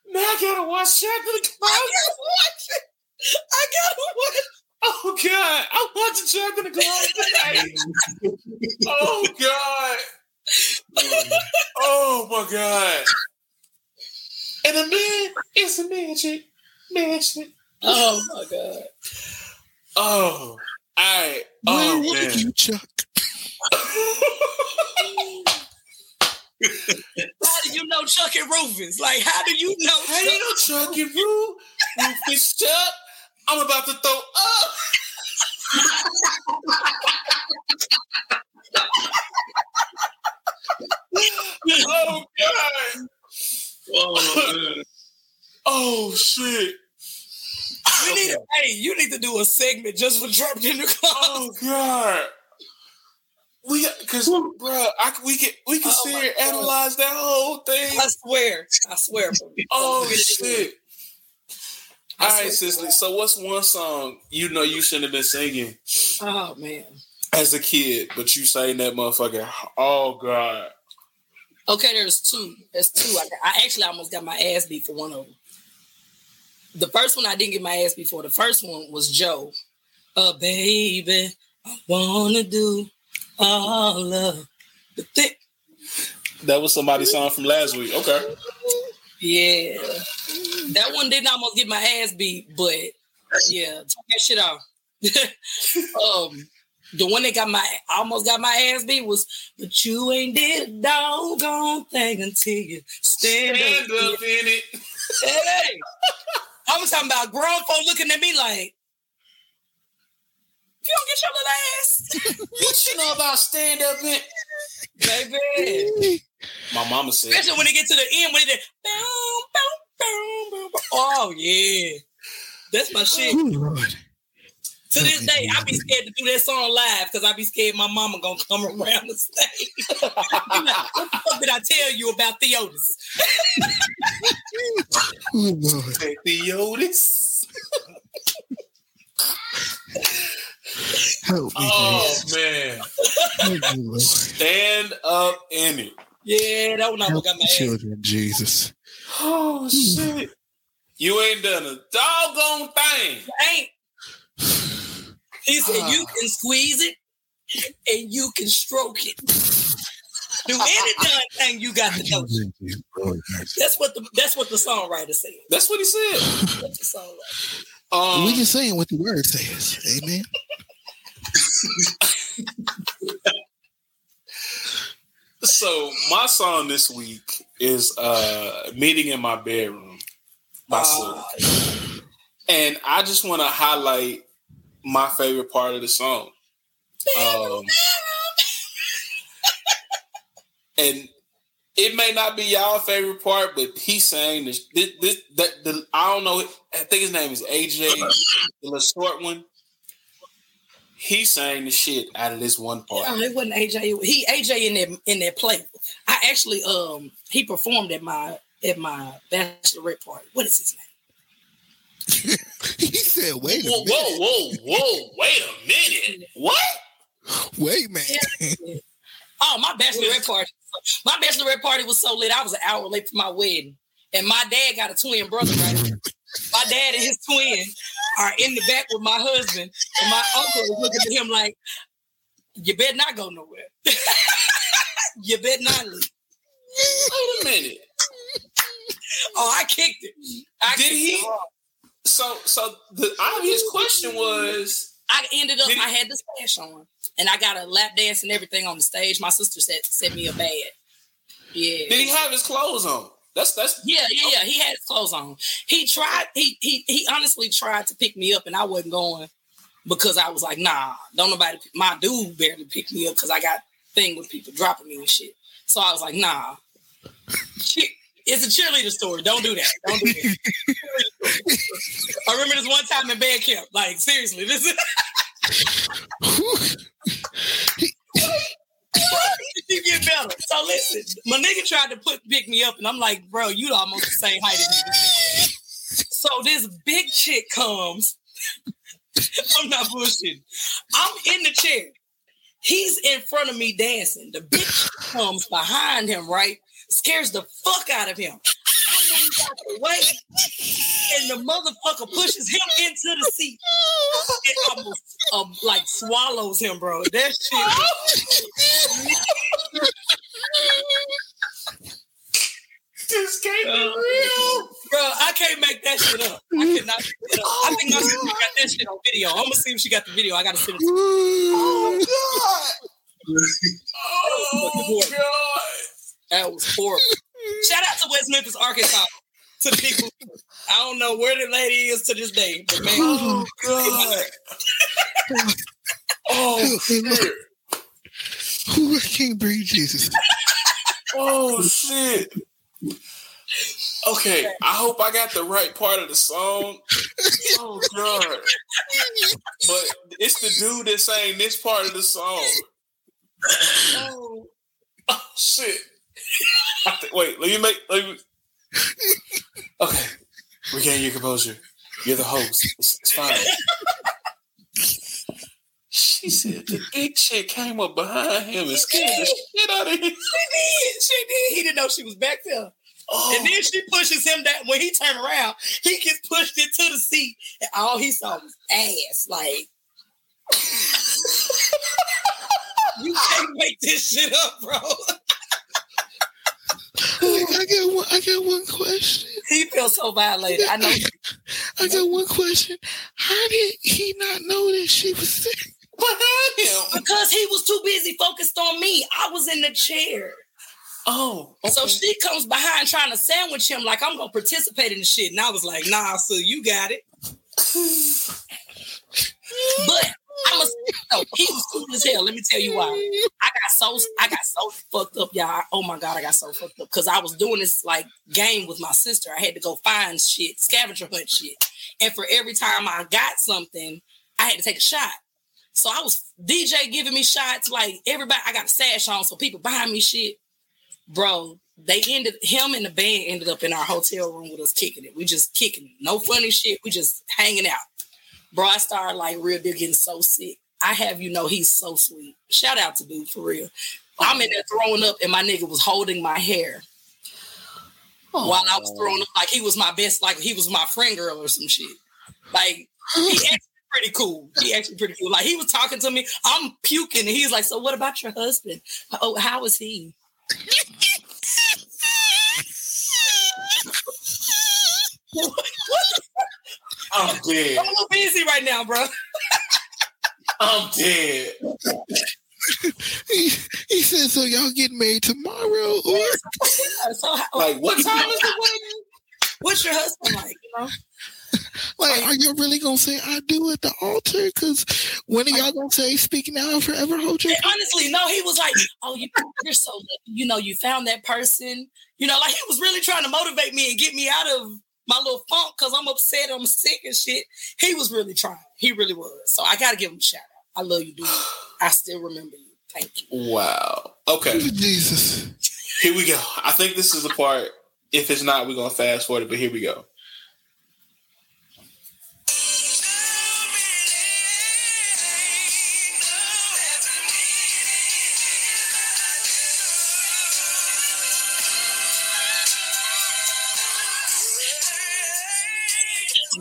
now I gotta watch Jack of the I gotta watch it. I gotta watch. Oh God, I want to Jack in the tonight. oh God. Oh my God. And a man is a magic. Magic. Oh my god. Oh. All right. Oh, Where Oh were you, Chuck? How do you know Chuck and Rufus? Like, how do you know? How do you know Chuck and Roo? Rufus Chuck? I'm about to throw up. oh God. Oh, man. Oh shit. You need to, hey, you need to do a segment just for dropped in the car. Oh God. We because bro, I we can we can Oh, sit here analyze that whole thing. I swear, I swear. Oh shit. All right. Cecily. So what's one song you know you shouldn't have been singing Oh man. as a kid, but you sang that motherfucker? Oh God. Okay, there's two. There's two. I, I actually almost got my ass beat for one of them. The first one I didn't get my ass beat for. The first one was Joe. Uh, baby, I wanna do all of the thing. That was somebody's song from last week. Okay. Yeah, that one didn't almost get my ass beat, but yeah, take that shit off. um, the one that got my almost got my ass beat was, but you ain't did a doggone thing until you stand, Stand up. up in it. Hey, I was talking about grown folk looking at me like, you don't get your little ass, What you know about stand up in baby. My mama said. Especially when they get to the end, when they boom, boom, boom, boom, boom. Oh yeah, that's my shit. Oh, Lord. To this day, I be scared to do that song live because I be scared my mama gonna come around the stage. Be like, what the fuck did I tell you about Theotis? Oh, Lord. Say Theotis. Help me, Oh Jesus. man. Help me, Lord. Stand up in it. Yeah, that one I Help got my the ass. children, Jesus. Oh shit. You ain't done a doggone thing. Ain't. He said Ah. you can squeeze it and you can stroke it. Do any darn thing you got to know. Lord. That's what the that's what the songwriter said. That's what he said. That's the songwriter. Um, we just saying what the word says. Amen. so my song this week is uh meeting in my bedroom by Silk. and i just want to highlight my favorite part of the song. Um and it may not be y'all favorite part but he sang this, this, this that the i don't know i think his name is aj the short one he sang the shit out of this one part No, it wasn't AJ. He AJ in that in that play. I actually um he performed at my at my bachelorette party. What is his name? he said, wait a whoa, minute. whoa, whoa, whoa, wait a minute. What? Wait, man. Oh, my bachelorette party. My bachelorette party was so lit. I was an hour late for my wedding, and my dad got a twin brother. Right, my dad and his twin are in the back with my husband, and my uncle is looking at him like, "You better not go nowhere. you better not leave." Wait a minute. Oh, I kicked it. I Did kicked he? it. So, so the obvious question was, I ended up. I had the stash on, and I got a lap dance and everything on the stage. My sister said sent me a bad. Yeah. Did he have his clothes on? That's that's Yeah, yeah, yeah. He had his clothes on. He tried. He he he honestly tried to pick me up, and I wasn't going because I was like, nah, don't nobody. My dude barely pick me up because I got thing with people dropping me and shit. So I was like, nah. It's a cheerleader story. Don't do that. Don't do that. I remember this one time in band camp. Like seriously, this is. you get better. So listen, my nigga tried to put pick me up, and I'm like, bro, you almost the same height as me. So this big chick comes. I'm not bullshitting. I'm in the chair. He's in front of me dancing. The bitch comes behind him, right? Scares the fuck out of him. I move out the way, and the motherfucker pushes him into the seat. It almost um, like swallows him, bro. That shit. This can't be uh, real. Bro, I can't make that shit up. I cannot make up. I think my oh, sister got that shit on video. I'm gonna see if she got the video. I gotta send it to you. Oh god. Oh, God. That was horrible. Shout out to West Memphis, Arkansas. To the people. I don't know where the lady is to this day, but man. Oh god. Oh, oh shit. Who I can't breathe, Jesus. Oh shit. Okay, I hope I got the right part of the song. Oh god. But it's the dude that sang this part of the song. Oh, oh shit. I thi- wait, let me make let me Okay. Regain your composure. You're the host. It's, it's fine. She said the big shit came up behind him and scared the shit out of him. She did. She did. He didn't know she was back there. Oh. And then she pushes him that when he turned around, he gets pushed into the seat, and all he saw was ass. Like you can't make this shit up, bro. I got one. I got one question. He feels so violated. I know. I got one question. How did he not know that she was sick? Because he was too busy focused on me. I was in the chair. Oh, So she comes behind trying to sandwich him like I'm gonna participate in the shit. And I was like, nah, so you got it. but I'm a no, he was cool as hell. Let me tell you why. I got so I got so fucked up, y'all. Oh my god, I got so fucked up because I was doing this like game with my sister. I had to go find shit, scavenger hunt shit, and for every time I got something, I had to take a shot. So I was DJ giving me shots, like everybody. I got a sash on, so people buying me shit, bro. They ended him and the band ended up in our hotel room with us kicking it. We just kicking it. No funny shit. We just hanging out. Bro, I started like real deal getting so sick. I have you know he's so sweet. Shout out to dude for real. I'm in there throwing up, and my nigga was holding my hair while I was throwing up, like he was my best, like he was my friend girl or some shit. Like he pretty cool. He actually pretty cool. Like he was talking to me. I'm puking, and he's like, "So what about your husband? Oh, how is he?" I'm dead. I'm a little busy right now, bro. I'm dead. He, he said, "So y'all getting married tomorrow?" Or so, how- Like, what time is the wedding? What's your husband like? You know? like, are you really gonna say "I do" at the altar? Because when are y'all gonna say "Speaking now, and forever hold your"? Honestly, no, he was like, "Oh, you, you're so, lucky. you know, you found that person." You know, like he was really trying to motivate me and get me out of my little funk because I'm upset, I'm sick and shit. He was really trying. He really was. So I gotta give him a shout out. I love you, dude. I still remember you. Thank you. Wow. Okay. Jesus. Here we go. I think this is the part. If it's not, we're gonna fast forward it, but here we go.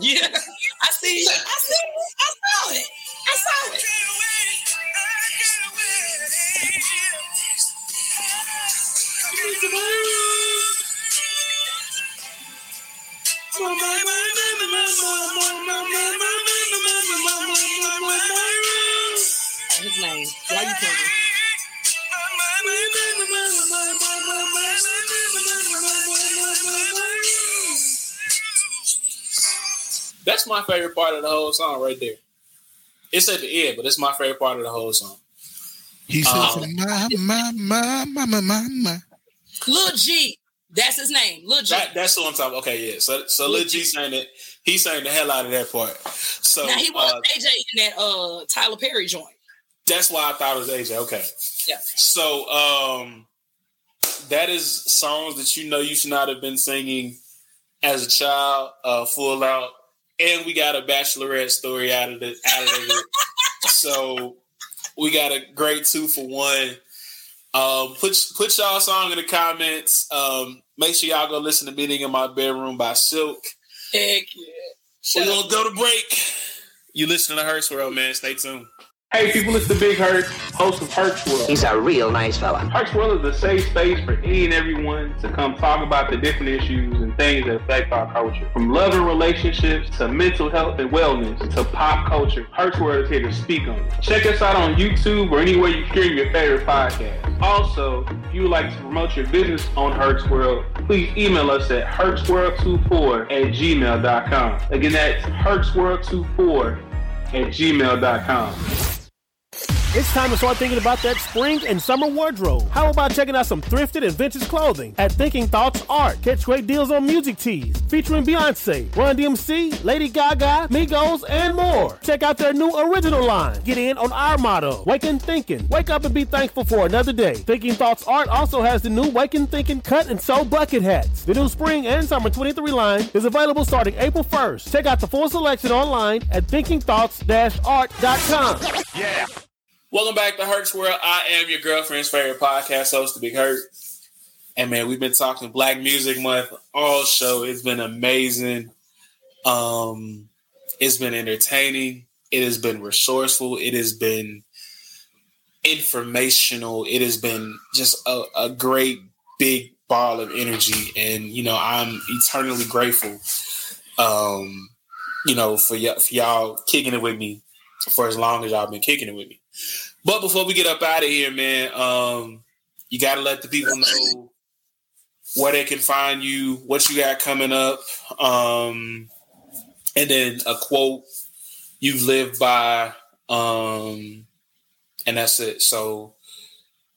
Yeah, That's my favorite part of the whole song right there. It's at the end, but it's my favorite part of the whole song. He says, Um, my, my, my, my, my, my, my. Lil G. That's his name. Lil G. That, that's what I'm talking. Okay, yeah. So so Lil G sang it. He sang the hell out of that part. So now he was uh, AJ in that uh Tyler Perry joint. that's why I thought it was AJ. Okay. Yeah. So um that is songs that you know you should not have been singing as a child, uh full out. And we got a bachelorette story out of it out of it. so we got a great two for one. Um put put y'all song in the comments. Um make sure y'all go listen to Meeting in My Bedroom by Silk. Heck yeah. We're gonna go to break. You listen to Herc's World, man. Stay tuned. Hey people, it's the Big Hurt, host of Herc's World. He's a real nice fella. Herc's World is a safe space for any and everyone to come talk about the different issues and things that affect our culture. From love and relationships to mental health and wellness to pop culture, Herc's World is here to speak on it. Check us out on YouTube or anywhere you stream your favorite podcast. Also, if you would like to promote your business on Herc's World, please email us at hercsworld24 at gmail.com. Again, that's hercsworld24 at gmail.com. It's time to start thinking about that spring and summer wardrobe. How about checking out some thrifted and vintage clothing at Thinking Thoughts Art? Catch great deals on music tees featuring Beyonce, Run DMC, Lady Gaga, Migos, and more. Check out their new original line. Get in on our motto, Waken Thinking. Wake up and be thankful for another day. Thinking Thoughts Art also has the new Waken Thinking cut and sew bucket hats. The new spring and summer 23 line is available starting April 1st. Check out the full selection online at thinkingthoughts-art.com. Yeah. Welcome back to Herc's World. I am your girlfriend's favorite podcast host, The Big Hurt. And man, we've been talking Black Music Month all show. It's been amazing. Um, it's been entertaining. It has been resourceful. It has been informational. It has been just a, a great big ball of energy. And you know, I'm eternally grateful. Um, you know, for, y- for y'all kicking it with me for as long as y'all been kicking it with me. But before we get up out of here, man, um, you got to let the people know where they can find you, what you got coming up, um, and then a quote you've lived by, um, and that's it. So,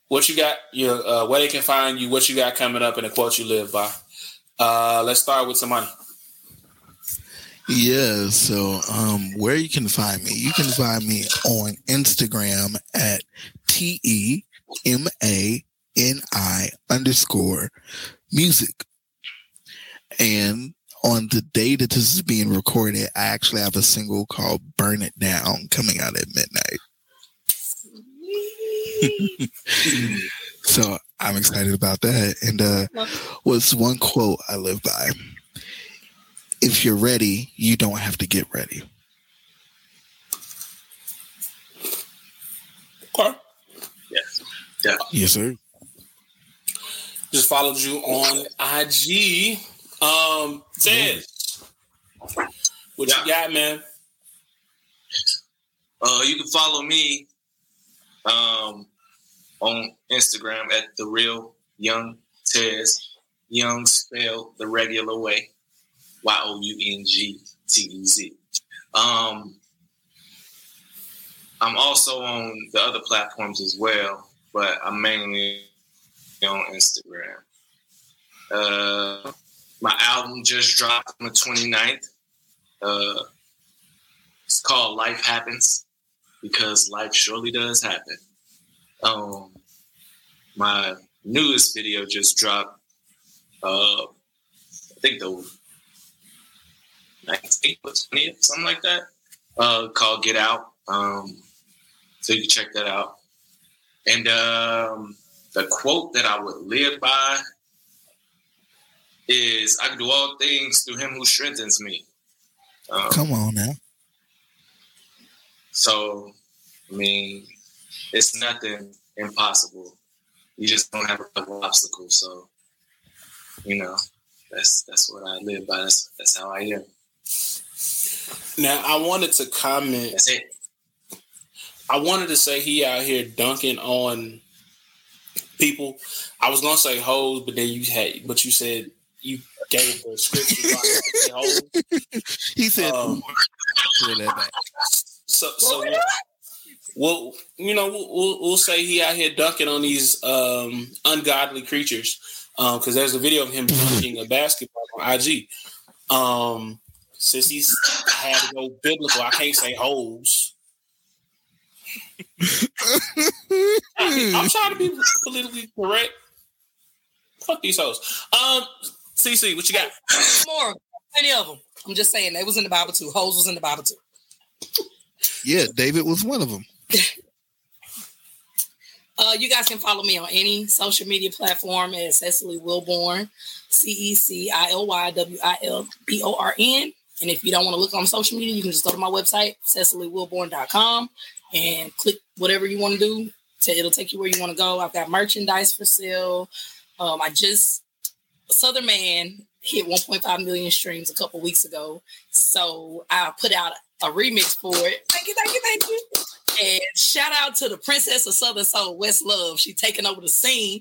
what you got, your uh, where they can find you, what you got coming up, and a quote you live by. Uh, let's start with some money. Yeah, so um where you can find me, you can find me on Instagram at T E M A N I underscore music. And on the day that this is being recorded, I actually have a single called Burn It Down coming out at midnight. so I'm excited about that. And uh what's one quote I live by? If you're ready, you don't have to get ready. Okay. Yes. Yeah. Yes, sir. Just followed you on IG. Um, Tez, what you got, man? Uh, you can follow me um, on Instagram at the real young Tez. Young spelled the regular way. Y O U N G T E Z. Um, I'm also on the other platforms as well, but I'm mainly on Instagram. Uh, my album just dropped on the 29th. Uh, it's called Life Happens because life surely does happen. Um, my newest video just dropped. Uh, I think the 19th or 20th, something like that. Uh, called Get Out. Um, so you can check that out. And um, the quote that I would live by is I can do all things through him who strengthens me. Um, Come on now. So, I mean, it's nothing impossible. You just don't have a couple obstacles. So, you know, that's that's what I live by. That's that's how I am. Now, I wanted to comment. That's it. I wanted to say he out here dunking on people. I was gonna say hoes, but then you had, but you said you gave the scripture. he said, Um, that back. so so we'll you know we'll, we'll, we'll say he out here dunking on these um, ungodly creatures because there's a video of him dunking a basketball on IG. Um, since he's had to go biblical, I can't say hoes. I'm trying to be politically correct. Fuck these hoes. Um, CC, what you got? More, many of them. I'm just saying they was in the Bible too. Hoes was in the Bible too. Yeah, David was one of them. Uh, you guys can follow me on any social media platform as Cecily Wilborn, C E C I L Y W I L B O R N. And if you don't want to look on social media, you can just go to my website, cecilywilborn.com, and click whatever you want to do. It'll take you where you want to go. I've got merchandise for sale. Um, I just Southern Man hit 1.5 million streams a couple weeks ago, so I put out a remix for it. Thank you, thank you, thank you. And shout out to the Princess of Southern Soul, West Love. She taking over the scene.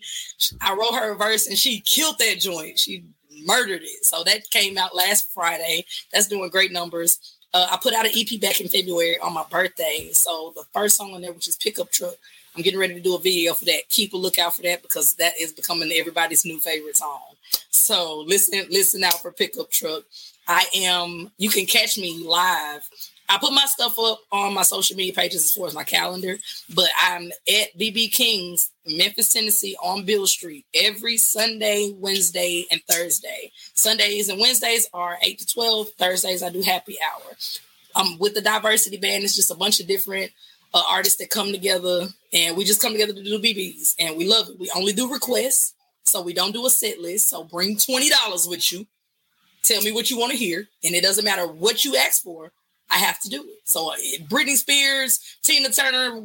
I wrote her a verse and she killed that joint. She murdered it. So that came out last Friday. That's doing great numbers. Uh, I put out an EP back in February on my birthday. So the first song on there, which is Pickup Truck, I'm getting ready to do a video for that. Keep a lookout for that because that is becoming everybody's new favorite song. So listen, listen out for Pickup Truck. I am. You can catch me live. I put my stuff up on my social media pages as far as my calendar, but I'm at BB King's, Memphis, Tennessee, on Beale Street every Sunday, Wednesday, and Thursday. Sundays and Wednesdays are eight to twelve. Thursdays I do happy hour. Um, with the diversity band, it's just a bunch of different uh, artists that come together, and we just come together to do BBs, and we love it. We only do requests, so we don't do a set list. So bring twenty dollars with you. Tell me what you want to hear, and it doesn't matter what you ask for. I have to do it. So uh, Britney Spears, Tina Turner,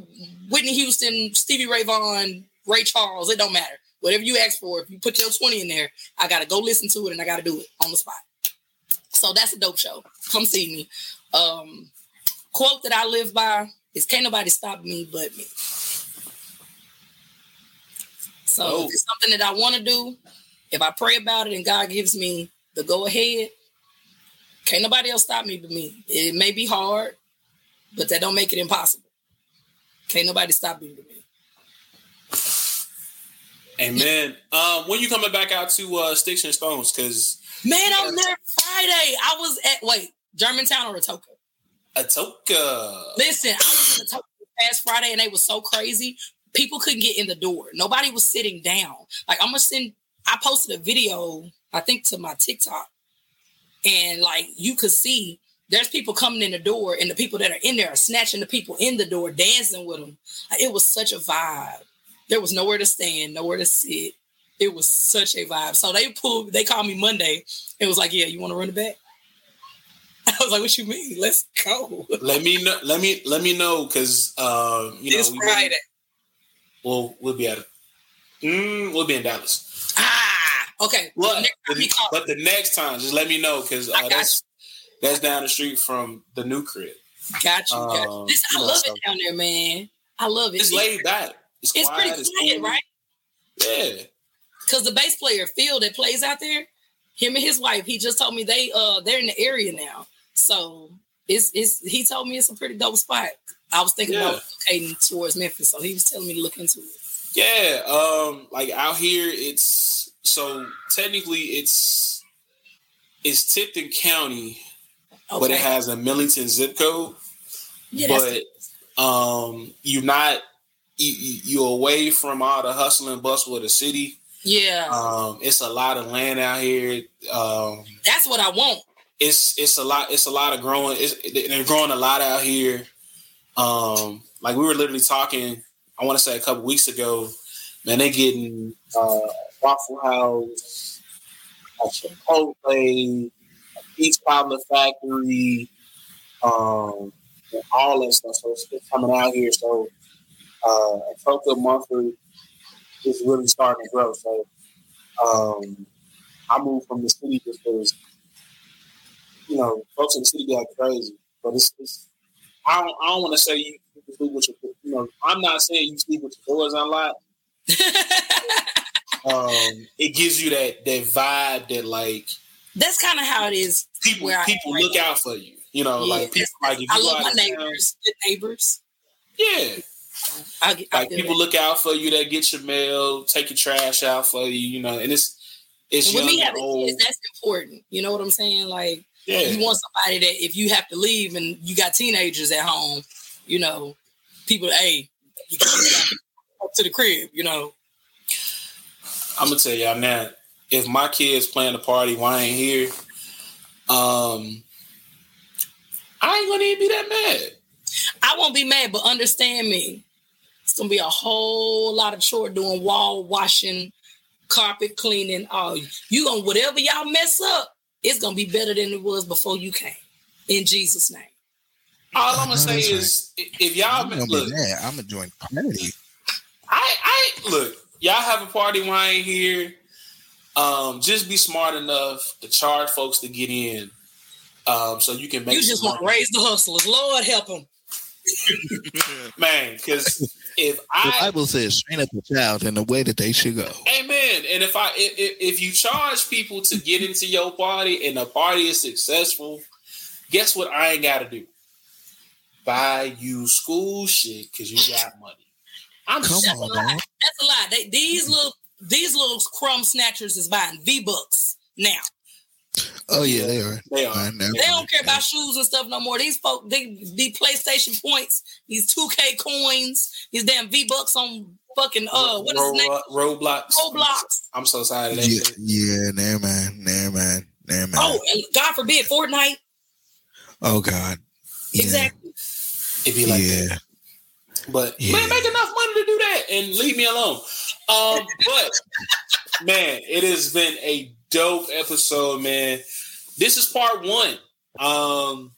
Whitney Houston, Stevie Ray Vaughan, Ray Charles, it don't matter. Whatever you ask for, if you put your 20 in there, I gotta go listen to it and I gotta do it on the spot. So that's a dope show. Come see me. Um, quote that I live by is can't nobody stop me but me. So Oh. if it's something that I want to do, if I pray about it and God gives me the go ahead, can't nobody else stop me but me. It may be hard, but that don't make it impossible. Can't nobody stop me but me. Amen. Um, when you coming back out to uh, Sticks and Stones? Because Man, I'm there Friday. I was at wait, Germantown or Atoka. Atoka. Listen, I was in Atoka past Friday and they was so crazy. People couldn't get in the door. Nobody was sitting down. Like I'm gonna send. I posted a video, I think, to my TikTok, and like you could see. There's people coming in the door, and the people that are in there are snatching the people in the door, dancing with them. It was such a vibe. There was nowhere to stand, nowhere to sit. It was such a vibe. So they pulled, they called me Monday. It was like, yeah, you want to run it back? I was like, what you mean? Let's go. Let me know. Let me let me know because uh, you know This we- Friday. We'll we'll be at mm, we'll be in Dallas. Ah, okay. But the, but the next time, just let me know because uh, that's that's down the street from the new crib. Got you. Got you. Um, I you know, love so- it down there, man. I love it. It's laid back. It's, It's quiet, pretty quiet, cool. right? Yeah. Because the bass player Phil that plays out there, him and his wife, he just told me they uh they're in the area now. So it's it's he told me it's a pretty dope spot. I was thinking about heading towards Memphis, so he was telling me to look into it. Yeah, um, like out here, it's so technically it's it's Tipton County, but it has a Millington zip code. Yeah, but um, you're not you, you're away from all the hustle and bustle of the city. Yeah, Um, it's a lot of land out here. Um, that's what I want. it's it's a lot it's a lot of growing it's, they're growing a lot out here um like we were literally talking i want to say a couple weeks ago man they're getting uh waffle house a chipotle a East Cobbler factory um and all that stuff so it's, coming out here so uh Atoka Munford is really starting to grow so um i moved from the city just because you know, folks in the city got crazy. But it's, it's I don't, I don't want to say you, you sleep with your, you know, I'm not saying you sleep with your doors unlocked. um, it gives you that that vibe that like That's kind of how it is. People I people right look now. out for you. You know, Yeah, like people like if I you love my of town- neighbors, good neighbors. Yeah. I, get- I like people that. look out for you that get your mail, take your trash out for you, you know, and it's it's And young and old. kids, that's important. You know what I'm saying? Like, Yeah. you want somebody that if you have to leave and you got teenagers at home, you know, people, hey, you can't up to the crib, you know. I'm gonna tell y'all now, if my kids playing a party while I ain't here, um, I ain't gonna even be that mad. I won't be mad, but understand me. It's gonna be a whole lot of chore doing wall washing, carpet cleaning. All you gonna whatever y'all mess up, it's gonna be better than it was before you came. In Jesus' name. All I'm gonna say That's is, if y'all I'm gonna look, be. I'm gonna join party. I, I look, y'all have a party when I ain't here. Um, just be smart enough to charge folks to get in, um, so you can make. You just want to raise the hustlers. Lord help them. man. Because if I, The Bible says, "Train up a child in the way that they should go." Amen. And if I if, if if you charge people to get into your party and the party is successful, guess what I ain't gotta do? Buy you school shit because you got money. I'm Come That's a on, lie. man. That's a lie. They, these little these little crumb snatchers is buying V bucks now. Oh yeah, they are. They are. Fine, They don't care about shoes and stuff no more. These folk, they the PlayStation points, these 2K coins, these damn V bucks on fucking uh what is his name? Roblo- Roblox. Roblox. I'm so tired of that Yeah, shit. yeah, never mind, never mind, never mind. Oh, and God forbid Fortnite. Oh God. Yeah. Exactly. It'd be like yeah. that. But Yeah. man, make enough money to do that and leave me alone. Um, but man, it has been a dope episode, man. This is part one. Um,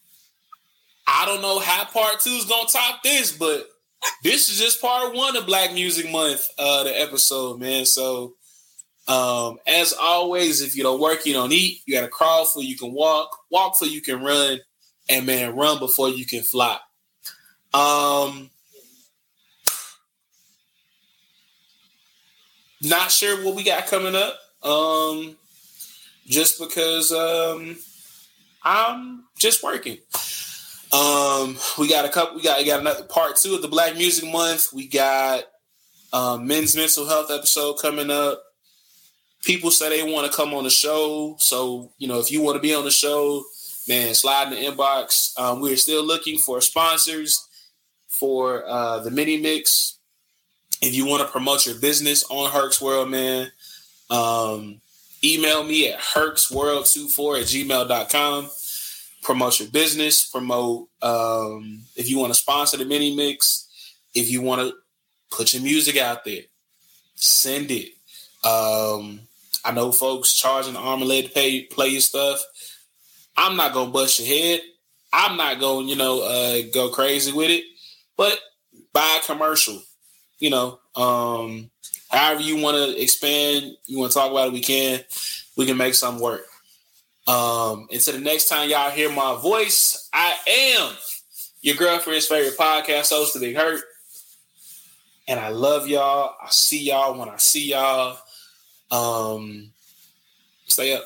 I don't know how part two is gonna top this, but this is just part one of Black Music Month, uh, the episode, man. So um, as always, if you don't work, you don't eat. You gotta crawl for you can walk, walk for you can run, and man, run before you can fly. Um, not sure what we got coming up. Um, just because um, I'm just working. Um, we got a couple. We got we got another part two of the Black Music Month. We got um, men's mental health episode coming up. People say they want to come on the show, so you know if you want to be on the show, man, slide in the inbox. Um, we're still looking for sponsors for uh, the mini mix. If you want to promote your business on Herc's World, man, um, email me at hercsworld24 at gmail.com. Promote your business, promote um, if you want to sponsor the mini mix, if you want to put your music out there, send it. Um, I know folks charging arm and leg to pay play your stuff. I'm not gonna bust your head. I'm not gonna, you know, uh, go crazy with it. But buy a commercial. You know, um, however you want to expand, you want to talk about it, we can. We can make something work. Um, until the next time y'all hear my voice, I am your girlfriend's favorite podcast host, The Big Hurt. And I love y'all. I see y'all when I see y'all. Um, stay up.